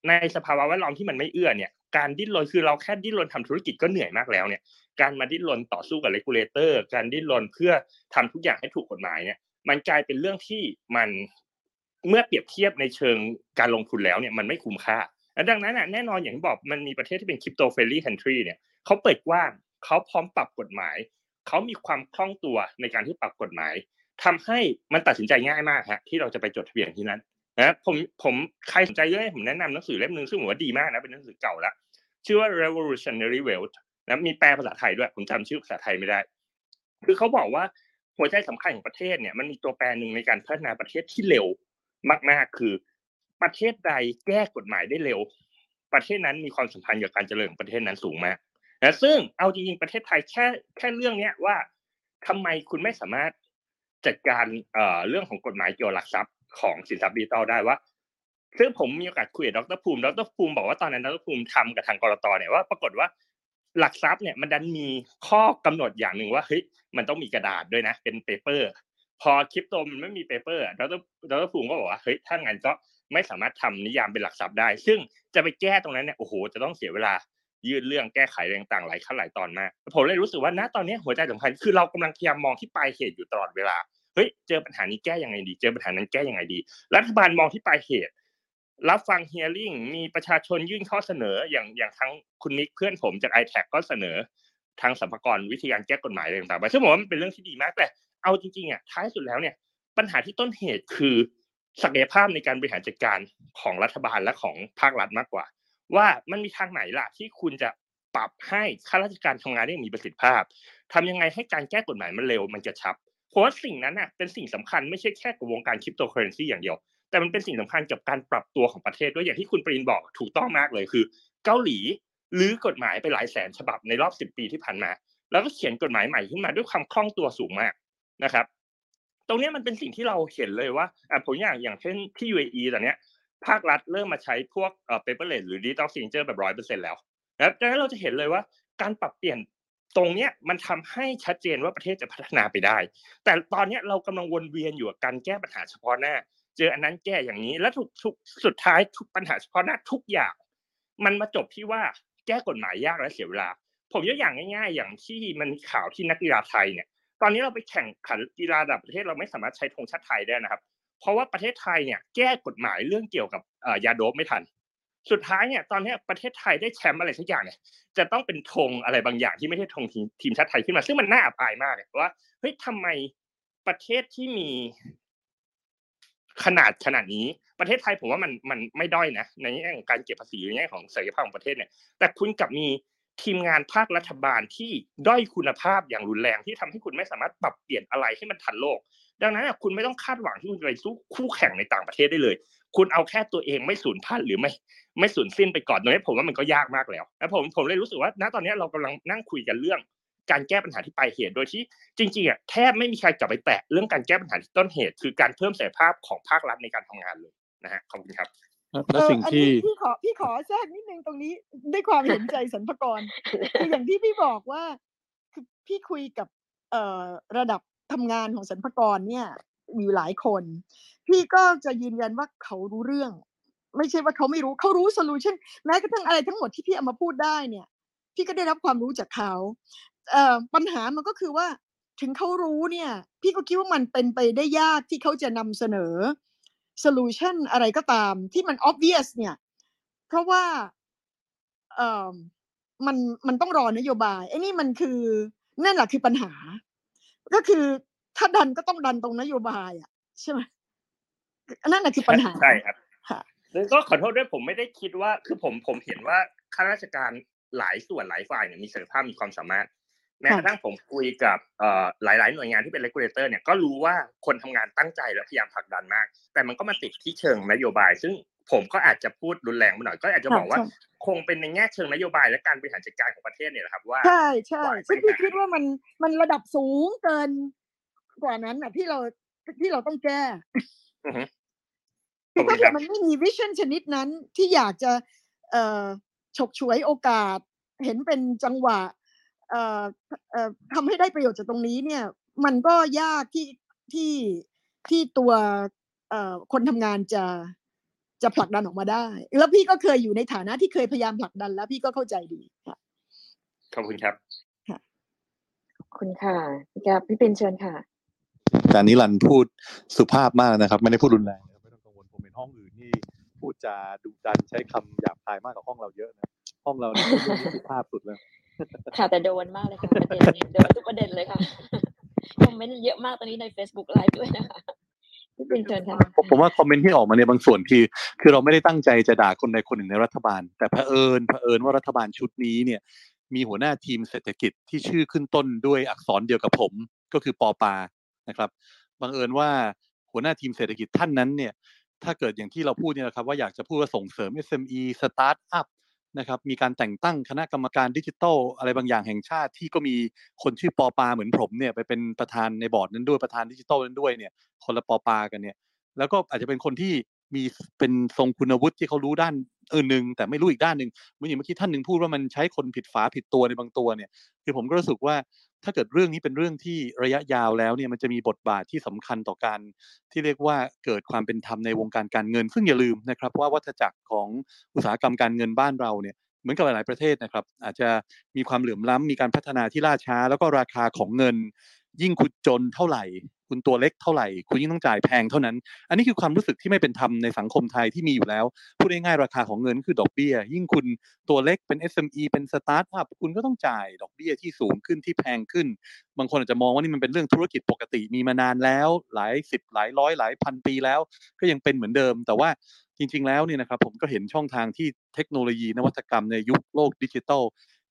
ในสภาวะแวดล้อมที่มันไม่เอื้อเนี่ย การดิ้นรนคือเราแค่ดิ้นรนทำธุรกิจก็เหนื่อยมากแล้วเนี่ย การมาดิ้นรนต่อสู้กับ regulator การดิ้นรนเพื่อทำทุกอย่างให้ถูกกฎหมายเนี่ย มันกลายเป็นเรื่องที่มันเมื่อเปรียบเทียบในเชิงการลงทุนแล้วเนี่ยมันไม่คุ้มค่าและดังนั้นแน่นอนอย่างที่บอกมันมีประเทศที่เป็น crypto friendly country เนี่ยเขาเปิดกว้างเขาพร้อมปรับกฎหมายเขามีความคล่องตัวในการที่ปรับกฎหมายทำให้มันตัดสินใจง่ายมากฮะที่เราจะไปจดทะเบียนที่นั้น นะผมผมใครสนใจเรื่องผมแนะนำหนังสือเล่มหนึ่งซึ่งผมว่าดีมากนะเป็นหนังสือเก่าแล้วชื่อว่า revolutionary wealth นะมีแปลภาษาไทยด้วย ผมจำชื่อภาษาไทยไม่ได้ คือเขาบอกว่าหัวใจสำคัญของประเทศเนี่ยมันมีตัวแปรหนึ่งในการพัฒนาประเทศที่เร็วมาก ๆ คือประเทศใดแก้กฎหมายได้เร็ว ประเทศนั้นมีความสัมพันธ์กับการเจริญของประเทศนั้นสูงมากนะซึ่งเอาจริงๆประเทศไทยแค่แค่เรื่องเนี้ยว่าทำไมคุณไม่สามารถจัดการเอ่อเรื่องของกฎหมายเกี่ยวหลักทรัพย์ ของสินทรัพย์ดิจิตอลได้ว่าซึ่งผมมีโอกาสคุยกับดรภูมิดรภูมิบอกว่าตอนนั้นดรภูมิทำกับทางกรตเนี่ยว่าปรากฏว่าหลักทรัพย์เนี่ยมันดันมีข้อกำหนดอย่างหนึ่งว่าเฮ้ยมันต้องมีกระดาษด้วยนะ เป็น paper พอคริปโตมันไม่มี paper ดรดรภูมิก็บอกว่าเเฮ้ยถ้างั้นก็ไม่สามารถทำนิยามเป็นหลักทรัพย์ได้ ซึ่งจะไปแก้ตรงนั้นเนี่ยโอ้โหจะต้องเสียเวลายื่นเรื่องแก้ไขต่างๆหลายขั้นหลายตอนมากผมเลยรู้สึกว่าณตอนนี้หัวใจสำคัญคือเรากำลังพยายามมองที่ปลายเหตุอยู่ตลอดเวลา ฮ้ยเจอปัญหานี้แก้ยังไงดี เจอปัญหานั้นแก้ยังไงดี รัฐบาลมองที่ปลายเหตุ รับฟัง hearing มีประชาชนยื่นข้อเสนออย่างอย่างทั้งคุณนิกเพื่อนผมจาก i t แทก็เสนอทางสัมภากรวิธีการแก้กฎหมายอะไรต่างๆไปซึ่งผมว่ามันเป็นเรื่องที่ดีมากแต่เอาจริงๆอะท้ายสุดแล้วเนี่ย ปัญหาที่ต้นเหตุคือศักยภาพในการบริหารจัดการของรัฐบาลและของภาครัฐมากกว่า ว่ามันมีทางไหนล่ะที่คุณจะปรับให้ข้าราชการทำงานได้มีประสิทธิภาพทำยังไงให้การแก้กฎหมายมันเร็วมันกระชับ เพราะว่าสิ่งนั้นน่ะเป็นสิ่งสำคัญไม่ใช่แค่กับวงการคริปโตเคอเรนซีอย่างเดียว แต่มันเป็นสิ่งสำคัญกับการปรับตัวของประเทศด้วยอย่างที่คุณปรินบอกถูกต้องมากเลยคือ เกาหลีลื้อกฎหมายไปหลายแสนฉบับในรอบสิบปีที่ผ่านมา แล้วก็เขียนกฎหมายใหม่ขึ้นมาด้วยความคล่องตัวสูงมากนะครับ ตรงนี้มันเป็นสิ่งที่เราเห็นเลยว่าอะผมอย่างอย่างเช่นที่ UAE ตอนเนี้ยภาครัฐเริ่มมาใช้พวกเอ่อ paperless หรือ digital signature แบบร้อยเปอร์เซ็นต์แล้วนะดังนั้นเราจะเห็นเลยว่าการปรับเปลี่ยน ตรงเนี้ยมันทำให้ชัดเจนว่าประเทศจะพัฒนาไปได้ แต่ตอนเนี้ยเรากำลังวนเวียนอยู่กับการแก้ปัญหาเฉพาะหน้า เจออันนั้นแก้อย่างนี้ แล้วทุกทุกสุดท้ายทุกปัญหาเฉพาะหน้าทุกอย่าง มันมาจบที่ว่าแก้กฎหมายยากและเสียเวลา ผมยกอย่างง่าย ๆ อย่างที่มันข่าวที่นักกีฬาไทยเนี่ย ตอนนี้เราไปแข่งขันกีฬาระดับประเทศเราไม่สามารถใช้ธงชาติไทยได้นะครับ เพราะว่าประเทศไทยเนี่ยแก้กฎหมายเรื่องเกี่ยวกับยาโดปไม่ทัน สุดท้ายเนี่ยตอนนี้ประเทศไทยได้แชมป์อะไรสักอย่างเนี่ย จะต้องเป็นธงอะไรบางอย่างที่ไม่ใช่ธงทีมทีมชาติไทยขึ้นมา ซึ่งมันน่าอับอายมากเลยว่าเฮ้ยทำไมประเทศที่มีขนาดขนาดนี้ประเทศไทยผมว่ามันมันไม่ด้อยนะในแง่ของการเก็บภาษีในแง่ของศักยภาพของประเทศเนี่ย แต่คุณกลับมีทีมงานภาครัฐบาลที่ด้อยคุณภาพอย่างรุนแรงที่ทำให้คุณไม่สามารถปรับเปลี่ยนอะไรให้มันทันโลก ดังนั้นอะคุณไม่ต้องคาดหวังที่คุณจะไปสู้คู่แข่งในต่างประเทศได้เลย คุณเอาแค่ตัวเองไม่สูญพันธุ์หรือไม่ไม่สูญสิ้นไปก่อนตรงนี้ผมว่ามันก็ยากมากแล้วแล้วผมผมเลยรู้สึกว่า ณตอนนี้เรากำลังนั่งคุยกันเรื่องการแก้ปัญหาที่ปลายเหตุโดยที่จริงๆอะแทบไม่มีใครกลับไปแตะเรื่องการแก้ปัญหาที่ต้นเหตุ คือการเพิ่มศักยภาพของภาครัฐในการทำงานเลยนะฮะขอบคุณครับและสิ่งเอออันที่นี้พี่ขอพี่ขอแทรกนิดนึงตรงนี้ด้วยความเห็นใจสรรพากรคืออย่างที่พี่บอกว่าคือพี่คุยกับเอ่อระดับ ทำงานของสรรพากรเนี่ยอยู่หลายคน พี่ก็จะยืนยันว่าเขารู้เรื่อง ไม่ใช่ว่าเขาไม่รู้เขารู้โซลูชันแม้กระทั่งอะไรทั้งหมดที่พี่เอามาพูดได้เนี่ย พี่ก็ได้รับความรู้จากเขาเอ่อปัญหามันก็คือว่าถึงเขารู้เนี่ย พี่ก็คิดว่ามันเป็นไปได้ยากที่เขาจะนำเสนอโซลูชันอะไรก็ตามที่มัน obvious เนี่ย เพราะว่าเอ่อมันมันต้องรอนโยบายไอ้นี่มันคือนั่นแหละคือปัญหา ก็คือถ้าดันก็ต้องดันตรงนโยบายอะใช่ไหมนั่นแหละคือปัญหาใช่ครับค่ะแล้วก็ขอโทษด้วยผมไม่ได้คิดว่า คือผมผมเห็นว่าข้าราชการหลายส่วนหลายฝ่ายเนี่ยมีศักยภาพมีความสามารถแม้กระทั่งผมคุยกับเอ่อหลาย ๆ หน่วยงานที่เป็น regulator เนี่ยก็รู้ว่าคนทำงานตั้งใจและพยายามผลักดันมาก แต่มันก็มาติดที่เชิงนโยบาย ซึ่ง ผมก็อาจจะพูดรุนแรงไปหน่อย ก็อาจจะบอกว่าใช่คงเป็นในแง่เชิงนโยบายและการบริหารจัดการของประเทศเนี่ยแหละครับว่า ใช่ใช่ฝ่ายซึ่งพี่บริหารคิดว่ามันมันระดับสูงเกินกว่านั้นอะที่เราที่เราต้องแก้อือฮึคือถ้าขอบคุณครัเกิบดมันไม่มีวิชั่นชนิดนั้นที่อยากจะเอ่อฉกฉวยโอกาส เห็นเป็นจังหวะเอ่อเอ่อทำให้ได้ประโยชน์จากตรงนี้เนี่ย มันก็ยากที่ที่ที่ตัวเอ่อคนทำงานจะ จะผลักดันออกมาได้ แล้วพี่ก็เคยอยู่ในฐานะที่เคยพยายามผลักดัน แล้วพี่ก็เข้าใจดีค่ะขอบคุณครับขอบคุณค่ะพี่แก๊ปพี่เป็นเชิญค่ะอาจารย์นิรันดร์พูดสุภาพมากนะครับ ไม่ได้พูดรุนแรงนะครับไม่ต้องกังวลผมเป็นห้องอื่นที่พูดจาดุดันใช้คำหยาบคายมากกว่าห้องเราเยอะนะห้องเราเนี่ยพูดเรื่องนี้สุภาพสุดเลยค่ะแต่โดนมากเลยค่ะประเด็นโดนทุกประเด็นเลยค่ะคอมเมนต์เยอะมากตอนนี้ใน Facebook Live ด้วยนะคะ ผมผมว่าคอมเมนต์ที่ออกมาในยบางส่วนคือคือเราไม่ได้ตั้งใจจะด่าคนใดคนหนึ่งในรัฐบาล แต่เผอิญเผอิญว่ารัฐบาลชุดนี้เนี่ย มีหัวหน้าทีมเศรษฐกิจที่ชื่อขึ้นต้นด้วยอักษรเดียวกับผมก็คือปอปานะครับบังเอิญว่าหัวหน้าทีมเศรษฐกิจท่านนั้นเนี่ยถ้าเกิดอย่างที่เราพูดเนี่ยนะครับว่าอยากจะพูดว่าส่งเสริม SME สตาร์ทอัพ นะครับมีการแต่งตั้งคณะกรรมการดิจิทัลอะไรบางอย่างแห่งชาติที่ก็มีคนชื่อปอปาเหมือนผมเนี่ยไปเป็นประธานในบอร์ดนั้นด้วยประธานดิจิทัลนั้นด้วยเนี่ยคนละปอปากันเนี่ยแล้วก็อาจจะเป็นคนที่ มีเป็นทรงคุณวุฒิที่เขารู้ด้านอื่นหนึ่งแต่ไม่รู้อีกด้านหนึ่งเมืออย่างเมื่อกี้ท่านหนึ่งพูดว่ามันใช้คนผิดฝาผิดตัวในบางตัวเนี่ย คือผมก็รู้สึกว่าถ้าเกิดเรื่องนี้เป็นเรื่องที่ระยะยาวแล้วเนี่ยมันจะมีบทบาทที่สำคัญต่อการที่เรียกว่าเกิดความเป็นธรรมในวงการการเงิน ซึ่งอย่าลืมนะครับว่าวัฏจักรของอุตสาหกรรมการเงินบ้านเราเนี่ยเหมือนกับหลาย ๆ ประเทศนะครับ อาจจะมีความเหลื่อมล้ำมีการพัฒนาที่ล่าช้า แล้วก็ราคาของเงินยิ่งคุณจนเท่าไหร่ คุณตัวเล็กเท่าไหร่ คุณยิ่งต้องจ่ายแพงเท่านั้น อันนี้คือความรู้สึกที่ไม่เป็นธรรมในสังคมไทยที่มีอยู่แล้ว พูดง่ายๆราคาของเงินคือดอกเบี้ย ยิ่งคุณตัวเล็กเป็น SME เป็นสตาร์ทอัพคุณก็ต้องจ่ายดอกเบี้ยที่สูงขึ้นที่แพงขึ้น บางคนอาจจะมองว่านี่มันเป็นเรื่องธุรกิจปกติมีมานานแล้ว หลายสิบหลายร้อยหลายพันปีแล้ว ก็ยังเป็นเหมือนเดิม แต่ว่าจริง ๆ แล้วเนี่ยนะครับผมก็เห็นช่องทางที่เทคโนโลยีนวัตกรรมในยุคโลกดิจิทัล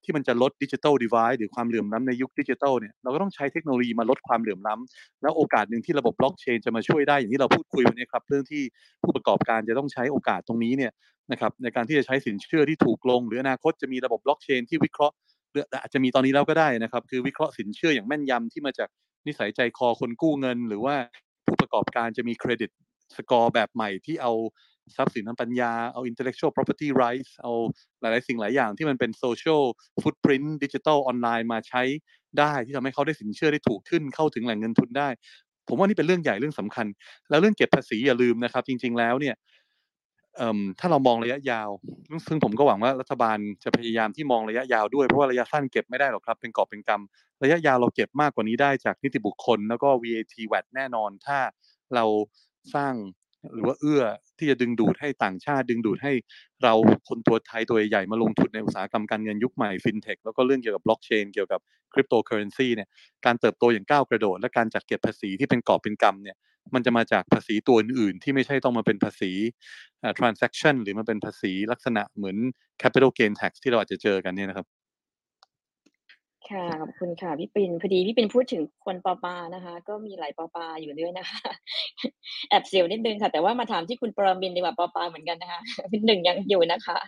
ที่มันจะลด digital divide หรือความเหลื่อมล้ำในยุคดิจิทัลเนี่ยเราก็ต้องใช้เทคโนโลยีมาลดความเหลื่อมล้ำแล้วโอกาสหนึ่งที่ระบบบล็อกเชนจะมาช่วยได้อย่างที่เราพูดคุยวันนี้ครับเรื่องที่ผู้ประกอบการจะต้องใช้โอกาสตรงนี้เนี่ยนะครับในการที่จะใช้สินเชื่อที่ถูกลง หรืออนาคตจะมีระบบบล็อกเชนที่วิเคราะห์หรืออาจจะมีตอนนี้แล้วก็ได้นะครับ คือวิเคราะห์สินเชื่ออย่างแม่นยำที่มาจากนิสัยใจคอคนกู้เงิน หรือว่าผู้ประกอบการจะมี credit score แบบใหม่ที่เอา ทรัพย์สินทางปัญญาเอา intellectual property rights เอาหลาย ๆ สิ่งหลายอย่างที่มันเป็น social footprint digital ออนไลน์มาใช้ได้ที่ทำให้เขาได้สินเชื่อได้ถูกขึ้นเข้าถึงแหล่งเงินทุนได้ ผมว่านี่เป็นเรื่องใหญ่เรื่องสำคัญ แล้วเรื่องเก็บภาษีอย่าลืมนะครับ จริง ๆ แล้วเนี่ยถ้าเรามองระยะยาว ซึ่งผมก็หวังว่ารัฐบาลจะพยายามที่มองระยะยาวด้วย เพราะว่าระยะสั้นเก็บไม่ได้หรอกครับ เป็นกอบเป็นกำระยะยาวเราเก็บมากกว่านี้ได้จากนิติบุคคล แล้วก็ VAT VAT แน่นอน ถ้าเราสร้าง หรือว่าเอื้อที่จะดึงดูดให้ต่างชาติ ดึงดูดให้เราคนตัวไทยตัวใหญ่มาลงทุนในอุตสาหกรรมการเงินยุคใหม่ฟินเทคแล้วก็เรื่องเกี่ยวกับบล็อกเชนเกี่ยวกับคริปโตเคอเรนซีเนี่ยการเติบโตอย่างก้าวกระโดด และการจัดเก็บภาษีที่เป็นกอบเป็นกำเนี่ยมันจะมาจากภาษีตัวอื่นๆ ที่ไม่ใช่ต้องมาเป็นภาษี transaction หรือมันเป็นภาษีลักษณะเหมือน capital gain tax ที่เราอาจจะเจอกันเนี่ยนะครับ ค่ะขอบคุณค่ะพี่ปินพอดีพี่ปินพูดถึงคนปอปานะคะ ก็มีหลายปอปาอยู่ด้วยนะคะ แอบเสียวนิดนึงค่ะ แต่ว่ามาถามที่คุณปรมินดีกว่าปอปาเหมือนกันนะคะพี่หนึ่งยังอยู่นะคะ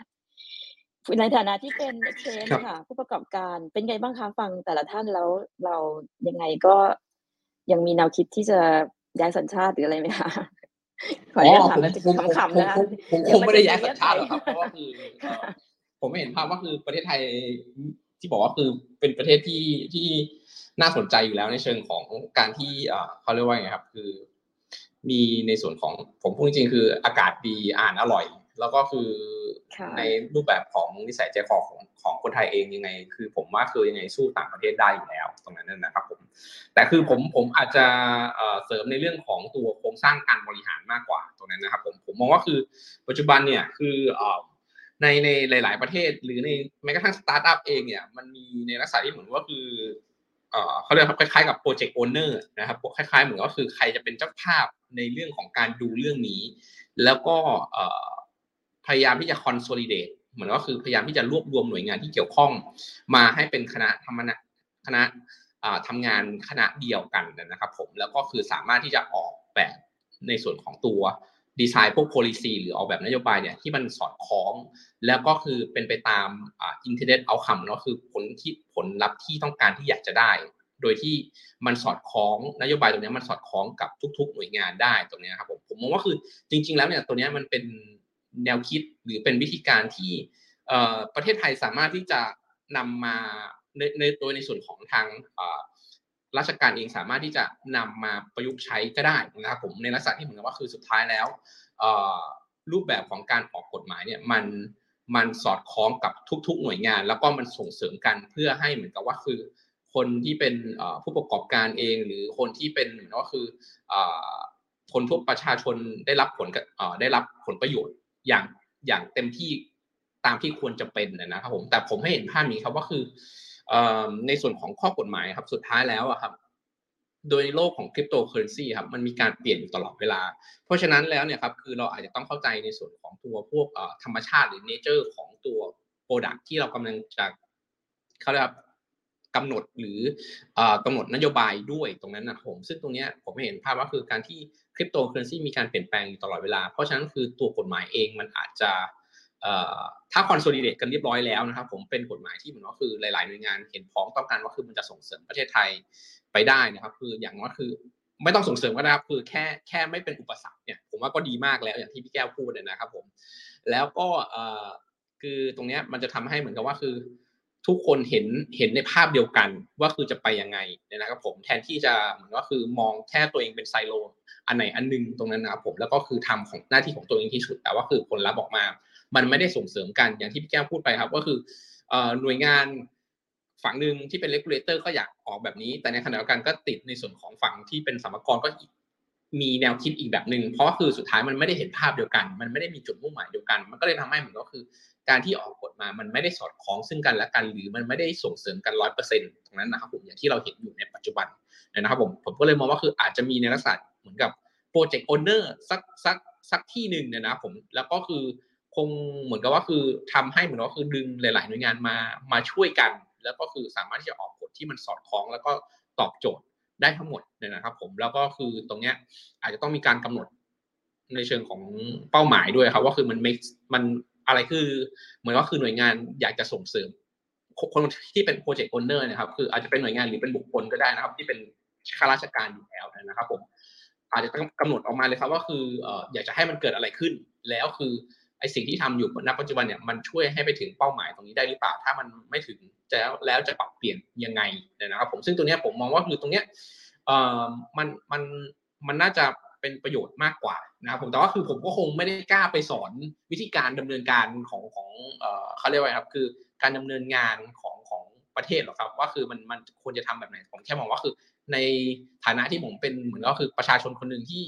ในฐานะที่เป็นเชนค่ะ ผู้ประกอบการเป็นไงบ้างคะฟังแต่ละท่านแล้วเรายังไงก็ยังมีแนวคิดที่จะย้ายสัญชาติหรืออะไรไหมคะขออนุญาตถามนะคำๆนะคะผมคงไม่ได้ย้ายสัญชาติหรอกครับเพราะว่าคือผมไม่เห็นภาพว่าคือประเทศไทย ที่บอกว่าคือเป็นประเทศที่ที่น่าสนใจอยู่แล้วในเชิงของการที่เขาเรียกว่าไงครับ คือ มีในส่วนของผมพูดจริงคืออากาศดีอาหารอร่อย แล้วก็คือในรูปแบบของนิสัยใจคอของของคนไทยเองยังไง คือ ผมว่าคือยังไงสู้ต่างประเทศได้อยู่แล้ว ตรงนั้นนะครับผมแต่คือผมผมอาจจะเสริมในเรื่องของตัวโครงสร้างการบริหารมากกว่าตรงนั้นนะครับ ผมผมมองว่าคือปัจจุบันเนี่ยคือ ในในหลาย ๆประเทศ หรือในแม้กระทั่งสตาร์ทอัพเองเนี่ยมันมีในลักษณะที่เหมือนว่าคือเขาเรียกครับคล้ายๆกับ project owner นะครับคล้ายๆเหมือนก็คือใครจะเป็นเจ้าภาพในเรื่องของการดูเรื่องนี้ แล้วก็พยายามที่จะคอนโซลิเดตเหมือนก็คือพยายามที่จะรวบรวมหน่วยงานที่เกี่ยวข้อง มาให้เป็นคณะทำนะคณะทำงานคณะเดียวกันนะครับ ผมแล้วก็คือสามารถที่จะออกแบบในส่วนของตัว ดีไซน์พวก policy หรือออกแบบนโยบายเนี่ยที่มันสอดคล้อง แล้วก็คือเป็นไปตามอ่า intended outcome เนาะคือผลที่ผลลัพธ์ที่ต้องการที่อยากจะได้ โดยที่มันสอดคล้องนโยบายตรงนี้มันสอดคล้องกับทุก ๆ หน่วยงานได้ตรงนี้ครับผมผมมองว่าคือจริง ๆ แล้วเนี่ยตัวนี้มันเป็นแนวคิดหรือเป็นวิธีการที่ประเทศไทยสามารถที่จะนำมาในในโดยในส่วนของทาง ราชการเองสามารถที่จะนำมาประยุกต์ใช้ก็ได้นะครับผมในลักษณะที่เหมือนกับว่าคือสุดท้ายแล้วรูปแบบของการออกกฎหมายเนี่ยมันมันสอดคล้องกับทุก ๆ หน่วยงาน แล้วก็มันส่งเสริมกันเพื่อให้เหมือนกับว่าคือ คนที่เป็นผู้ประกอบการเอง หรือคนที่เป็นเหมือนว่าคือคนทั่วประชาชนได้รับผลได้รับผลประโยชน์อย่างอย่างเต็มที่ตามที่ควรจะเป็นนะครับผมแต่ผมให้เห็นภาพนี้ครับว่าคือ ในส่วนของข้อกฎหมายครับสุดท้ายแล้วครับโดยโลกของคริปโตเคอเรนซีครับมันมีการเปลี่ยนอยู่ตลอดเวลา เพราะฉะนั้นแล้วเนี่ยครับคือเราอาจจะต้องเข้าใจในส่วนของตัวพวกธรรมชาติหรือ nature ของตัว product ที่เรากำลังจะเขาเรียกกำหนดหรือกำหนดนโยบายด้วยตรงนั้นนะผมซึ่งตรงนี้ผมเห็นภาพว่าคือการที่คริปโตเคอเรนซีมีการเปลี่ยนแปลงอยู่ตลอดเวลา เพราะฉะนั้นคือตัวกฎหมายเองมันอาจจะ ถ้า consolidate กันเรียบร้อยแล้วนะครับ ผมเป็นกฎหมายที่เหมือนว่าคือหลาย ๆ หน่วยงานเห็นพ้องต้องกันว่าคือมันจะส่งเสริมประเทศไทยไปได้นะครับ คืออย่างน้อยคือไม่ต้องส่งเสริมก็ได้ครับคือแค่แค่ไม่เป็นอุปสรรคเนี่ยผมว่าก็ดีมากแล้วอย่างที่พี่แก้วพูดนะครับ ผม แล้วก็คือตรงนี้มันจะทำให้เหมือนกับว่าคือ ทุกคนเห็นเห็นในภาพเดียวกันว่าคือจะไปยังไงนะครับ ผมแทนที่จะเหมือนว่าคือมองแค่ตัวเองเป็นไซโลอันไหนอันนึงตรงนั้นนะครับผมแล้วก็คือทำของหน้าที่ของตัวเองที่สุดแต่ว่าคือผลลัพธ์ออกมา มันไม่ได้ส่งเสริมกันอย่างที่พี่แก้วพูดไปครับ ก็คือหน่วยงานฝั่งหนึ่งที่เป็น regulator ก็อยากออกแบบนี้ แต่ในขณะเดียวกันก็ติดในส่วนของฝั่งที่เป็นสรรพากรก็มีแนวคิดอีกแบบหนึ่งเพราะคือสุดท้ายมันไม่ได้เห็นภาพเดียวกัน มันไม่ได้มีจุดมุ่งหมายเดียวกัน มันก็เลยทำให้เหมือนก็คือ การที่ออกกฎมา มันไม่ได้สอดคล้องซึ่งกันและกันหรือมันไม่ได้ส่งเสริมกันร้อยเปอร์เซ็นต์ตรงนั้นนะครับผมอย่างที่เราเห็นอยู่ในปัจจุบันนะครับผมผมก็เลยมองว่าคืออาจจะมีในลักษณะเหมือนกับโปรเจกต์โอเนอร์สักสักสักที่หนึ่งเนี่ยนะผมแล้วก็คือ คงเหมือนกับว่าคือทำให้เหมือนว่าคือดึงหลาย ๆ หน่วยงานมามาช่วยกัน แล้วก็คือสามารถที่จะออกกฎที่มันสอดคล้องแล้วก็ตอบโจทย์ได้ทั้งหมดเนี่ยนะครับ ผมแล้วก็คือตรงเนี้ยอาจจะต้องมีการกำหนดในเชิงของเป้าหมายด้วยครับว่าคือมันมันอะไรคือ เหมือนว่าคือหน่วยงานอยากจะส่งเสริม คนที่เป็นโปรเจกต์โอนเนอร์นะครับ คืออาจจะเป็นหน่วยงานหรือเป็นบุคคลก็ได้นะครับ ที่เป็นข้าราชการอยู่แล้วนะครับ ผม อาจจะต้องกำหนดออกมาเลยครับ ว่าคืออยากจะให้มันเกิดอะไรขึ้น แล้วคือ ไอสิ่งที่ทำอยู่ณปัจจุบันเนี่ยมันช่วยให้ไปถึงเป้าหมายตรงนี้ได้หรือเปล่า ถ้ามันไม่ถึงจะแล้วจะปรับเปลี่ยนยังไงนะครับ ผมซึ่งตรงนี้ยผมมองว่าคือตรงเนี้ยเอ่อมันมันมันน่าจะเป็นประโยชน์มากกว่านะครับผมแต่ว่าคือผมก็คงไม่ได้กล้าไปสอนวิธีการดำเนินการของของเอ่อเขาเรียกว่าครับคือการดำเนินงานของของประเทศหรอกครับ ว่าคือมันมันควรจะทำแบบไหนผมแค่มองว่าคือในฐานะที่ผมเป็นเหมือนก็คือประชาชนคนหนึ่งที่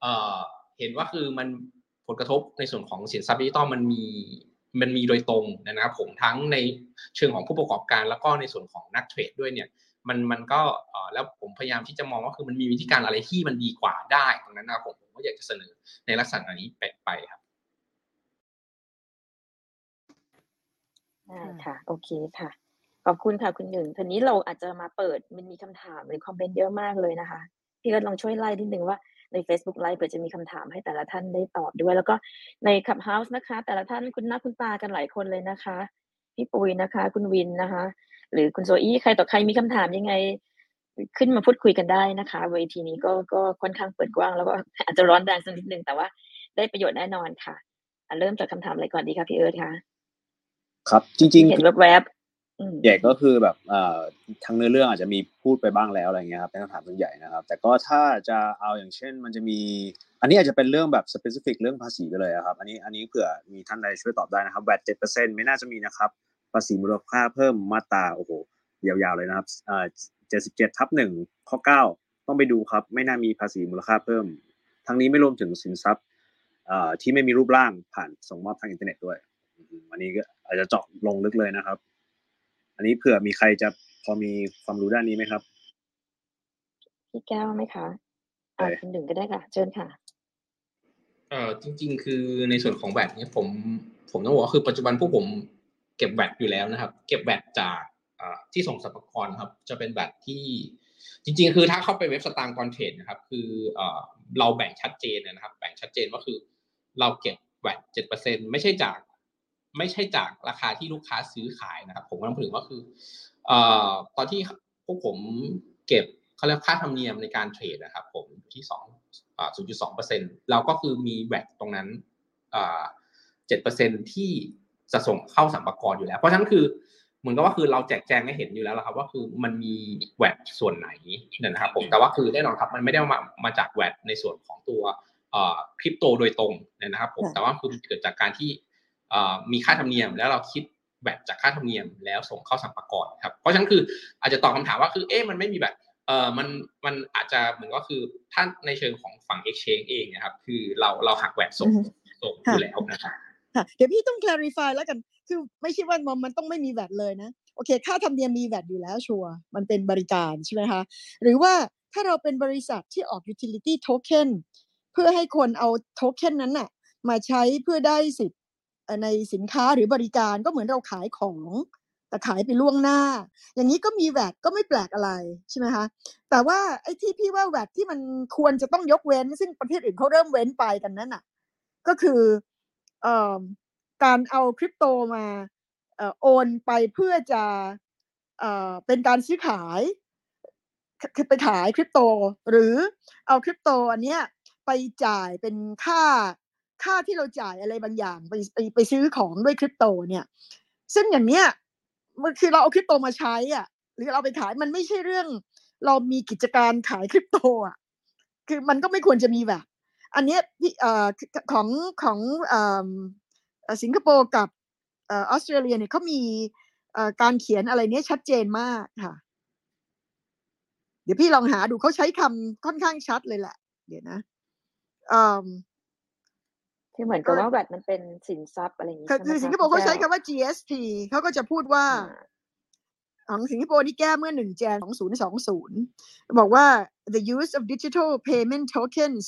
เอ่อเห็นว่าคือมัน ผลกระทบในส่วนของสินทรัพย์ดิจิตอลมันมีมันมีโดยตรงนะครับผมทั้งในเชิงของผู้ประกอบการแล้วก็ในส่วนของนักเทรดด้วยเนี่ยมันมันก็แล้วผมพยายามที่จะมองว่าคือมันมีวิธีการอะไรที่มันดีกว่าได้ตรงนั้นนะผมผมก็อยากจะเสนอในลักษณะนี้ไปไปครับค่ะโอเคค่ะ ขอบคุณค่ะคุณหนึ่งทีนี้เราอาจจะมาเปิดมันมีคำถามหรือคอมเมนต์เยอะมากเลยนะคะพี่เอิร์ธลองช่วยไล่นิดนึงว่า ใน Facebook Live เผื่อจะมีคำถามให้แต่ละท่านได้ตอบด้วย แล้วก็ใน Clubhouse นะคะ แต่ละท่านคุณหน้าคุณตากันหลายคนเลยนะคะ พี่ปุยนะคะ คุณวินนะคะ หรือคุณโซอี้ใครต่อใครมีคำถามยังไง ขึ้นมาพูดคุยกันได้นะคะ เวทีนี้ก็ก็ค่อนข้างเปิดกว้าง แล้วก็อาจจะร้อนแรงสักนิดนึงแต่ว่าได้ประโยชน์แน่นอนค่ะอะเริ่มจากคำถามอะไรก่อนดีคะพี่เอิร์ธคะครับ จริงเห็นแวบๆอืมๆ ใหญ่ก็คือแบบทั้งเนื้อเรื่องอาจจะมีพูดไปบ้างแล้วอะไรเงี้ยครับเป็นคำถามส่วนใหญ่นะครับ แต่ก็ถ้าจะเอาอย่างเช่น มันจะมี อันนี้อาจจะเป็นเรื่องแบบ specific เรื่องภาษีไปเลยครับ อันนี้อันนี้เผื่อมีท่านใดช่วยตอบได้นะครับแวดเจ็ดเปอร์เซ็นต์ไม่น่าจะมีนะครับ ภาษีมูลค่าเพิ่มมาตราโอ้โหยาวๆเลยนะครับเจ็ดสิบเจ็ดทับหนึ่งข้อเก้าต้องไปดูครับ ไม่น่ามีภาษีมูลค่าเพิ่ม ทั้งนี้ไม่รวมถึงสินทรัพย์ที่ไม่มีรูปร่างผ่านส่งมอบทางอินเทอร์เน็ตด้วยอันนี้ก็อาจจะเจาะลงลึกเลยนะครับ อันนี้เผื่อมีใครจะพอมีความรู้ด้านนี้ไหมครับพี่แก้วไหมคะอ่าได้คุณหนึ่งก็ได้ค่ะ เชิญค่ะเอ่อจริง ๆ คือในส่วนของแวดเนี่ยผมผมต้องบอกว่าคือปัจจุบันพวกผมเก็บแวดอยู่แล้วนะครับ เก็บแวดจากเอ่อที่ส่งสรรพากรครับ จะเป็นแวดที่จริง ๆ คือถ้าเข้าไปเว็บสตางค์กอนเทรดนะครับ คือเอ่อเราแบ่งชัดเจนนะครับ แบ่งชัดเจนว่าคือ เราเก็บแวดเจ็ดเปอร์เซ็นไม่ใช่จาก ไม่ใช่จากราคาที่ลูกค้าซื้อขายนะครับ ผมกำลังพูดถึงว่าคือเอ่อตอนที่พวกผมเก็บเขาเรียกค่าธรรมเนียมในการเทรดนะครับ ผมอยู่ที่สองศูนย์จุดสองเปอร์เซ็นเราก็คือมีแวดตรงนั้นเจ็ดเปอร์เซ็นที่จะส่งเข้าสัมปกรอยู่แล้ว เพราะฉะนั้นคือเหมือนกับว่าคือเราแจกแจงให้เห็นอยู่แล้วละครับว่าคือมันมีแวดส่วนไหนเนี่ยนะครับผมแต่ว่าคือแน่นอนครับมันไม่ได้มามาจากแวดในส่วนของตัวคริปโตโดยตรงนะครับผมค่ะแต่ว่าคือมันเกิดจากการที่เอ่อ มีค่าธรรมเนียม แล้วเราคิดแบตจากค่าธรรมเนียม แล้วส่งเข้าสัมปากรครับเพราะฉะนั้นคืออาจจะตอบคำถามว่าคือเอ๊ะมันไม่มีแบตเอ่อมันมันอาจจะเหมือนก็คือถ้าในเชิงของฝั่ง exchange เองเนะครับคือเราเราหักแบตส่งอือฮึส่งอยู่แล้วนะครับค่ะเดี๋ยวพี่ต้อง clarify แล้วกัน คือไม่ใช่ว่ามันมันต้องไม่มีแวดเลยนะ โอเค ค่าธรรมเนียมมีแวดอยู่แล้วชัวร์ มันเป็นบริการใช่ไหมคะ หรือว่าถ้าเราเป็นบริษัทที่ออก utility token เพื่อให้คนเอาโทเค็นนั้นน่ะมาใช้เพื่อได้สิทธิ์เอ่อ ในสินค้าหรือบริการก็เหมือนเราขายของแต่ขายไปล่วงหน้า อย่างนี้ก็มีแวดก็ไม่แปลกอะไรใช่ไหมคะแต่ว่าไอ้ที่พี่ว่าแวดที่มันควรจะต้องยกเว้น ซึ่งประเทศอื่นเขาเริ่มเว้นไปกันนั้นน่ะ ก็คือเอ่อการเอาคริปโตมาเอ่อโอนไปเพื่อจะเอ่อเป็นการซื้อขายคือไปขายคริปโต หรือเอาคริปโตอันเนี้ยไปจ่ายเป็นค่า ค่าที่เราจ่ายอะไรบางอย่างไปไปไปซื้อของด้วยคริปโตเนี่ย ซึ่งอย่างเนี้ยมันคือเราเอาคริปโตมาใช้อะ หรือเราไปขายมันไม่ใช่เรื่อง เรามีกิจการขายคริปโตอะคือมันก็ไม่ควรจะมีแบบ อันนี้พี่เอ่อของของเอ่อเอ่อสิงคโปร์กับเอ่อออสเตรเลียเนี่ยเขามีเอ่อการเขียนอะไรเนี้ยชัดเจนมากค่ะ เดี๋ยวพี่ลองหาดูเขาใช้คำค่อนข้างชัดเลยแหละ เดี๋ยวนะเอ่อ ที่เหมือนกับเอ่อว่าแวดมันเป็นสินทรัพย์อะไรอย่างนี้คือใช่ไหมคือคะสิงคโปร์เขาพี่ใช้แก้วคำว่า GST เขาก็จะพูดว่าอ่าของสิงคโปร์นี่แก้เมื่อ1แจน2020 บอกว่า the use of digital payment tokens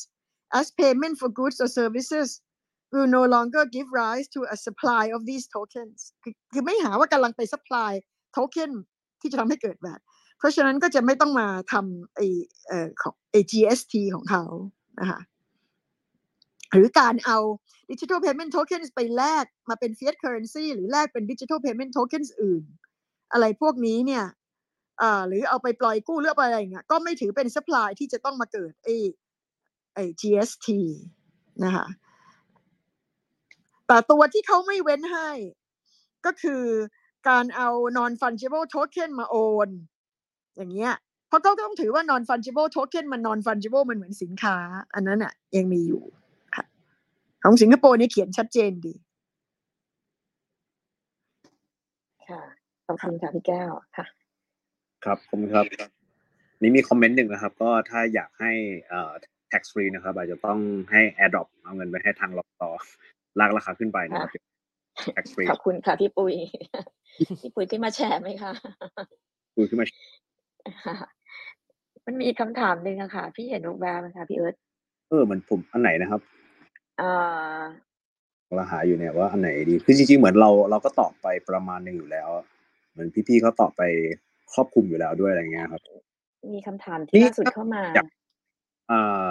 as payment for goods or services will no longer give rise to a supply of these tokens คือคือไม่หาว่ากำลังไป supply token ที่จะทำให้เกิด VAT เพราะฉะนั้นก็จะไม่ต้องมาทำไอเอ่อของไอ GST ของเขานะคะ หรือการเอา digital payment tokens ไปแลกมาเป็น fiat currency หรือแลกเป็น digital payment tokens อื่น อะไรพวกนี้เนี่ยหรือเอาไปปล่อยกู้หรือเอะไรอย่างเงี้ยก็ไม่ถือเป็น supply ที่จะต้องมาเกิดไอ้ไอ้ GST นะคะแต่ตัวที่เขาไม่เว้นให้ ก็คือการเอา non fungible token มาโอน อย่างเงี้ยเพราะก็ต้องถือว่า non fungible token มัน non fungible มันเหมือนสินค้า อันนั้นอะยังมีอยู่ ของสิงคโปร์นี่เขียนชัดเจนดี ค่ะขอบคุณค่ะพี่แก้วค่ะ ครับผมครับนี่มีคอมเมนต์หนึ่งนะครับ ก็ถ้าอยากให้เอ่อ tax free นะครับอาจจะต้องให้ AirDrop เอาเงินไปให้ทางรต่อลากราคาขึ้นไปนะครับ tax free ขอบคุณค่ะพี่ปุยพี่ปุยขึ้นมาแชร์ไหมคะคุยขึ้นมามันมีคำถามหนึ่งอะค่ะ พี่เห็นรูปแบบไหมคะพี่เอิร์ธเออมันผมอันไหนนะครับ เอ่อเราหาอยู่เนี่ยว่าอันไหนดีคือจริงๆเหมือนเราเราก็ตอบไปประมาณหนึ่งอยู่แล้ว เหมือนพี่ๆเขาตอบไปครอบคลุมอยู่แล้วด้วยอะไรเงี้ยครับ มีคำถามนี่ที่ล่าสุดเข้ามาอยากอ่า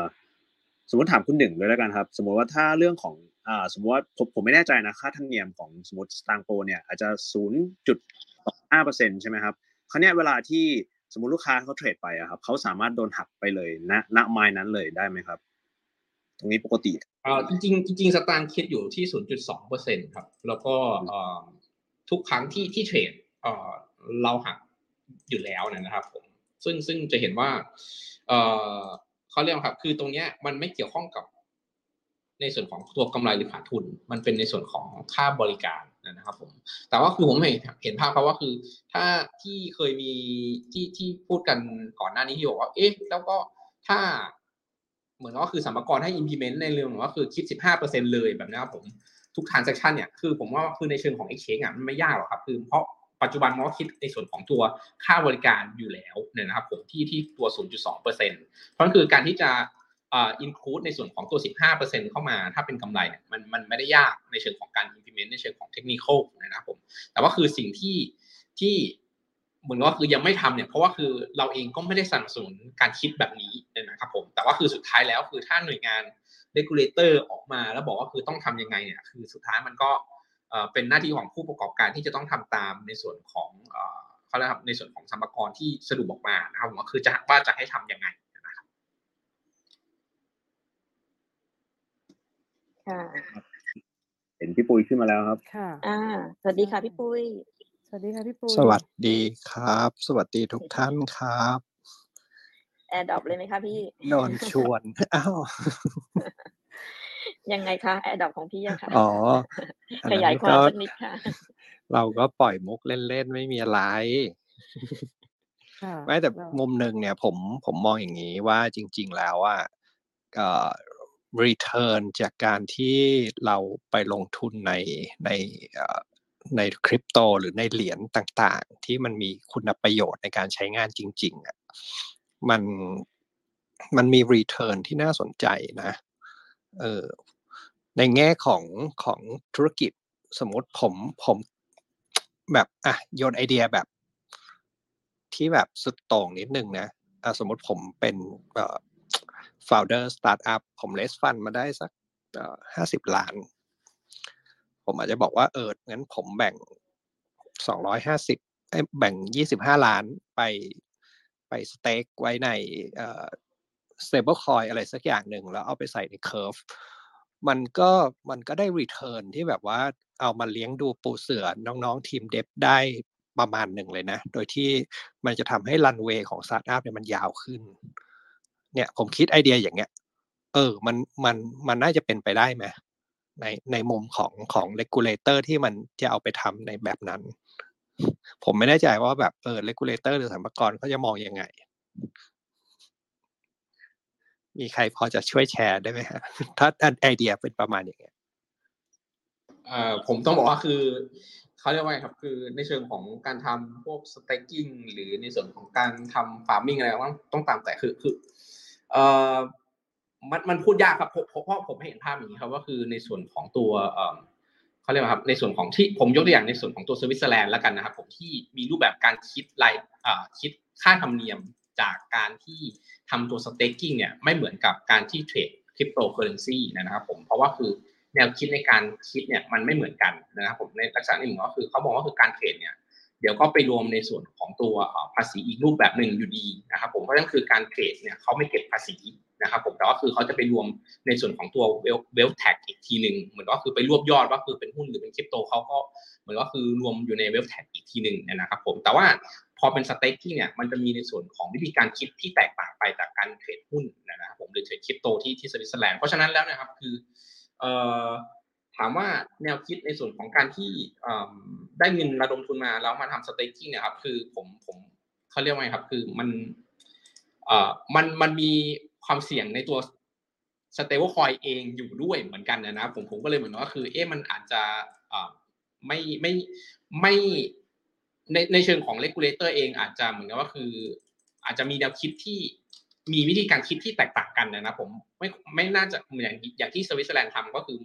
สมมติถามคุณหนึ่งเลยแล้วกันครับ สมมติว่าถ้าเรื่องของอ่าสมมติว่าผมผมไม่แน่ใจนะค่าธรรมเนียมของสมมติสตางโปเนี่ยอาจจะศูนย์จุดห้าเปอร์เซ็นใช่ไหมครับคราวเนี้ยเวลาที่สมมติลูกค้าเขาเทรดไปอะครับเขาสามารถโดนหักไปเลยณณไมล์นั้นเลยได้ไหมครับ ตรงนี้ปกติเอ่อจริงๆจริงๆสตางค์คิดอยู่ที่ 0.2เปอร์เซ็นครับ แล้วก็เอ่อทุกครั้งที่ที่เทรดเอ่อเราหักอยู่แล้วนะครับผมซึ่งซึ่งจะเห็นว่าเอ่อเขาเรียกว่าครับ คือตรงเนี้ยมันไม่เกี่ยวข้องกับในส่วนของตัวกำไรหรือขาดทุน มันเป็นในส่วนของค่าบริการนะครับผม แต่ว่าคือผมเห็นเห็นภาพครับว่าคือ ถ้าที่เคยมีที่ที่พูดกันก่อนหน้านี้ที่บอกว่า เอ๊ะ แล้วก็ถ้า เหมือนว่าคือสัมภาระให้ implement ในเรื่องว่าคือคิด 15%เลยแบบนี้ครับผมทุก transaction เนี่ยคือผมว่าคือในเชิงของ exchange อะมันไม่ยากหรอกครับคือเพราะปัจจุบันมันก็คิดในส่วนของตัวค่าบริการอยู่แล้วเนี่ยนะครับผมที่ที่ตัว 0.2%เพราะนั่นคือการที่จะอ่า include ในส่วนของตัว 15%เข้ามาถ้าเป็นกำไรเนี่ยมันมันไม่ได้ยากในเชิงของการ implement ในเชิงของ technical นะครับผมแต่ว่าคือสิ่งที่ที่ เหมือนว่าคือยังไม่ทำเนี่ยเพราะว่าคือเราเองก็ไม่ได้สนับสนุนการคิดแบบนี้นะครับผมแต่ว่าคือสุดท้ายแล้วคือถ้าหน่วยงาน regulator ออกมาแล้วบอกว่าคือต้องทำยังไงเนี่ยคือสุดท้ายมันก็เป็นหน้าที่ของผู้ประกอบการที่จะต้องทำตามในส่วนของเขาเรียกครับในส่วนของสัมภาระที่สรุปออกมานะครับผมก็คือจะว่าจะให้ทํำยังไงนะครับค่ะเห็นพี่ปุ้ยขึ้นมาแล้วครับค่ะอ่าสวัสดีค่ะพี่ปุ้ยส วัสดีค่ะพี่ปุ้ยสวัสดีครับ สวัสดีทุกท่านครับแอร์ดรอปเลยไหมคะพี่โดนชวนอ้าวยังไงคะแอร์ดรอปของพี่อะค่ะอ๋ออันขนั้นยายความก็สักนิดค่ะ เราก็ปล่อยมุกเล่นๆไม่มีอะไรค่ะไม่แต่เรามุมหนึ่งเนี่ยผมผมมองอย่างนี้ว่าจริง ๆ แล้วอะเอ่อ return จากการที่เราไปลงทุนในในเอ่อ ในคริปโตหรือในเหรียญต่างๆ ที่มันมีคุณประโยชน์ในการใช้งานจริง ๆอะมันมันมี return ที่น่าสนใจนะเออในแง่ของของธุรกิจสมมติผมผมแบบอะโยนไอเดียแบบ ที่แบบสุดโต่งนิดนึงนะอะสมมติผมเป็นเอ่อ founder startup ผม raise fund มาได้สักห้าสิบล้าน ผมอาจจะบอกว่าเอองั้นผมแบ่งสองร้อยห้าสิบแบ่งยี่สิบห้าล้านไปไปสเต็กไว้ในเอ่อ stable coin อะไรสักอย่างหนึ่งแล้วเอาไปใส่ใน curve มันก็มันก็ได้ return ที่แบบว่าเอามาเลี้ยงดูปูเสือน้องๆทีมเดฟได้ประมาณหนึ่งเลยนะ โดยที่มันจะทำให้รันเวย์ของสตาร์ทอัพเนี่ยมันยาวขึ้น เนี่ยผมคิดไอเดียอย่างเงี้ย เออ มันมันมันน่าจะเป็นไปได้ไหม ในในมุมของของ regulator ที่มันจะเอาไปทำในแบบนั้น ผมไม่แน่ใจว่าแบบเออ regulator หรือสรรพากรเขาจะมองยังไง มีใครพอจะช่วยแชร์ได้ไหมฮะถ้าไอเดียเป็นประมาณอย่างเงี้ยเอ่อผมต้องบอกว่าคือเขาเรียกว่าไงครับคือในเชิงของการทำพวก staking หรือในส่วนของการทำ farming อะไรต้องต้องตามแต่คือคือเอ่อ มันมันพูดยากครับเพราะผมเห็นภาพอย่างนี้ครับว่าคือในส่วนของตัวเขาเรียกว่าครับในส่วนของที่ผมยกตัวอย่างในส่วนของตัวสวิตเซอร์แลนด์แล้วกันนะครับผมที่มีรูปแบบการคิดรายคิดค่าธรรมเนียมจากการที่ทำตัว staking เนี่ยไม่เหมือนกับการที่ tradeคริปโตเคอเรนซีนะครับผมเพราะว่าคือแนวคิดในการคิดเนี่ยมันไม่เหมือนกันนะครับผมในลักษณะหนึ่งก็คือเขาบอกว่าคือการ trade เนี่ย เดี๋ยวก็ไปรวมในส่วนของตัวภาษีอีกรูปแบบหนึ่งอยู่ดีนะครับผมเพราะนั่นคือการ trade เนี่ยเขาไม่เก็บภาษีนะครับผมแต่ว่าคือเขาจะไปรวมในส่วนของตัว wealth wealth tax อีกทีหนึ่งเหมือนว่าคือไปรวบยอดว่าคือเป็นหุ้นหรือเป็นคริปโตเขาก็เหมือนว่าคือรวมอยู่ใน wealth tax อีกทีหนึ่งนะครับผมแต่ว่าพอเป็น staking เนี่ยมันจะมีในส่วนของวิธีการคิดที่แตกต่างไปจากการ trade หุ้นนะครับผมหรือ trade crypto ที่ที่สวิตเซอร์แลนด์เพราะฉะนั้นแล้วนะครับคือเอ่อ ถามว่าแนวคิดในส่วนของการที่ได้เงินระดมทุนมาแล้วมาทำ staking เนี่ยครับคือผมผมเขาเรียกว่าไงครับคือมันมันมันมีความเสี่ยงในตัว stablecoin เองอยู่ด้วยเหมือนกันนะครับผมผมก็เลยเหมือนว่าคือเอ๊ะมันอาจจะไม่ไม่ไม่ในในเชิงของ regulator เองอาจจะเหมือนกับว่าคือ อาจจะมีแนวคิดที่ มีวิธีการคิดที่แตกต่างกันนะผมไม่ไม่น่าจะเหมือนอย่างที่สวิตเซอร์แลนด์ทำก็คือ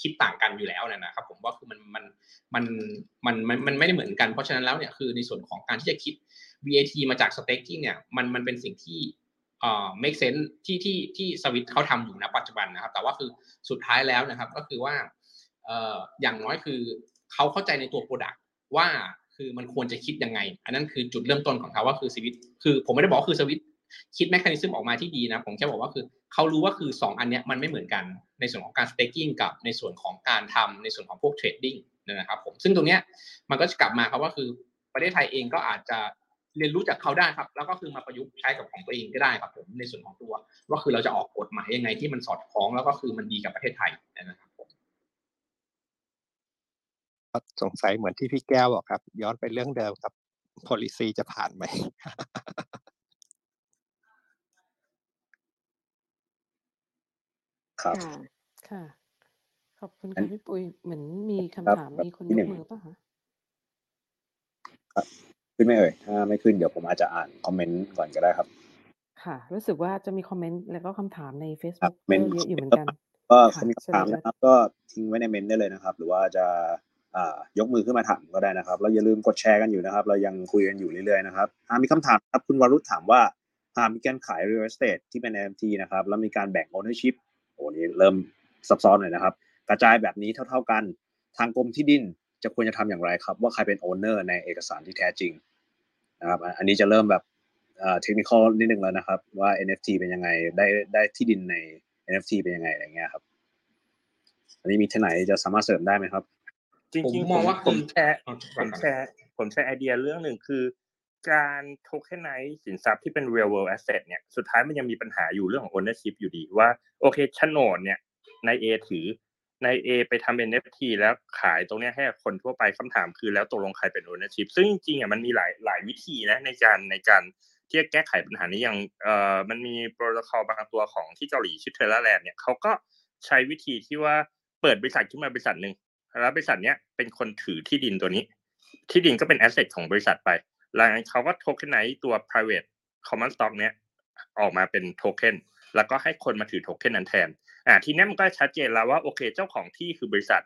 คิดต่างกันอยู่แล้วนะครับผมว่าคือมันมันมันมันมันไม่ได้เหมือนกันเพราะฉะนั้นแล้วเนี่ยคือในส่วนของการที่จะคิด VAT มาจาก staking เนี่ยมันมันเป็นสิ่งที่เอ่อ make sense ที่ที่ที่สวิตเขาทำอยู่ณปัจจุบันนะครับ แต่ว่าคือสุดท้ายแล้วนะครับ ก็คือว่าเอ่ออย่างน้อยคือเขาเข้าใจในตัว product ว่าคือมันควรจะคิดยังไง อันนั้นคือจุดเริ่มต้นของเขาว่าคือสวิตคือผมไม่ได้บอกคือสวิต คิดแมคคานิซึมออกมาที่ดีนะ ผมแค่บอกว่าคือเขารู้ว่าคือ 2 อันเนี้ยมันไม่เหมือนกันในส่วนของการ staking กับในส่วนของการทำในส่วนของพวกเทรดดิ้งนะครับผมซึ่งตรงเนี้ยมันก็จะกลับมาครับว่าคือประเทศไทยเองก็อาจจะเรียนรู้จากเขาได้ครับ แล้วก็คือมาประยุกต์ใช้กับของตัวเองก็ได้ครับผมในส่วนของตัว ว่าคือเราจะออกกฎหมายยังไงที่มันสอดคล้องแล้วก็คือมันดีกับประเทศไทยนะครับผมสงสัยเหมือนที่พี่แก้วบอกครับ ย้อนไปเรื่องเดิมครับ policy จะผ่านไหม ครับค่ะ ขอบคุณค่ะพี่ปุ้ย เหมือนมีคำถามมีคนยกมือป่ะคะขึ้นไม่เอ่ย ถ้าไม่ขึ้นเดี๋ยวผมอาจจะอ่านคอมเมนต์ก่อนก็ได้ครับ ค่ะ รู้สึกว่าจะมีคอมเมนต์แล้วก็คำถามใน Facebook เมนเยอะอยู่เหมือนกัน ก็มีคำถามนะครับ ก็ทิ้งไว้ในเมนได้เลยนะครับ หรือว่าจะอ่ายกมือขึ้นมาถามก็ได้นะครับแล้วอย่าลืมกดแชร์กันอยู่นะครับ เรายังคุยกันอยู่เรื่อยๆนะครับมีคำถามครับคุณวรุษถามว่าหากมีการขาย real estate ที่เป็น NFT นะครับ แล้วมีการแบ่ง ownership โอ้นี้เริ่มซับซ้อนหน่อยนะครับ กระจายแบบนี้เท่า ๆกัน ทางกรมที่ดินจะควรจะทำอย่างไรครับ ว่าใครเป็น owner ในเอกสารที่แท้จริงนะครับ อันนี้จะเริ่มแบบ technical นิดนึงแล้วนะครับ ว่า NFT เป็นยังไงได้ได้ที่ดินใน NFT เป็นยังไงอะไรเงี้ยครับ อันนี้มีที่ไหนจะสามารถเสริมได้ไหมครับ จริงๆมองว่าผมแชร์ผมแชร์ผมแชร์ไอเดียเรื่องหนึ่งคือ การ tokenize สินทรัพย์ที่เป็น real world asset เนี่ยสุดท้ายมันยังมีปัญหาอยู่เรื่องของ ownership อยู่ดีว่าโอเคโฉนดเนี่ยใน A ถือใน A ไปทำ NFT แล้วขายตรงนี้ให้คนทั่วไปคำถามคือแล้วตกลงใครเป็น ownership ซึ่งจริงๆอะมันมีหลายหลายวิธีนะในการในการที่จะแก้ไขปัญหานี้อย่างเอ่อมันมีโปรโตคอลบางตัวของที่เกาหลีชื่อเทเลแลนด์เนี่ยเขาก็ใช้วิธีที่ว่าเปิดบริษัทขึ้นมาบริษัทหนึ่งแล้วบริษัทเนี้ยเป็นคนถือที่ดินตัวนี้ ที่ดินก็เป็นแอสเซทของบริษัทไป หลังจากเขาก็โทเค็นไหนตัว private common stock เนี้ยออกมาเป็นโทเค็นแล้วก็ให้คนมาถือโทเค็นนั้นแทนอ่าทีนี้มันก็ชัดเจนแล้วว่าโอเคเจ้าของที่คือบริษัท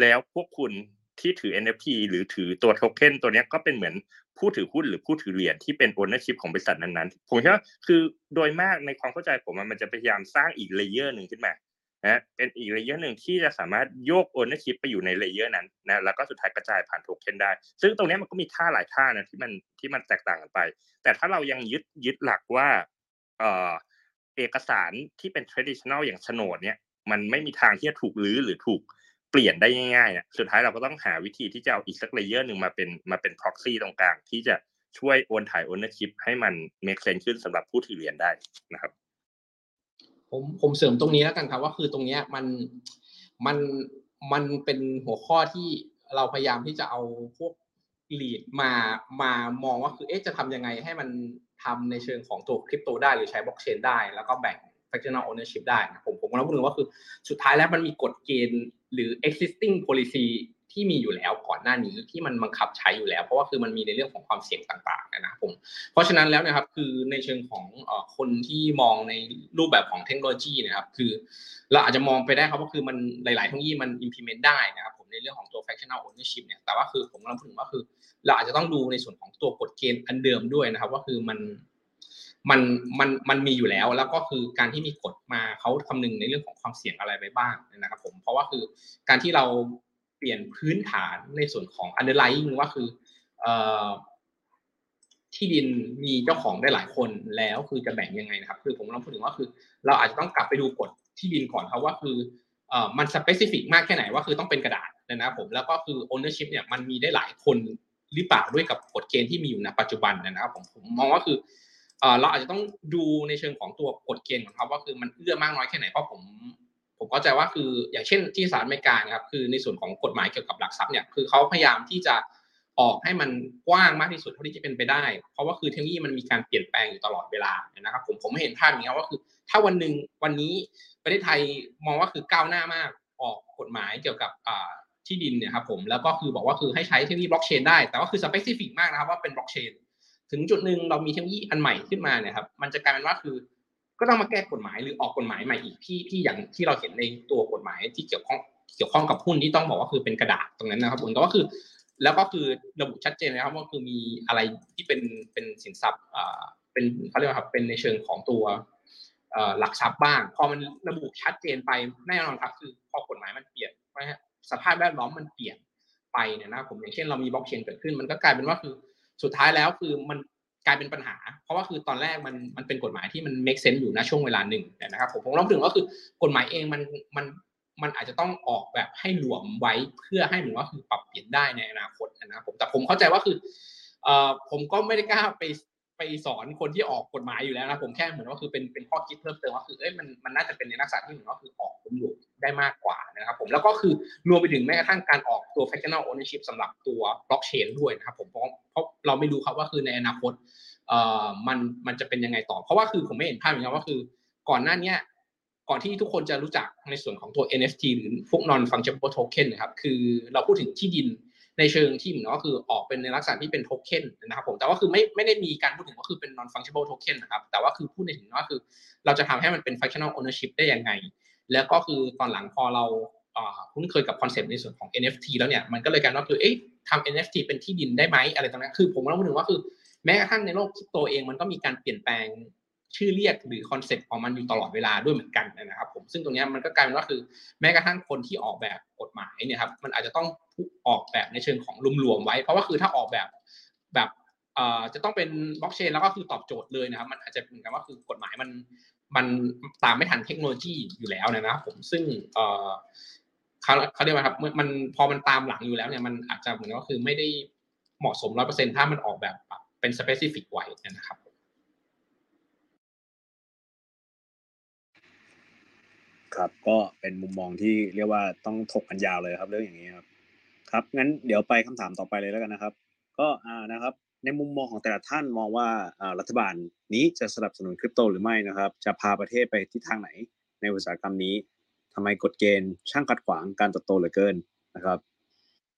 แล้วพวกคุณที่ถือ NFT หรือถือตัวโทเค็นตัวนี้ก็เป็นเหมือนผู้ถือหุ้นหรือผู้ถือเหรียญที่เป็น ownership ของบริษัทนั้นๆ ผมคิดว่าคือโดยมากในความเข้าใจผมมันจะพยายามสร้างอีก layer หนึ่งขึ้นมา นะเป็นอีก layer หนึ่งที่จะสามารถโยก ownership ไปอยู่ใน layer นั้นนะแล้วก็สุดท้ายกระจายผ่านโทเค็นได้ ซึ่งตรงนี้มันก็มีท่าหลายท่านะที่มันที่มันแตกต่างกันไป แต่ถ้าเรายังยึดยึดหลักว่าเออเอกสารที่เป็น traditional อย่างโฉนดเนี่ยมันไม่มีทางที่จะถูกรื้อหรือถูกเปลี่ยนได้ง่ายๆเนี่ยสุดท้ายเราก็ต้องหาวิธีที่จะเอาอีกสัก layer หนึ่งมาเป็นมาเป็น proxy ตรงกลางที่จะช่วยโอนถ่าย ownership ให้มัน make sense ขึ้นสำหรับผู้ถือเหรียญได้นะครับ ผมผมเสริมตรงนี้แล้วกันครับว่าคือตรงนี้มันมันมันเป็นหัวข้อที่เราพยายามที่จะเอาพวกลีดมามามองว่าคือเอ๊ะจะทำยังไงให้มันทำในเชิงของตัวคริปโตได้หรือใช้บล็อกเชนได้ แล้วก็แบ่ง fractional ownership ได้นะผมผมก็พูดว่าคือสุดท้ายแล้วมันมีกฎเกณฑ์หรือ existing policy ที่มีอยู่แล้วก่อนหน้านี้ที่มันบังคับใช้อยู่แล้ว เพราะว่าคือมันมีในเรื่องของความเสี่ยงต่างๆนะครับผมเพราะฉะนั้นแล้วนะครับคือในเชิงของคนที่มองในรูปแบบของเทคโนโลยีนะครับคือเราอาจจะมองไปได้ครับว่าคือมันหลายๆเทคโนโลยีมัน implement ได้นะครับผมในเรื่องของตัว fractional ownership เนี่ยแต่ว่าคือผมกำลังพูดถึงว่าคือ เราอาจจะต้องดูในส่วนของตัวกฎเกณฑ์อันเดิมด้วยนะครับ ว่าคือมันมันมันมันมีอยู่แล้วแล้วก็คือการที่มีกฎมาเขาคำนึงในเรื่องของความเสี่ยงอะไรไปบ้างนะครับผมเพราะว่าคือการที่เรา เปลี่ยนพื้นฐานในส่วนของ underlying ว่าคือที่ดินมีเจ้าของได้หลายคนแล้วคือจะแบ่งยังไงนะครับ คือผมกำลังพูดถึงว่าคือ เราอาจจะต้องกลับไปดูกฎที่ดินก่อนครับว่าคืออมันสเปซิฟิกมากแค่ไหนว่าคือต้องเป็นกระดาษนะครับผมแล้วก็คือ ownership เนี่ยมันมีได้หลายคนหรือเปล่าด้วยกับกฎเกณฑ์ที่มีอยู่ในปัจจุบันนะครับผมผมมองว่าคือเราอาจจะต้องดูในเชิงของตัวกฎเกณฑ์ของเขาว่าคือมันเอื้อมากน้อยแค่ไหนเพราะผม ผมเข้าใจว่าคืออย่างเช่นที่สหรัฐอเมริกาครับคือในส่วนของกฎหมายเกี่ยวกับหลักทรัพย์เนี่ยคือเขาพยายามที่จะออกให้มันกว้างมากที่สุดเท่าที่จะเป็นไปได้ เพราะว่าคือเทคโนโลยีมันมีการเปลี่ยนแปลงอยู่ตลอดเวลานะครับผมผมไม่เห็นภาพอย่างนี้ว่าคือ ถ้าวันหนึ่งวันนี้ประเทศไทยมองว่าคือก้าวหน้ามากออกกฎหมายเกี่ยวกับที่ดินเนี่ยครับผมแล้วก็คือบอกว่าคือให้ใช้เทคโนโลยีบล็อกเชนได้แต่ว่าคือ specific มากนะครับว่าเป็นบล็อกเชนถึงจุดหนึ่งเรามีเทคโนโลยีอันใหม่ขึ้นมาเนี่ยครับมันจะกลายเป็นว่าคือ ก็ต้องมาแก้กฎหมายหรือออกกฎหมายใหม่อีกที่ที่อย่างที่เราเห็นในตัวกฎหมายที่เกี่ยวข้องเกี่ยวข้องกับหุ้นที่ต้องบอกว่าคือเป็นกระดาษตรงนั้นนะครับผมแต่ว่าคือ แล้วก็คือระบุชัดเจนนะครับว่าคือมีอะไรที่เป็นเป็นสินทรัพย์อ่าเป็นเขาเรียกว่าครับเป็นในเชิงของตัวหลักทรัพย์บ้าง พอมันระบุชัดเจนไปแน่นอนครับคือพอกฎหมายมันเปลี่ยนนะฮะสภาพแวดล้อมมันเปลี่ยนไปเนี่ยนะผมอย่างเช่นเรามีบล็อกเชนเกิดขึ้นมันก็กลายเป็นว่าคือสุดท้ายแล้วคือมัน กลายเป็นปัญหา เพราะว่าคือตอนแรกมันมันเป็นกฎหมายที่มัน make sense อยู่นะช่วงเวลาหนึ่งนะครับผมผมรองถึงว่าคือกฎหมายเองมันมันมันอาจจะต้องออกแบบให้หลวมไว้เพื่อให้เหมือนว่าคือปรับเปลี่ยนได้ในอนาคตนะครับผมแต่ผมเข้าใจว่าคือเอ่อผมก็ไม่ได้กล้าไป ไปสอนคนที่ออกกฎหมายอยู่แล้วนะผมแค่เหมือนว่าคือเป็นเป็นข้อคิดเพิ่มเติมว่าคือเอ้ยมันมันน่าจะเป็นในลักษณะที่เหมือนว่าคือออกผลหลวมได้มากกว่านะครับผมแล้วก็คือรวมไปถึงแม้กระทั่งการออกตัว fractional ownership สำหรับตัวบล็อกเชนด้วยนะครับผมเพราะเพราะเราไม่รู้ครับว่าคือในอนาคตเอ่อมันมันจะเป็นยังไงต่อ เพราะว่าคือผมไม่เห็นภาพอย่างว่าคือ ก่อนหน้านี้ก่อนที่ทุกคนจะรู้จักในส่วนของตัว NFT หรือพวก non fungible token นะครับคือเราพูดถึงที่ดิน ในเชิงที่เหมือนก็คือออกเป็นในลักษณะที่เป็นโทเค็นนะครับผมแต่ว่าคือไม่ไม่ได้มีการพูดถึงว่าคือเป็น non fungible token นะครับแต่ว่าคือพูดในถึงว่าคือ เราจะทำให้มันเป็น fractional ownership ได้ยังไง แล้วก็คือตอนหลังพอเราคุ้นเคยกับ concept ในส่วนของ NFT แล้วเนี่ยมันก็เลยกลายว่าคือเอ๊ะทำ NFT เป็นที่ดินได้ไหมอะไรตรงนั้นคือผมต้องพูดถึงว่าคือแม้กระทั่งในโลกคริปโตเองมันก็มีการเปลี่ยนแปลงชื่อเรียกหรือ concept ของมันอยู่ตลอดเวลาด้วยเหมือนกันนะครับผมซึ่งตรงนี้มันก็กลายเป็นว่าคือแม้กระทั่งคนที่ออกแบบกฎหมายเนี่ยครับมันอาจจะต้อง ออกแบบในเชิงของรวมๆไว้ เพราะว่าคือถ้าออกแบบแบบจะต้องเป็นบล็อกเชนแล้วก็คือตอบโจทย์เลยนะครับ มันอาจจะเหมือนกันว่าคือกฎหมายมันมันตามไม่ทันเทคโนโลยีอยู่แล้วนะครับผมซึ่งเขาเขาเรียกว่าครับมันพอมันตามหลังอยู่แล้วเนี่ยมันอาจจะเหมือนว่าคือไม่ได้เหมาะสมร้อยเปอร์เซ็นถ้ามันออกแบบเป็นสเปซิฟิกไว้นะครับครับก็เป็นมุมมองที่เรียกว่าต้องถกกันยาวเลยครับเรื่องอย่างนี้ครับ ครับงั้นเดี๋ยวไปคำถามต่อไปเลยแล้วกันนะครับ ก็อ่านะครับ ในมุมมองของแต่ละท่านมองว่ารัฐบาลนี้จะสนับสนุนคริปโตหรือไม่นะครับ จะพาประเทศไปทิศทางไหน ในอุตสาหกรรมนี้ทำไมกฎเกณฑ์ช่างขัดขวางการเติบโตเหลือเกินนะครับ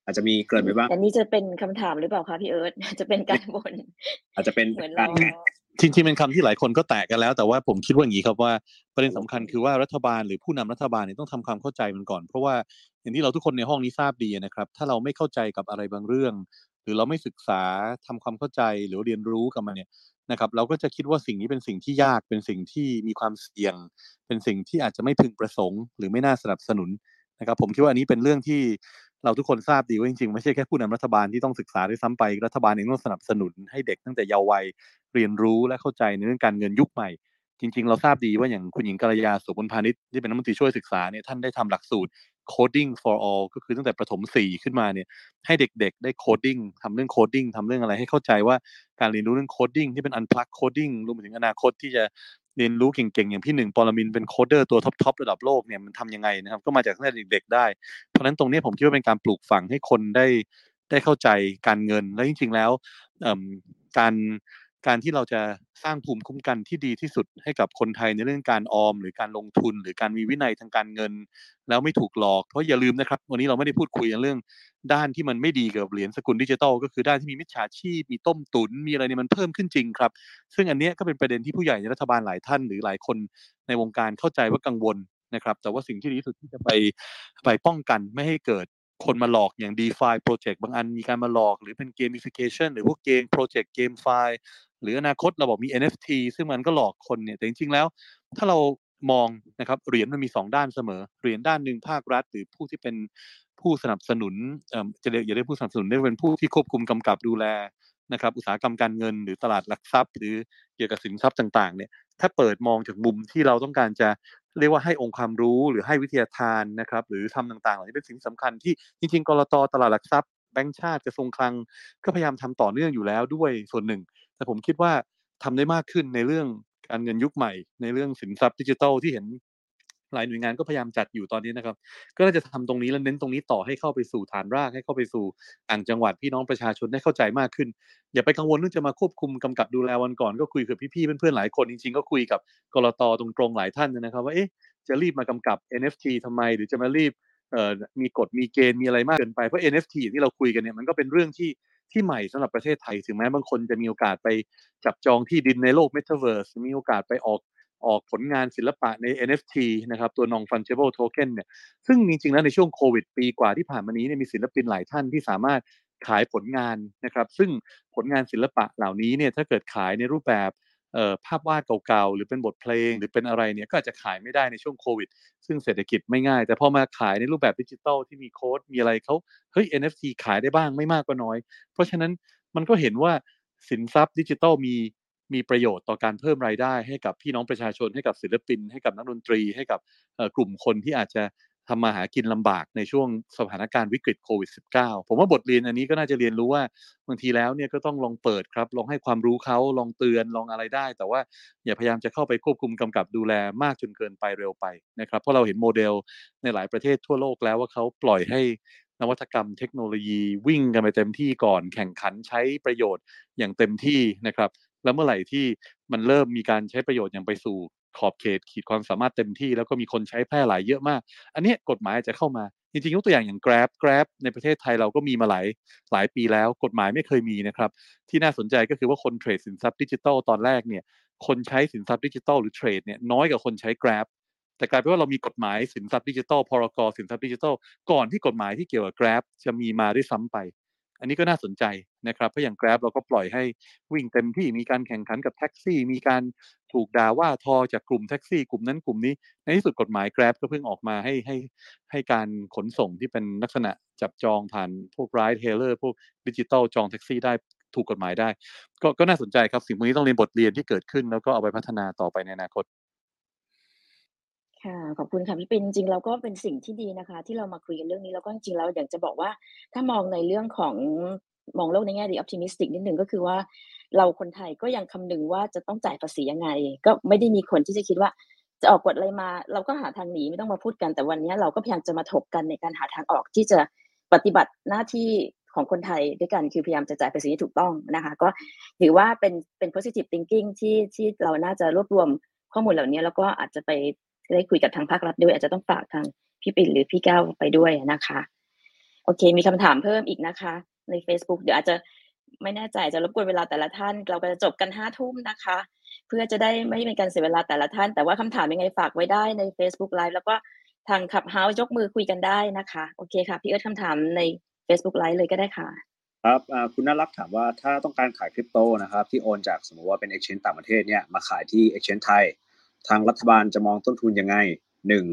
อาจจะมีเกินไปบ้างอันนี้จะเป็นคำถามหรือเปล่าคะพี่เอิร์ธจะเป็นการบนอาจจะเป็นเหมือนการ จริงๆเป็นคำที่หลายคนก็แตกกันแล้ว แต่ว่าผมคิดว่าอย่างนี้ครับว่าประเด็นสำคัญคือว่ารัฐบาลหรือผู้นำรัฐบาลเนี่ยต้องทำความเข้าใจมันก่อน เพราะว่าอย่างที่เราทุกคนในห้องนี้ทราบดีนะครับ ถ้าเราไม่เข้าใจกับอะไรบางเรื่อง หรือเราไม่ศึกษาทำความเข้าใจหรือเรียนรู้กับมันเนี่ยนะครับ เราก็จะคิดว่าสิ่งนี้เป็นสิ่งที่ยากเป็นสิ่งที่มีความเสี่ยง เป็นสิ่งที่อาจจะไม่พึงประสงค์ หรือไม่น่าสนับสนุนนะครับ ผมคิดว่าอันนี้เป็นเรื่องที่ เราทุกคนทราบดีว่าจริงๆไม่ใช่แค่ผู้นำรัฐบาลที่ต้องศึกษาด้วยซ้ำไปรัฐบาลเองต้องสนับสนุนให้เด็กตั้งแต่เยาว์วัยเรียนรู้และเข้าใจในเรื่องการเงินยุคใหม่ จริง ๆ เราทราบดีว่าอย่างคุณหญิงกัลยาสุบลพาณิชย์ที่เป็นนักมนตรีช่วยศึกษาเนี่ยท่านได้ทำหลักสูตร coding for all ก็คือตั้งแต่ประถมสี่ขึ้นมาเนี่ยให้เด็กๆ ได้ coding ทำเรื่อง coding ทำเรื่องอะไรให้เข้าใจว่าการเรียนรู้เรื่อง coding ที่เป็น unplug coding รวมถึงอนาคตที่จะ เรียนรู้เก่งๆ อย่างพี่หนึ่งปรมินเป็น coder ตัวท็อปๆระดับโลกเนี่ยมันทำยังไงนะครับ ก็มาจากตั้งแต่เด็กๆได้ เพราะนั้นตรงนี้ผมคิดว่าเป็นการปลูกฝังให้คนได้ได้เข้าใจการเงินและจริงๆแล้วการ การที่เราจะสร้างภูมิคุ้มกันที่ดีที่สุดให้กับคนไทยในเรื่องการออม หรือการลงทุน หรือการมีวินัยทางการเงิน แล้วไม่ถูกหลอกเพราะอย่าลืมนะครับ วันนี้เราไม่ได้พูดคุยกันเรื่อง ด้านที่มันไม่ดีกับเหรียญสกุลดิจิทัลก็คือด้านที่มีมิจฉาชีพมีต้มตุนมีอะไรเนี่ยมันเพิ่มขึ้นจริงครับ ซึ่งอันนี้ก็เป็นประเด็นที่ผู้ใหญ่ในรัฐบาลหลายท่านหรือหลายคนในวงการเข้าใจว่ากังวลนะครับ แต่ว่าสิ่งที่ดีที่สุดที่จะไปไปป้องกันไม่ให้เกิด คนมาหลอกอย่าง DeFi Project บางอันมีการมาหลอก หรือเป็น Gamification หรือพวกเกม Project GameFi หรืออนาคตเราบอกมี NFT ซึ่งมันก็หลอกคนเนี่ยแต่จริงๆแล้ว ถ้าเรามองนะครับเหรียญมันมี 2 ด้านเสมอเหรียญด้านหนึ่งภาครัฐ หรือผู้ที่เป็นผู้สนับสนุนจะเรียกอย่าได้ผู้สนับสนุนได้เป็นผู้ที่ควบคุมกำกับดูแลนะครับอุตสาหกรรมการเงินหรือตลาดหลักทรัพย์ หรือเกี่ยวกับสินทรัพย์ต่างๆเนี่ยถ้าเปิดมองจากมุมที่เราต้องการจะ เรียกว่าให้องค์ความรู้หรือให้วิทยาทานนะครับหรือทำต่างๆเหล่านี้เป็นสิ่งสำคัญที่จริงๆกรตตลาดหลักทรัพย์แบงก์ชาติกระทรวงคลังก็พยายามทำต่อเนื่องอยู่แล้วด้วยส่วนหนึ่ง แต่ผมคิดว่าทำได้มากขึ้นในเรื่องการเงินยุคใหม่ ในเรื่องสินทรัพย์ดิจิทัลที่เห็น หลายหน่วยงานก็พยายามจัดอยู่ตอนนี้นะครับ ก็จะทำตรงนี้แล้วเน้นตรงนี้ต่อให้เข้าไปสู่ฐานรากให้เข้าไปสู่อ่างจังหวัดพี่น้องประชาชนได้เข้าใจมากขึ้น อย่าไปกังวลเรื่องจะมาควบคุมกำกับดูแลวันก่อนก็คุยกับพี่ๆเพื่อนๆหลายคนจริงๆก็คุยกับกรตตรงๆหลายท่านนะครับ ว่าเอ๊ะจะรีบมากำกับ NFT ทำไม หรือจะมารีบมีกฎมีเกณฑ์มีอะไรมากเกินไปเพราะ NFT ที่เราคุยกันเนี่ยมันก็เป็นเรื่องที่ที่ใหม่สำหรับประเทศไทย ถึงแม้บางคนจะมีโอกาสไปจับจองที่ดินในโลก Metaverse มีโอกาสไปออก ออกผลงานศิลปะใน NFT นะครับตัว non fungible token เนี่ยซึ่งจริงๆแล้วในช่วงโควิดปีกว่าที่ผ่านมานี้เนี่ยมีศิลปินหลายท่านที่สามารถขายผลงานนะครับซึ่งผลงานศิลปะเหล่านี้เนี่ยถ้าเกิดขายในรูปแบบภาพวาดเก่าๆ หรือเป็นบทเพลง หรือเป็นอะไรเนี่ยก็อาจจะขายไม่ได้ในช่วงโควิด ซึ่งเศรษฐกิจไม่ง่าย แต่พอมาขายในรูปแบบดิจิตอลที่มีโค้ดมีอะไรเขาเฮ้ย NFT ขายได้บ้างไม่มากก็น้อย เพราะฉะนั้นมันก็เห็นว่าสินทรัพย์ดิจิตอลมี มีประโยชน์ต่อการเพิ่มรายได้ ให้กับพี่น้องประชาชนให้กับศิลปิน ให้กับนักดนตรี ให้กับกลุ่มคนที่อาจจะทำมาหากินลำบากในช่วงสถานการณ์วิกฤตโควิด -19 ผมว่าบทเรียนอันนี้ก็น่าจะเรียนรู้ว่าบางทีแล้วเนี่ยก็ต้องลองเปิดครับ ลองให้ความรู้เขาลองเตือนลองอะไรได้ แต่ว่าอย่าพยายามจะเข้าไปควบคุมกำกับดูแลมากจนเกินไปเร็วไปนะครับ เพราะเราเห็นโมเดลในหลายประเทศทั่วโลกแล้วว่าเขาปล่อยให้นวัตกรรมเทคโนโลยีวิ่งกันไปเต็มที่ก่อน แข่งขันใช้ประโยชน์อย่างเต็มที่นะครับ แล้วเมื่อไหร่ที่มันเริ่มมีการใช้ประโยชน์อย่างไปสู่ขอบเขตขีดความสามารถเต็มที่ แล้วก็มีคนใช้แพร่หลายเยอะมาก อันนี้กฎหมายจะเข้ามาจริงๆยกตัวอย่างอย่าง Grab Grab ในประเทศไทยเราก็มีมาหลายหลายปีแล้ว กฎหมายไม่เคยมีนะครับ ที่น่าสนใจก็คือว่าคนเทรดสินทรัพย์ดิจิทัลตอนแรกเนี่ยคนใช้สินทรัพย์ดิจิทัลหรือเทรดเนี่ยน้อยกว่าคนใช้ Grab แต่กลายเป็นว่าเรามีกฎหมายสินทรัพย์ดิจิทัลพรกสินทรัพย์ดิจิทัลก่อนที่กฎหมายที่เกี่ยวกับ Grab จะมีมาด้วยซ้ำไป อันนี้ก็น่าสนใจนะครับ เพราะอย่าง Grab เราก็ปล่อยให้วิ่งเต็มที่มีการแข่งขันกับแท็กซี่ มีการถูกด่าว่าทอจากกลุ่มแท็กซี่ กลุ่มนั้นกลุ่มนี้ ในที่สุดกฎหมาย Grab ก็เพิ่งออกมาให้ให้ให้การขนส่งที่เป็นลักษณะจับจองผ่านพวก ride hailer พวกดิจิตอลจองแท็กซี่ได้ถูกกฎหมายได้ ก็ก็น่าสนใจครับสิ่งพวกนี้ต้องเรียนบทเรียนที่เกิดขึ้น แล้วก็เอาไปพัฒนาต่อไปในอนาคต ค่ะ ขอบคุณค่ะพี่ปิน จริง ๆ แล้วก็เป็นสิ่งที่ดีนะคะ ที่เรามาคุยกันเรื่องนี้ แล้วก็จริง ๆ แล้วอยากจะบอกว่า ถ้ามองในเรื่องของ มองโลกในแง่ดีออ p ติมิสติกนิดหนึ่ง ก็คือว่า เราคนไทยก็ยังคำนึงว่า จะต้องจ่ายภาษียังไง ก็ไม่ได้มีคนที่จะคิดว่า จะออกกฎอะไรมา เราก็หาทางหนีไม่ต้องมาพูดกัน แต่วันนี้เราก็พยายามจะมาถกกันในการหาทางออกที่จะปฏิบัติหน้าที่ของคนไทยด้วยกันคือพยายามจะจ่ายภาษีที่ถูกต้องนะคะ ก็ถือว่าเป็นเป็น positive thinking ที่ที่เราน่าจะรวบรวมข้อมูลเหล่านี้แล้วก็อาจจะไป ได้คุยกับทางภาครัฐด้วย อาจจะต้องฝากทางพี่ปิ่นหรือพี่ก้วไปด้วยนะคะ โอเค มีคำถามเพิ่มอีกนะคะ ใน Facebook เดี๋ยวอาจจะไม่แน่ใจจะรบกวนเวลาแต่ละท่าน เราก็จะจบกันห้าทุ่มนะคะ เพื่อจะได้ไม่เป็นการเสียเวลาแต่ละท่าน แต่ว่าคำถามยังไงฝากไว้ได้ใน Facebook Live แล้วก็ทางขับเฮาส์ยกมือคุยกันได้นะคะ โอเคค่ะ พี่เอิร์ธคำถามใน Facebook Live เลยก็ได้ค่ะ ครับคุณน่ารักถามว่าถ้าต้องการขายคริปโตนะครับ ที่โอนจากสมมติว่าเป็น exchange ต่างประเทศเนี่ยมาขายที่ exchange ไทย ทางรัฐบาลจะมองต้นทุนยังไงหนึ่ง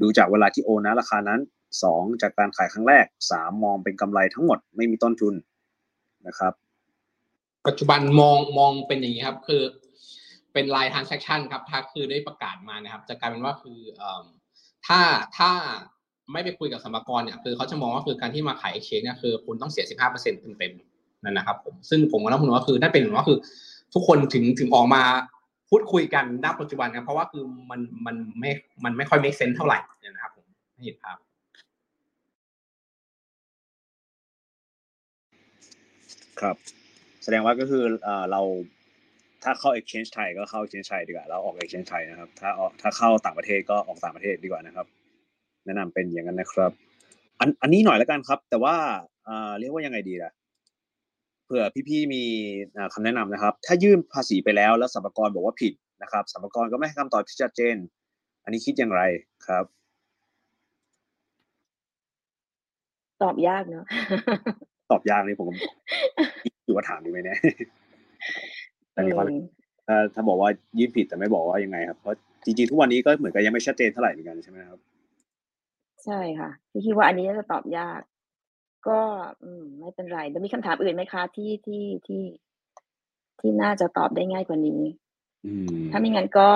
ดูจากเวลาที่โอนนะราคานั้นสองจากการขายครั้งแรกสามมองเป็นกำไรทั้งหมดไม่มีต้นทุนนะครับ ปัจจุบันมองมองเป็นอย่างนี้ครับ คือ เป็นลายทางแซคชั่นครับถ้าคือได้ประกาศมานะครับ จะกลายเป็นว่าคือถ้าถ้าไม่ไปคุยกับสมกรเนี่ยคือเขาจะมองว่าคือการที่มาขายเอ็กชนเนี่ยคือคุณต้องเสียสิบห้าเปอร์เซ็นต์เต็มๆนั่นนะครับผมซึ่งผมก็ต้องพูดว่าคือนั่นเป็นว่าคือ ทุกคนถึงถึงออกมา พูดคุยกันณปัจจุบันครับเพราะว่าคือมันมันไม่มันไม่ค่อยเมคเซน s เท่าไหร่นะครับผมไม่เห็นภาพครับ แสดงว่าก็คือเราถ้าเข้า exchange ไทยก็เข้า exchange ไทยดีกว่าแล้วออก exchange ไทยนะครับ ถ้าออกถ้าเข้าต่างประเทศก็ออกต่างประเทศดีกว่านะครับ แนะนำเป็นอย่างนั้นนะครับ อันอันนี้หน่อยแล้วกันครับ แต่ว่าเรียกว่ายังไงดีล่ะ เผื่อพี่ๆมีอ่าคำแนะนำนะครับ ถ้ายื่นภาษีไปแล้วแล้วสรรพากรบอกว่าผิดนะครับสรรพากรก็ไม่ให้คำตอบที่ชัดเจน อันนี้คิดอย่างไรครับ ตอบยากเนอะตอบยากเลยผมอยู่ว่าถามดีไหมเนี่ยแต่มีความอืมถ้าถ้าบอกว่ายื่นผิดแต่ไม่บอกว่ายังไงครับเพราะจริงๆทุกวันนี้ก็เหมือนกับยังไม่ชัดเจนเท่าไหร่เหมือนกันใช่ไหมครับ ใช่ค่ะพี่คิดว่าอันนี้น่าจะตอบยาก ก็ อืม ไม่เป็นไร แล้วมีคำถามอื่นไหมคะที่ ที่ ที่ ที่น่าจะตอบได้ง่ายกว่านี้ อืมถ้าไม่งั้นก็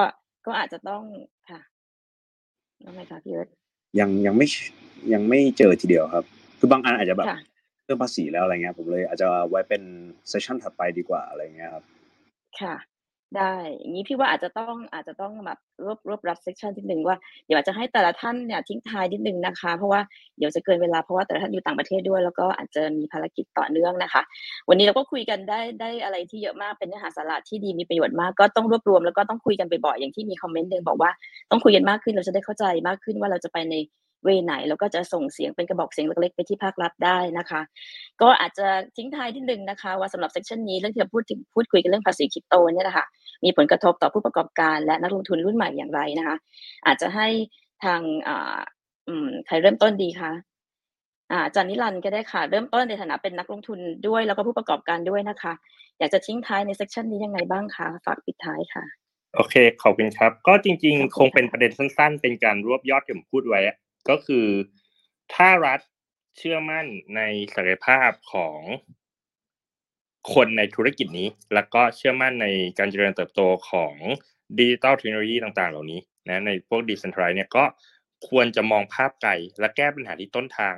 ก็อาจจะต้อง ค่ะแล้วไงคะพี่เอิร์ธ ยัง ยังไม่ยังไม่เจอทีเดียวครับ คือบางอันอาจจะแบบค่ะ เรื่องภาษีแล้ว อะไรเงี้ย ผมเลยอาจจะไว้เป็น session ถัดไปดีกว่า อะไรเงี้ยครับ ค่ะ ได้ อย่างนี้พี่ว่าอาจจะต้องอาจจะต้องแบบรวบรวบรัด session นิดนึงว่าเดี๋ยวอาจจะให้แต่ละท่านเนี่ยทิ้งท้ายนิดนึงนะคะ เพราะว่าเดี๋ยวจะเกินเวลาเพราะว่าแต่ละท่านอยู่ต่างประเทศด้วย แล้วก็อาจจะมีภารกิจต่อเนื่องนะคะ วันนี้เราก็คุยกันได้ได้อะไรที่เยอะมากเป็นเนื้อหาสาระที่ดีมีประโยชน์มากก็ต้องรวบรวมแล้วก็ต้องคุยกันบ่อยๆอย่างที่มีคอมเมนต์หนึ่งบอกว่าต้องคุยกันมากขึ้นเราจะได้เข้าใจมากขึ้นว่าเราจะไปใน เวไหนแล้วก็จะส่งเสียงเป็นกระบอกเสียงเล็กๆ ไปที่ภาครัฐได้นะคะ ก็อาจจะทิ้งท้ายที่หนึ่งนะคะ ว่าสำหรับเซสชันนี้เรื่องที่เราพูดถึงพูดคุยกันเรื่องภาษีคริปโตเนี่ยนะคะมีผลกระทบต่อผู้ประกอบการและนักลงทุนรุ่นใหม่อย่างไรนะคะ อาจจะให้ทางอ่าอืมใครเริ่มต้นดีคะอ่าอาจารย์นิรันดร์ก็ได้ค่ะ เริ่มต้นในฐานะเป็นนักลงทุนด้วยแล้วก็ผู้ประกอบการด้วยนะคะ อยากจะทิ้งท้ายในเซสชันนี้ยังไงบ้างคะฝากปิดท้ายค่ะ โอเคขอบคุณครับ ก็จริงขอบๆคุณคงเป็นค่ะประเด็นสั้นๆ เป็นการรวบยอดที่ผมพูดไว้อะ ก็คือถ้ารัฐเชื่อมั่นในศักยภาพของคนในธุรกิจนี้ แล้วก็เชื่อมั่นในการเจริญเติบโตของดิจิตอลเทคโนโลยีต่าง ๆ เหล่านี้นะในพวกดิจิทัลเนี่ยก็ควรจะมองภาพไกลและแก้ปัญหาที่ต้นทาง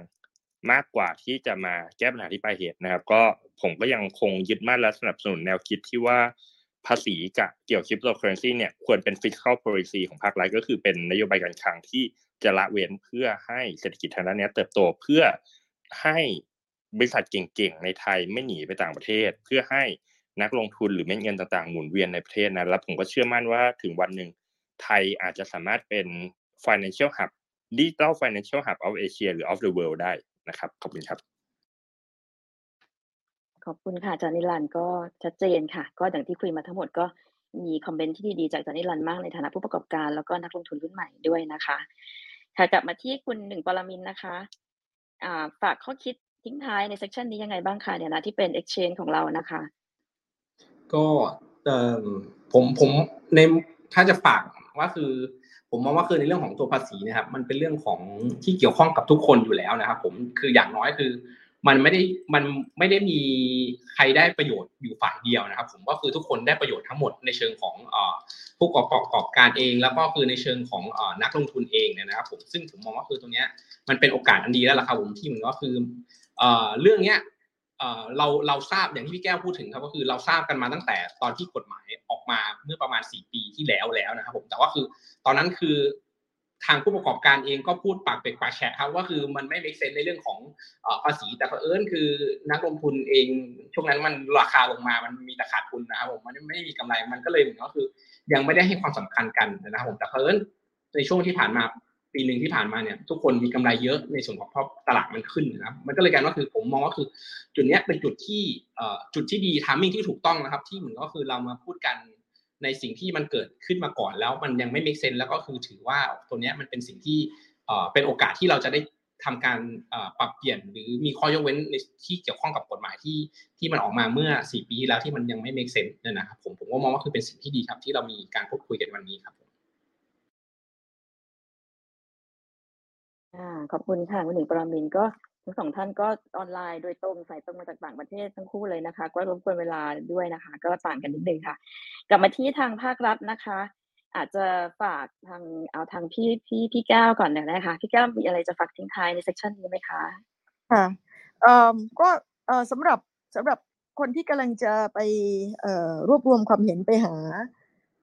มากกว่าที่จะมาแก้ปัญหาที่ปลายเหตุนะครับ ก็ผมก็ยังคงยึดมั่นและสนับสนุนแนวคิดที่ว่าภาษีกับเกี่ยวกับคริปโตเคอเรนซีเนี่ยควรเป็น fiscal policy ของภาครัฐก็คือเป็นนโยบายการคลังที่ จะละเว้นเพื่อให้เศรษฐกิจทางด้านนี้เติบโตเพื่อให้บริษัทเก่งๆในไทยไม่หนีไปต่างประเทศ เพื่อให้นักลงทุนหรือเม็ดเงินต่างๆหมุนเวียนในประเทศนั้นแล้วผมก็เชื่อมั่นว่าถึงวันหนึ่งไทยอาจจะสามารถเป็น financial hub digital financial hub of Asia หรือ of the world ได้นะครับ ขอบคุณครับ ขอบคุณค่ะจารย์นิรันก็ชัดเจนค่ะ ก็อย่างที่คุยมาทั้งหมดก็ มีคอมเมนต์ที่ดีๆจากอาจารย์นิรันมากในฐานะผู้ประกอบการแล้วก็นักลงทุนรุ่นใหม่ด้วยนะคะค่ะกลับมาที่คุณหนึ่งปรมินนะคะฝากข้อคิดทิ้งท้ายในเซสชันนี้ยังไงบ้างคะเนี่ยนะที่เป็น exchange ของเรานะคะ ก็ผมผมในถ้าจะฝากว่าคือ ผมมองว่าคือในเรื่องของตัวภาษีนะครับ มันเป็นเรื่องของที่เกี่ยวข้องกับทุกคนอยู่แล้วนะครับ ผมคืออย่างน้อยคือ มันไม่ได้มันไม่ได้มีใครได้ประโยชน์อยู่ฝ่ายเดียวนะครับ ผมก็คือทุกคนได้ประโยชน์ทั้งหมดในเชิงของผู้ประกอบการเอง แล้วก็คือในเชิงของนักลงทุนเองนะครับ ผมซึ่งผมมองว่าคือตรงเนี้ยมันเป็นโอกาสอันดีแล้วล่ะครับผมที่มันก็คือเรื่องเนี้ยเอ่อเราเราทราบอย่างที่พี่แก้วพูดถึงครับก็คือเราทราบกันมาตั้งแต่ตอนที่กฎหมายออกมาเมื่อประมาณ 4 ปีที่แล้วแล้วนะครับผมแต่ว่าคือตอนนั้นคือ ทางผู้ประกอบการเองก็พูดปากเป็ดปากแฉะครับว่าคือมันไม่ make sense ในเรื่องของภาษีแต่เผอิญคือนักลงทุนเองช่วงนั้นมันราคาลงมามันมีแต่ขาดทุนนะครับผมมันไม่มีกำไรมันก็เลยเหมือนก็คือ ยังไม่ได้ให้ความสำคัญกันนะครับผมแต่เผอิญในช่วงที่ผ่านมาปีหนึ่งที่ผ่านมาเนี่ยทุกคนมีกำไรเยอะในส่วนของเพราะตลาดมันขึ้นนะครับมันก็เลยกลายว่าคือผมมองว่าคือ จุดนี้เป็นจุดที่จุดที่ดีทามมิ่งที่ถูกต้องนะครับ ที่เหมือนก็คือเรามาพูดกัน ในสิ่งที่มันเกิดขึ้นมาก่อนแล้วมันยังไม่ make sense แล้วก็คือถือว่าตัวนี้มันเป็นสิ่งที่เป็นโอกาสที่เราจะได้ทำการปรับเปลี่ยนหรือมีข้อยกเว้นในที่เกี่ยวข้องกับกฎหมายที่ที่มันออกมาเมื่อ 4 ปีที่แล้วที่มันยังไม่ make sense เนี่ยนะครับผมผมก็มองว่าคือเป็นสิ่งที่ดีครับ ที่เรามีการพูดคุยกันวันนี้ครับขอบคุณค่ะคุณหนึ่งปรมินก็ ทั้งสองท่านก็ออนไลน์โดยตรงสายตรงมาจากต่างประเทศทั้งคู่เลยนะคะ ก็รบกวนเวลาด้วยนะคะ ก็ต่างกันนิดนึงค่ะ กลับมาที่ทางภาครัฐนะคะ อาจจะฝากทางเอาทางพี่พี่พี่แก้วก่อนเนี่ยนะคะพี่แก้วมีอะไรจะฝากทิ้งท้ายในเซสชันนี้ไหมคะค่ะเอ่อก็เอ่อสำหรับสำหรับคนที่กำลังจะไปเอ่อรวบรวมความเห็นไปหา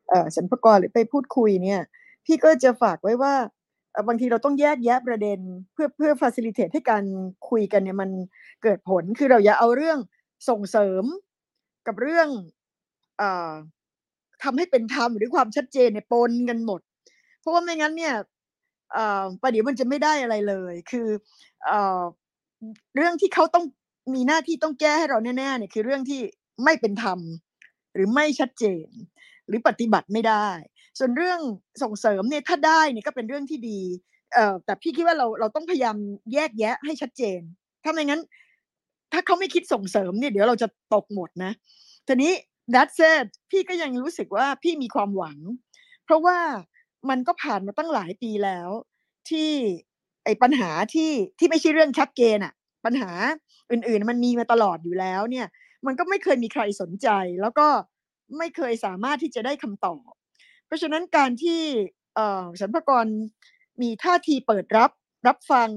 เอ่อสรรพากรหรือไปพูดคุยเนี่ย พี่ก็จะฝากไว้ว่า บางทีเราต้องแยกแยะประเด็นเพื่อเพื่อฟ a ซิลิเ e ให้การคุยกันเนี่ยมันเกิดผลคือเราอย่าเอาเรื่องส่งเสริมกับเรื่องอ่อทำให้เป็นธรรมหรือความชัดเจนเนี่ยปนกันหมด เพราะว่าไม่งั้นเนี่ยประเดี๋ยวมันจะไม่ได้อะไรเลย คืออเรื่องที่เขาต้องมีหน้าที่ต้องแก้ให้เราแน่ๆเนี่ยคือเรื่องที่ไม่เป็นธรรมหรือไม่ชัดเจน หรือปฏิบัติไม่ได้ ส่วนเรื่องส่งเสริมเนี่ยถ้าได้เนี่ยก็เป็นเรื่องที่ดีเอ่อแต่พี่คิดว่าเราเราต้องพยายามแยกแยะให้ชัดเจน ถ้าไม่งั้น ถ้าเขาไม่คิดส่งเสริมเนี่ยเดี๋ยวเราจะตกหมดนะทีนี้ that said พี่ก็ยังรู้สึกว่าพี่มีความหวัง เพราะว่ามันก็ผ่านมาตั้งหลายปีแล้ว ที่ไอ้ปัญหาที่ที่ไม่ใช่เรื่องชักเกณฑ์อะปัญหาอื่นๆมันมีมาตลอดอยู่แล้วเนี่ย มันก็ไม่เคยมีใครสนใจ แล้วก็ไม่เคยสามารถที่จะได้คำตอบ ราะฉะนั้นการที่เอ่อสรรพากรมีท่าทีเปิดรับรับฟัง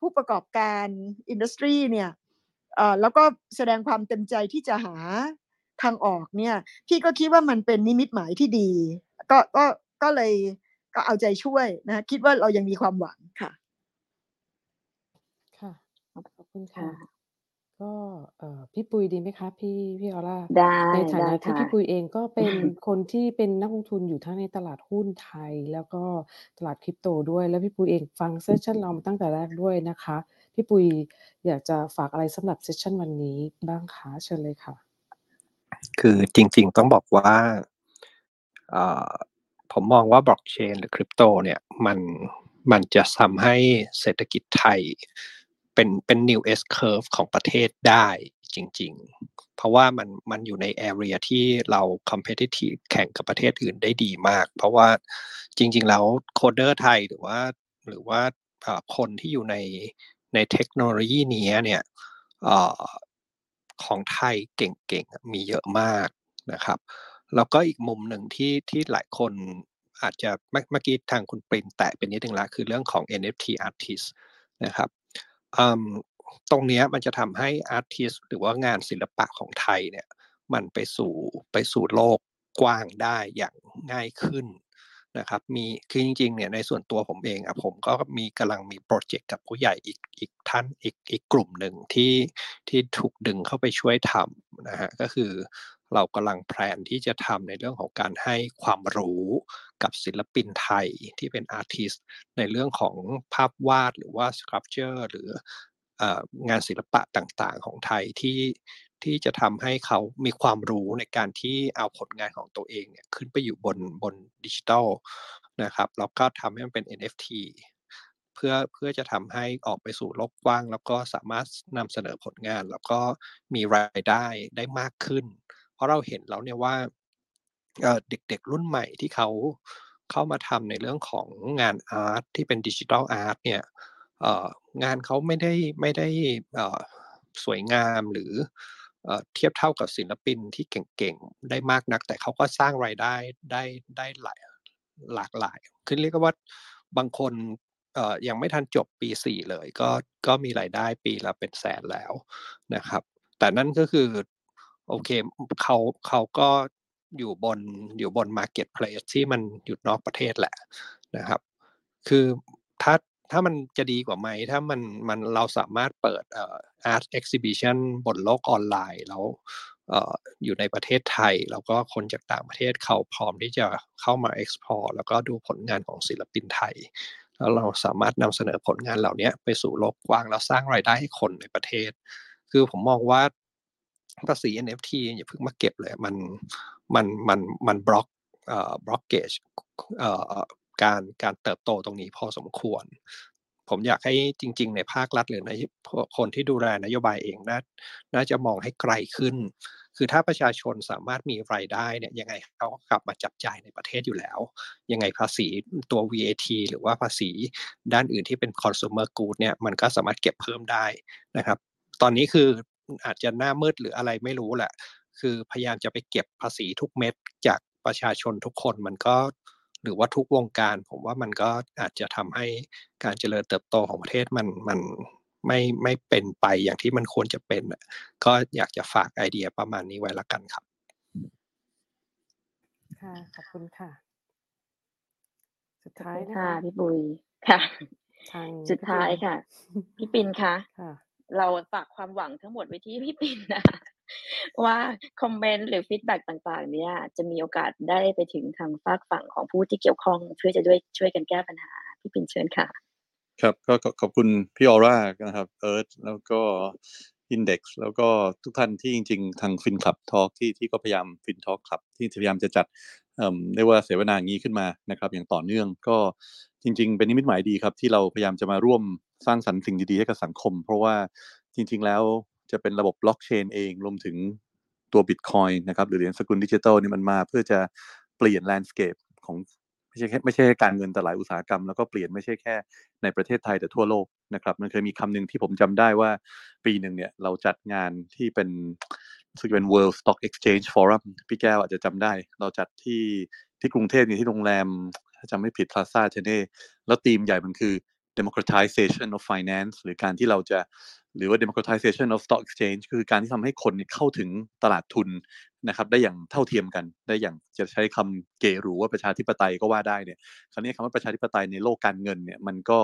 ผู้ประกอบการอินดัสทรีเนี่ยเอ่อแล้วก็แสดงความเต็มใจที่จะหาทางออกเนี่ยพี่ก็คิดว่ามันเป็นนิมิตหมายที่ดี ก็ก็ก็เลยก็เอาใจช่วยนะคิดว่าเรายังมีความหวังค่ะ ค่ะ ขอบคุณค่ะค่ะ ก็ เอ่อ พี่ปุยดีไหมคะ พี่ พี่ออร่า ได้ ในฐาได้นะที่ค่ะ พี่ปุยเองก็เป็นคนที่เป็นนักลงทุนอยู่ทั้งในตลาดหุ้นไทย แล้วก็ตลาดคริปโตด้วย แล้วพี่ปุยเองฟังเซสชันเรามาตั้งแต่แรกด้วยนะคะ พี่ปุยอยากจะฝากอะไรสำหรับเซสชันวันนี้บ้างคะ เชิญเลยค่ะ คือจริง ๆ ต้องบอกว่าเอ่อผมมองว่าบล็อกเชนหรือคริปโตเนี่ย มันมันจะทำให้เศรษฐกิจไทย เป็นเป็น new S curve ของประเทศได้จริง ๆ เพราะว่ามันมันอยู่ใน area ที่เรา competitive แข่งกับประเทศอื่นได้ดีมาก เพราะว่าจริง ๆ แล้วโคเดอร์ไทยหรือว่าหรือว่าคนที่อยู่ในในเทคโนโลยีนี้เนี่ยอของไทยเก่งๆ มีเยอะมากนะครับ แล้วก็อีกมุมหนึ่งที่ที่หลายคนอาจจะเมื่อกี้ทางคุณปรินแตะเป็นนิดนึงละคือเรื่องของ NFT artist นะครับ ตรงนี้มันจะทำให้ artist หรือว่างานศิลปะของไทยเนี่ยมันไปสู่ไปสู่โลกกว้างได้อย่างง่ายขึ้นนะครับมีคือจริงๆเนี่ยในส่วนตัวผมเองอะผมก็มีกำลังมีโปรเจกต์กับผู้ใหญ่อีกอีกท่านอีกอีกกลุ่มหนึ่งที่ที่ถูกดึงเข้าไปช่วยทำนะฮะก็คือ เรากำลัง plan ที่จะทำในเรื่องของการให้ความรู้กับศิลปินไทยที่เป็น artist ในเรื่องของภาพวาดหรือว่า sculpture หรือเอ่องานศิลปะต่างๆ ของไทยที่ที่จะทำให้เขามีความรู้ในการที่เอาผลงานของตัวเองเนี่ยขึ้นไปอยู่บนบนดิจิทัลนะครับแล้วก็ทำให้มันเป็น NFT เพื่อเพื่อจะทำให้ออกไปสู่โลกกว้าง แล้วก็สามารถนำเสนอผลงาน แล้วก็มีรายได้ได้มากขึ้น เพราะเราเห็นแล้วเนี่ยว่าเด็กๆรุ่นใหม่ที่เขาเข้ามาทำในเรื่องของงานอาร์ตที่เป็นดิจิทัลอาร์ตเนี่ยงานเขาไม่ได้ไม่ได้สวยงามหรือเทียบเท่ากับศิลปินที่เก่งๆ ได้มากนัก แต่เขาก็สร้างรายได้ได้ได้หลายหลากหลาย คือเรียกว่าบางคนยังไม่ทันจบปีสี่เลย ก็ก็มีรายได้ปีละเป็นแสนแล้วนะครับ แต่นั่นก็คือ โอเคเขาเขาก็อยู่บนอยู่บน Marketplace ที่มันอยู่นอกประเทศแหละนะครับ คือถ้าถ้ามันจะดีกว่าไหม ถ้ามันมันเราสามารถเปิดเอ่อ art exhibition บนโลกออนไลน์แล้วเอ่ออยู่ในประเทศไทย แล้วก็คนจากต่างประเทศเขาพร้อมที่จะเข้ามา export แล้วก็ดูผลงานของศิลปินไทย แล้วเราสามารถนำเสนอผลงานเหล่านี้ไปสู่โลกกว้างแล้วสร้างรายได้ให้คนในประเทศ คือผมมองว่า ภาษี NFT อย่าเพิ่งมาเก็บเลยมันมันมันมันบล็อกเอ่อบล็อกเกจเอ่อการการเติบโตตรงนี้พอสมควร ผมอยากให้จริง ๆ ในภาครัฐหรือในคนที่ดูแลนโยบายเองน่าน่าจะมองให้ไกลขึ้น คือถ้าประชาชนสามารถมีรายได้เนี่ยยังไงเขาก็กลับมาจับจ่ายในประเทศอยู่แล้ว ยังไงภาษีตัว VAT หรือว่าภาษีด้านอื่นที่เป็น consumer good เนี่ยมันก็สามารถเก็บเพิ่มได้นะครับ ตอนนี้คือ อาจจะหน้ามืดหรืออะไรไม่รู้แหละ คือพยายามจะไปเก็บภาษีทุกเม็ดจากประชาชนทุกคนมันก็หรือว่าทุกวงการ ผมว่ามันก็อาจจะทำให้การเจริญเติบโตของประเทศมันมันไม่ไม่เป็นไปอย่างที่มันควรจะเป็นน่ะก็อยากจะฝากไอเดียประมาณนี้ไว้ละกันครับ ค่ะ ขอบคุณค่ะ สุดขอบท้ายคุณนะค่ะคะพี่ปุ๋ยค่ะทางสุดพี่ท้ายปิ่นค่ะ พี่ปิ่นคะค่ะ เราฝากความหวังทั้งหมดไว้ที่พี่ปิ่นนะว่าคอมเมนต์หรือ feedback ต่างๆ เนี่ยจะมีโอกาสได้ไปถึงทางฝากฝั่งของผู้ที่เกี่ยวข้องเพื่อจะด้วยช่วยกันแก้ปัญหาพี่ปิ่นเชิญค่ะ ครับก็ขอบคุณพี่ออร่านะครับเอิร์ธแล้วก็อินเด็กซ์แล้วก็ทุกท่านที่จริง ๆ ทาง Fin Club Talk ที่ที่ก็พยายาม FinTalk Club ที่พยายามจะจัดเอ่อเรียกว่าเสวนางี้ขึ้นมานะครับ อย่างต่อเนื่องก็จริง ๆ เป็นนิมิตหมายดีครับ ที่เราพยายามจะมาร่วม สร้างสรรค์สิ่งดีๆให้กับสังคม เพราะว่าจริง ๆ แล้วจะเป็นระบบบล็อกเชนเองรวมถึงตัวบิตคอยน์นะครับหรือเหรียญสกุลดิจิทัลนี่มันมา เพื่อจะเปลี่ยนแลนด์สเคปของไม่ใช่แค่ไม่ใช่แค่การเงินแต่หลายอุตสาหกรรมแล้วก็เปลี่ยนไม่ใช่แค่ในประเทศไทยแต่ทั่วโลกนะครับ มันเคยมีคำหนึ่งที่ผมจำได้ว่าปีหนึ่งเนี่ยเราจัดงานที่เป็นรู้สึกเป็น World Stock Exchange Forum พี่แก้วอาจจะจำได้ เราจัดที่ที่กรุงเทพนี่ที่โรงแรมถ้าจำไม่ผิด Plaza c h e n e แล้วธีมใหญ่มันคือ democratization of finance หรือการที่เราจะหรือว่า democratization of stock exchange คือการที่ทำให้คนเข้าถึงตลาดทุนนะครับ ได้อย่างเท่าเทียมกัน ได้อย่างจะใช้คำเก๋หรูว่าประชาธิปไตยก็ว่าได้เนี่ยคราวนี้คำว่าประชาธิปไตยในโลกการเงินเนี่ยมันก็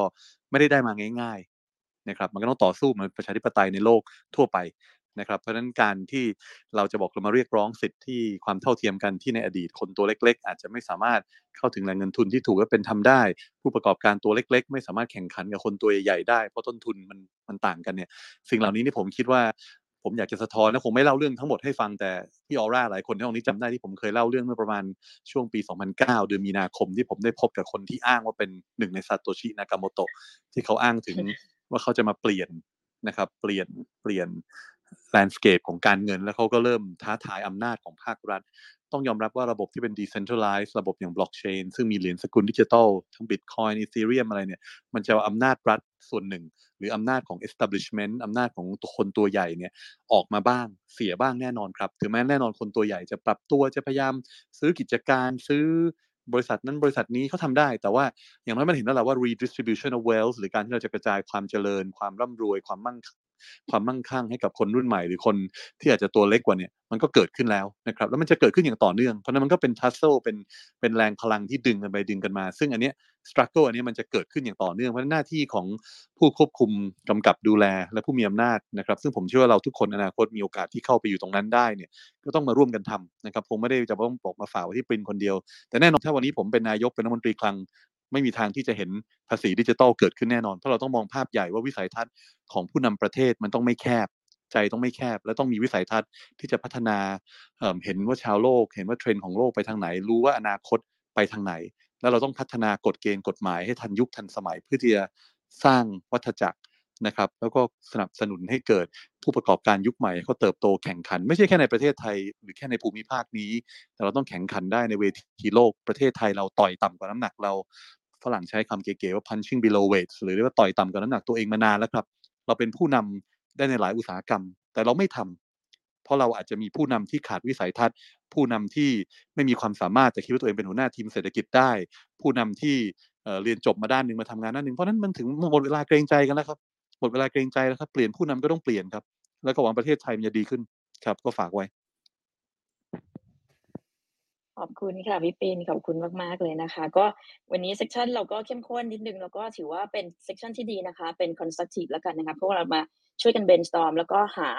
ไม่ได้ได้มาง่าย ๆนะครับ มันก็ต้องต่อสู้เหมือนประชาธิปไตยในโลกทั่วไป นะครับเพราะฉะนั้นการที่เราจะบอกเรามาเรียกร้องสิทธิที่ความเท่าเทียมกันที่ในอดีตคนตัวเล็ก ๆ อาจจะไม่สามารถเข้าถึงแหล่งเงินทุนที่ถูกและเป็นทำได้ ผู้ประกอบการตัวเล็ก ๆ ไม่สามารถแข่งขันกับคนตัวใหญ่ๆได้เพราะต้นทุนมันมันต่างกันเนี่ยสิ่งเหล่านี้นี่ผมคิดว่าผมอยากจะสะท้อนและคงไม่เล่าเรื่องทั้งหมดให้ฟังแต่พี่ออร่าหลายคนที่ห้องนี้จำได้ที่ผมเคยเล่าเรื่องเมื่อประมาณช่วงปี 2009 เดือนมีนาคมที่ผมได้พบกับคนที่อ้างว่าเป็นหนึ่งในซาโตชินากาโมโตะที่เขาอ้างถึงว่าเขาจะมาเปลี่ยนนะครับ เปลี่ยนเปลี่ยน landscape ของการเงิน แล้วเขาก็เริ่มท้าทายอำนาจของภาครัฐ ต้องยอมรับว่าระบบที่เป็น decentralized ระบบอย่างบล็อกเชนซึ่งมีเหรียญสกุลดิจิทัลทั้ง Bitcoin Ethereum อะไรเนี่ย มันจะเอาอำนาจรัฐส่วนหนึ่ง หรืออำนาจของ establishment อำนาจของคนตัวใหญ่เนี่ยออกมาบ้างเสียบ้างแน่นอนครับ ถึงแม้แน่นอนคนตัวใหญ่จะปรับตัวจะพยายามซื้อกิจการซื้อบริษัทนั้นบริษัทนี้เขาทำได้ แต่ว่าอย่างน้อยมันเห็นแล้วแหละว่า redistribution of wealth หรือการที่เราจะกระจายความเจริญ ความร่ำรวย ความมั่ง ความมั่งคั่งให้กับคนรุ่นใหม่หรือคนที่อาจจะตัวเล็กกว่าเนี่ยมันก็เกิดขึ้นแล้วนะครับแล้วมันจะเกิดขึ้นอย่างต่อเนื่องเพราะนั้นมันก็เป็นทัสเซลเป็นเป็นแรงพลังที่ดึงกันไปดึงกันมา ซึ่งอันเนี้ยสครัลเกิลอันนี้มันจะเกิดขึ้นอย่างต่อเนื่องเพราะหน้าที่ของผู้ควบคุมกำกับดูแลและผู้มีอำนาจนะครับ ซึ่งผมเชื่อว่าเราทุกคนอนาคตมีโอกาสที่เข้าไปอยู่ตรงนั้นได้เนี่ยก็ต้องมาร่วมกันทำนะครับคงไม่ได้จะต้องบอกมาฝากไว้ที่ปรินคนเดียว แต่แน่นอนถ้าวันนี้ผมเป็นนายกเป็นรัฐมนตรีคลัง ไม่มีทางที่จะเห็นภาษีดิจิทัลเกิดขึ้นแน่นอน เพราะเราต้องมองภาพใหญ่ว่าวิสัยทัศน์ของผู้นำประเทศมันต้องไม่แคบ ใจต้องไม่แคบ และต้องมีวิสัยทัศน์ที่จะพัฒนาเห็นว่าชาวโลก เห็นว่าเทรนด์ของโลกไปทางไหน รู้ว่าอนาคตไปทางไหน แล้วเราต้องพัฒนากฎเกณฑ์กฎหมายให้ทันยุคทันสมัยเพื่อที่จะสร้างวัฏจักรนะครับ แล้วก็สนับสนุนให้เกิดผู้ประกอบการยุคใหม่เขาเติบโตแข่งขัน ไม่ใช่แค่ในประเทศไทย หรือแค่ในภูมิภาคนี้ แต่เราต้องแข่งขันได้ในเวทีโลกประเทศไทยเราต่อยต่ำกว่าน้ำหนักเรา ฝรั่งใช้คำเก๋ๆว่า punching below weight หรือเรียกว่าต่อยต่ำกว่าน้ำหนักตัวเองมานานแล้วครับ เราเป็นผู้นำได้ในหลายอุตสาหกรรม แต่เราไม่ทำเพราะเราอาจจะมีผู้นำที่ขาดวิสัยทัศน์ ผู้นำที่ไม่มีความสามารถแต่คิดว่าตัวเองเป็นหัวหน้าทีมเศรษฐกิจได้ ผู้นำที่เรียนจบมาด้านหนึ่งมาทำงานด้านหนึ่งเพราะนั้นมันถึงหมดเวลาเกรงใจกันแล้วครับหมดเวลาเกรงใจแล้วครับเปลี่ยนผู้นำก็ต้องเปลี่ยนครับ แล้วก็หวังประเทศไทยมันจะดีขึ้นครับ ก็ฝากไว้ ขอบคุณค่ะพี่ปินขอบคุณมากๆเลยนะคะ ก็วันนี้เซสชันเราก็เข้มข้นนิดนึงแล้วก็ถือว่าเป็นเซสชันที่ดีนะคะ เป็น constructive แล้วกันนะคะเพราะว่าเรามาช่วยกัน brainstorm แล้วก็หา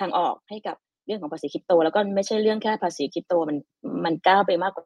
ทางออกให้กับเรื่องของภาษีคริปโต แล้วก็ไม่ใช่เรื่องแค่ภาษีคริปโตมันมันก้าวไปมากกว่า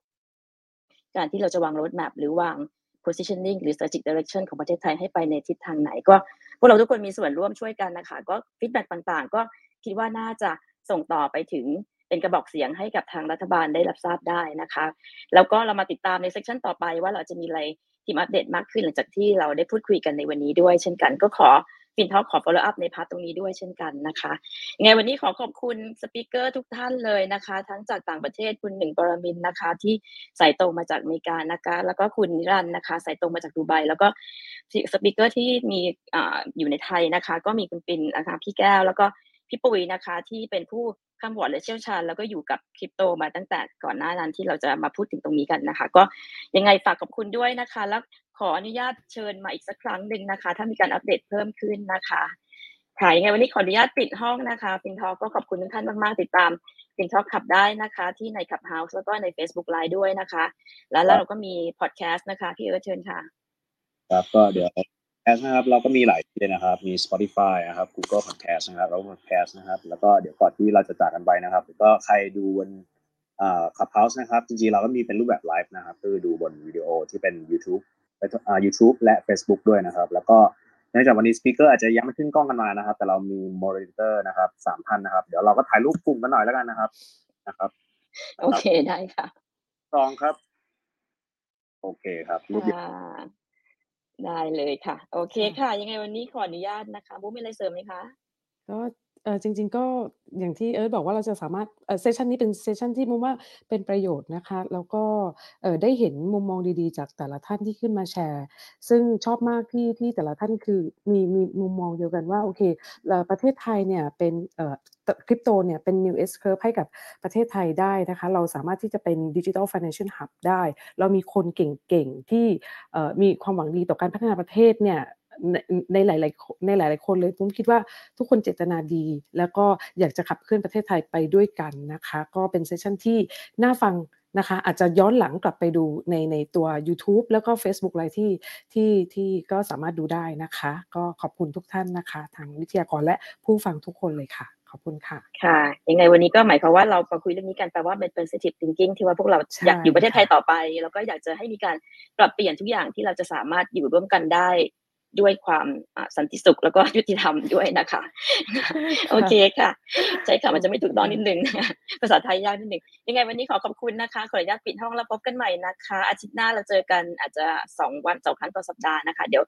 การที่เราจะวาง road map หรือวาง positioning หรือ strategic direction ของประเทศไทยให้ไปในทิศทางไหน ก็พวกเราทุกคนมีส่วนร่วมช่วยกันนะคะ ก็ feedback ต่างๆ ก็คิดว่าน่าจะส่งต่อไปถึง เป็นกระบอกเสียงให้กับทางรัฐบาลได้รับทราบได้นะคะ แล้วก็เรามาติดตามใน session ต่อไปว่าเราจะมีอะไรที่อัปเดตมากขึ้นหลังจากที่เราได้พูดคุยกันในวันนี้ด้วย เช่นกันก็ขอ FinTalk ขอ follow up ใน part ตรงนี้ด้วยเช่นกันนะคะยังไงวันนี้ขอขอบคุณ speaker ทุกท่านเลยนะคะ ทั้งจากต่างประเทศคุณหนึ่งปรมินนะคะ ที่สายตรงมาจากอเมริกานะคะ แล้วก็คุณนิรันนะคะ สายตรงมาจากดูไบแล้วก็ speaker ที่มีอยู่ในไทยนะคะ ก็มีคุณปิ่นนะคะพี่แก้วแล้วก็พี่ปุ๋ยนะคะที่เป็นผู้ ข้ามบอร์ดและเชี่ยวชาญแล้วก็อยู่กับคริปโตมาตั้งแต่ก่อนหน้านั้นที่เราจะมาพูดถึงตรงนี้กันนะคะ ก็ยังไงฝากขอบคุณด้วยนะคะ แล้วขออนุญาตเชิญมาอีกสักครั้งหนึ่งนะคะ ถ้ามีการอัปเดตเพิ่มขึ้นนะคะค่ะยังไงวันนี้ขออนุญาตปิดห้องนะคะ FinTalk ก็ขอบคุณทุกท่านมาก ๆ ติดตาม FinTalk Club ได้นะคะ ที่ใน Clubhouse แล้วก็ใน Facebook Live ด้วยนะคะ แล้วเราก็มีพอดแคสต์นะคะ พี่เอิร์ธเชิญค่ะ ครับก็เดี๋ยว แคสนะครับ เราก็มีหลายที่เลยนะครับ มี Spotify นะครับ Google Podcast นะครับ Apple Podcast นะครับ แล้วก็เดี๋ยวก่อนที่เราจะจากกันไปนะครับก็ใครดูบนอ่า Clubhouse นะครับ จริงๆ เราก็มีเป็นรูปแบบไลฟ์นะครับคือดูบนวิดีโอที่เป็น YouTube อ่า YouTube และ Facebook ด้วยนะครับ แล้วก็เนื่องจากวันนี้ speaker อาจจะยังไม่ขึ้นกล้องกันมานะครับ แต่เรามี moderator นะครับสามท่านนะครับ เดี๋ยวเราก็ถ่ายรูปกลุ่มกันหน่อยแล้วกันนะครับนะครับ โอเคได้ค่ะสองครับ โอเคครับรูปเดียวอ่า ได้เลยค่ะ โอเคค่ะ ยังไงวันนี้ขออนุญาตนะคะบุ๊กมีอะไรเสริมไหมคะ ก็ เอ่อ จริง ๆ ก็อย่างที่เอิร์ธบอกว่า เราจะสามารถ เอ่อ เซสชันนี้เป็นเซสชันที่มุมว่าเป็นประโยชน์นะคะ แล้วก็ เอ่อ ได้เห็นมุมมองดี ๆ จากแต่ละท่านที่ขึ้นมาแชร์ ซึ่งชอบมากที่ ที่แต่ละท่าน คือมี มีมุมมองเดียวกันว่า โอเค เอ่อ ประเทศไทยเนี่ยเป็น เอ่อคริปโตเนี่ยเป็น new S curve ให้กับประเทศไทยได้นะคะ เราสามารถที่จะเป็น digital financial hub ได้ เรามีคนเก่ง ๆ ที่ เอ่อ มีความหวังดีต่อการพัฒนาประเทศเนี่ย ในในหลายๆคในหลาย ๆ คนเลยผมคิดว่าทุกคนเจตนาดี แล้วก็อยากจะขับเคลื่อนประเทศไทยไปด้วยกันนะคะ ก็เป็นเซสชันที่น่าฟังนะคะอาจจะย้อนหลังกลับไปดูในในตัว YouTube แล้วก็ Facebook อะไรที่ที่ที่ก็สามารถดูได้นะคะ ก็ขอบคุณทุกท่านนะคะ ทางวิทยากรและผู้ฟังทุกคนเลยค่ะ ขอบคุณค่ะ ค่ะ ยังไงวันนี้ก็หมายความว่าเรามาคุยเรื่องนี้กันแปลว่าเป็น positive thinking ที่ว่าพวกเราใช่อยากอยู่ประเทศไทยค่ะต่อไป แล้วก็อยากจะให้มีการปรับเปลี่ยนทุกอย่างที่เราจะสามารถอยู่ร่วมกันได้ ด้วยความอ่าสันติสุขแล้วก็ยุติธรรมด้วยนะคะ โอเคค่ะ ใช่ค่ะมันจะไม่ถูกต้องนิดนึงภาษาไทยยากนิดนึงยังไงวันนี้ขอขอบคุณนะคะ ขออนุญาตปิดห้องแล้วพบกันใหม่นะคะ อาทิตย์หน้าเราเจอกันอาจจะสองวันสองครั้งต่อสัปดาห์นะคะ เดี๋ยว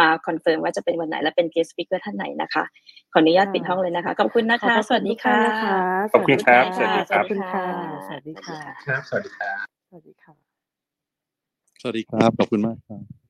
มา confirm ว่าจะเป็นวันไหนและเป็น guest speaker ท่านไหนนะคะ ขออนุญาตปิดห้องเลยนะคะ ขอบคุณนะขอคะขอบสวัสณดีทุกท่าค่ะนนะคะขอบคุณครับสวัสดีสวัสดีค่ะครับขอบคุณค่ะสวัสดีค่ะครับสวัสดีครับสวัสดีค่ะสวัสดีครับขอบคุณมากครับ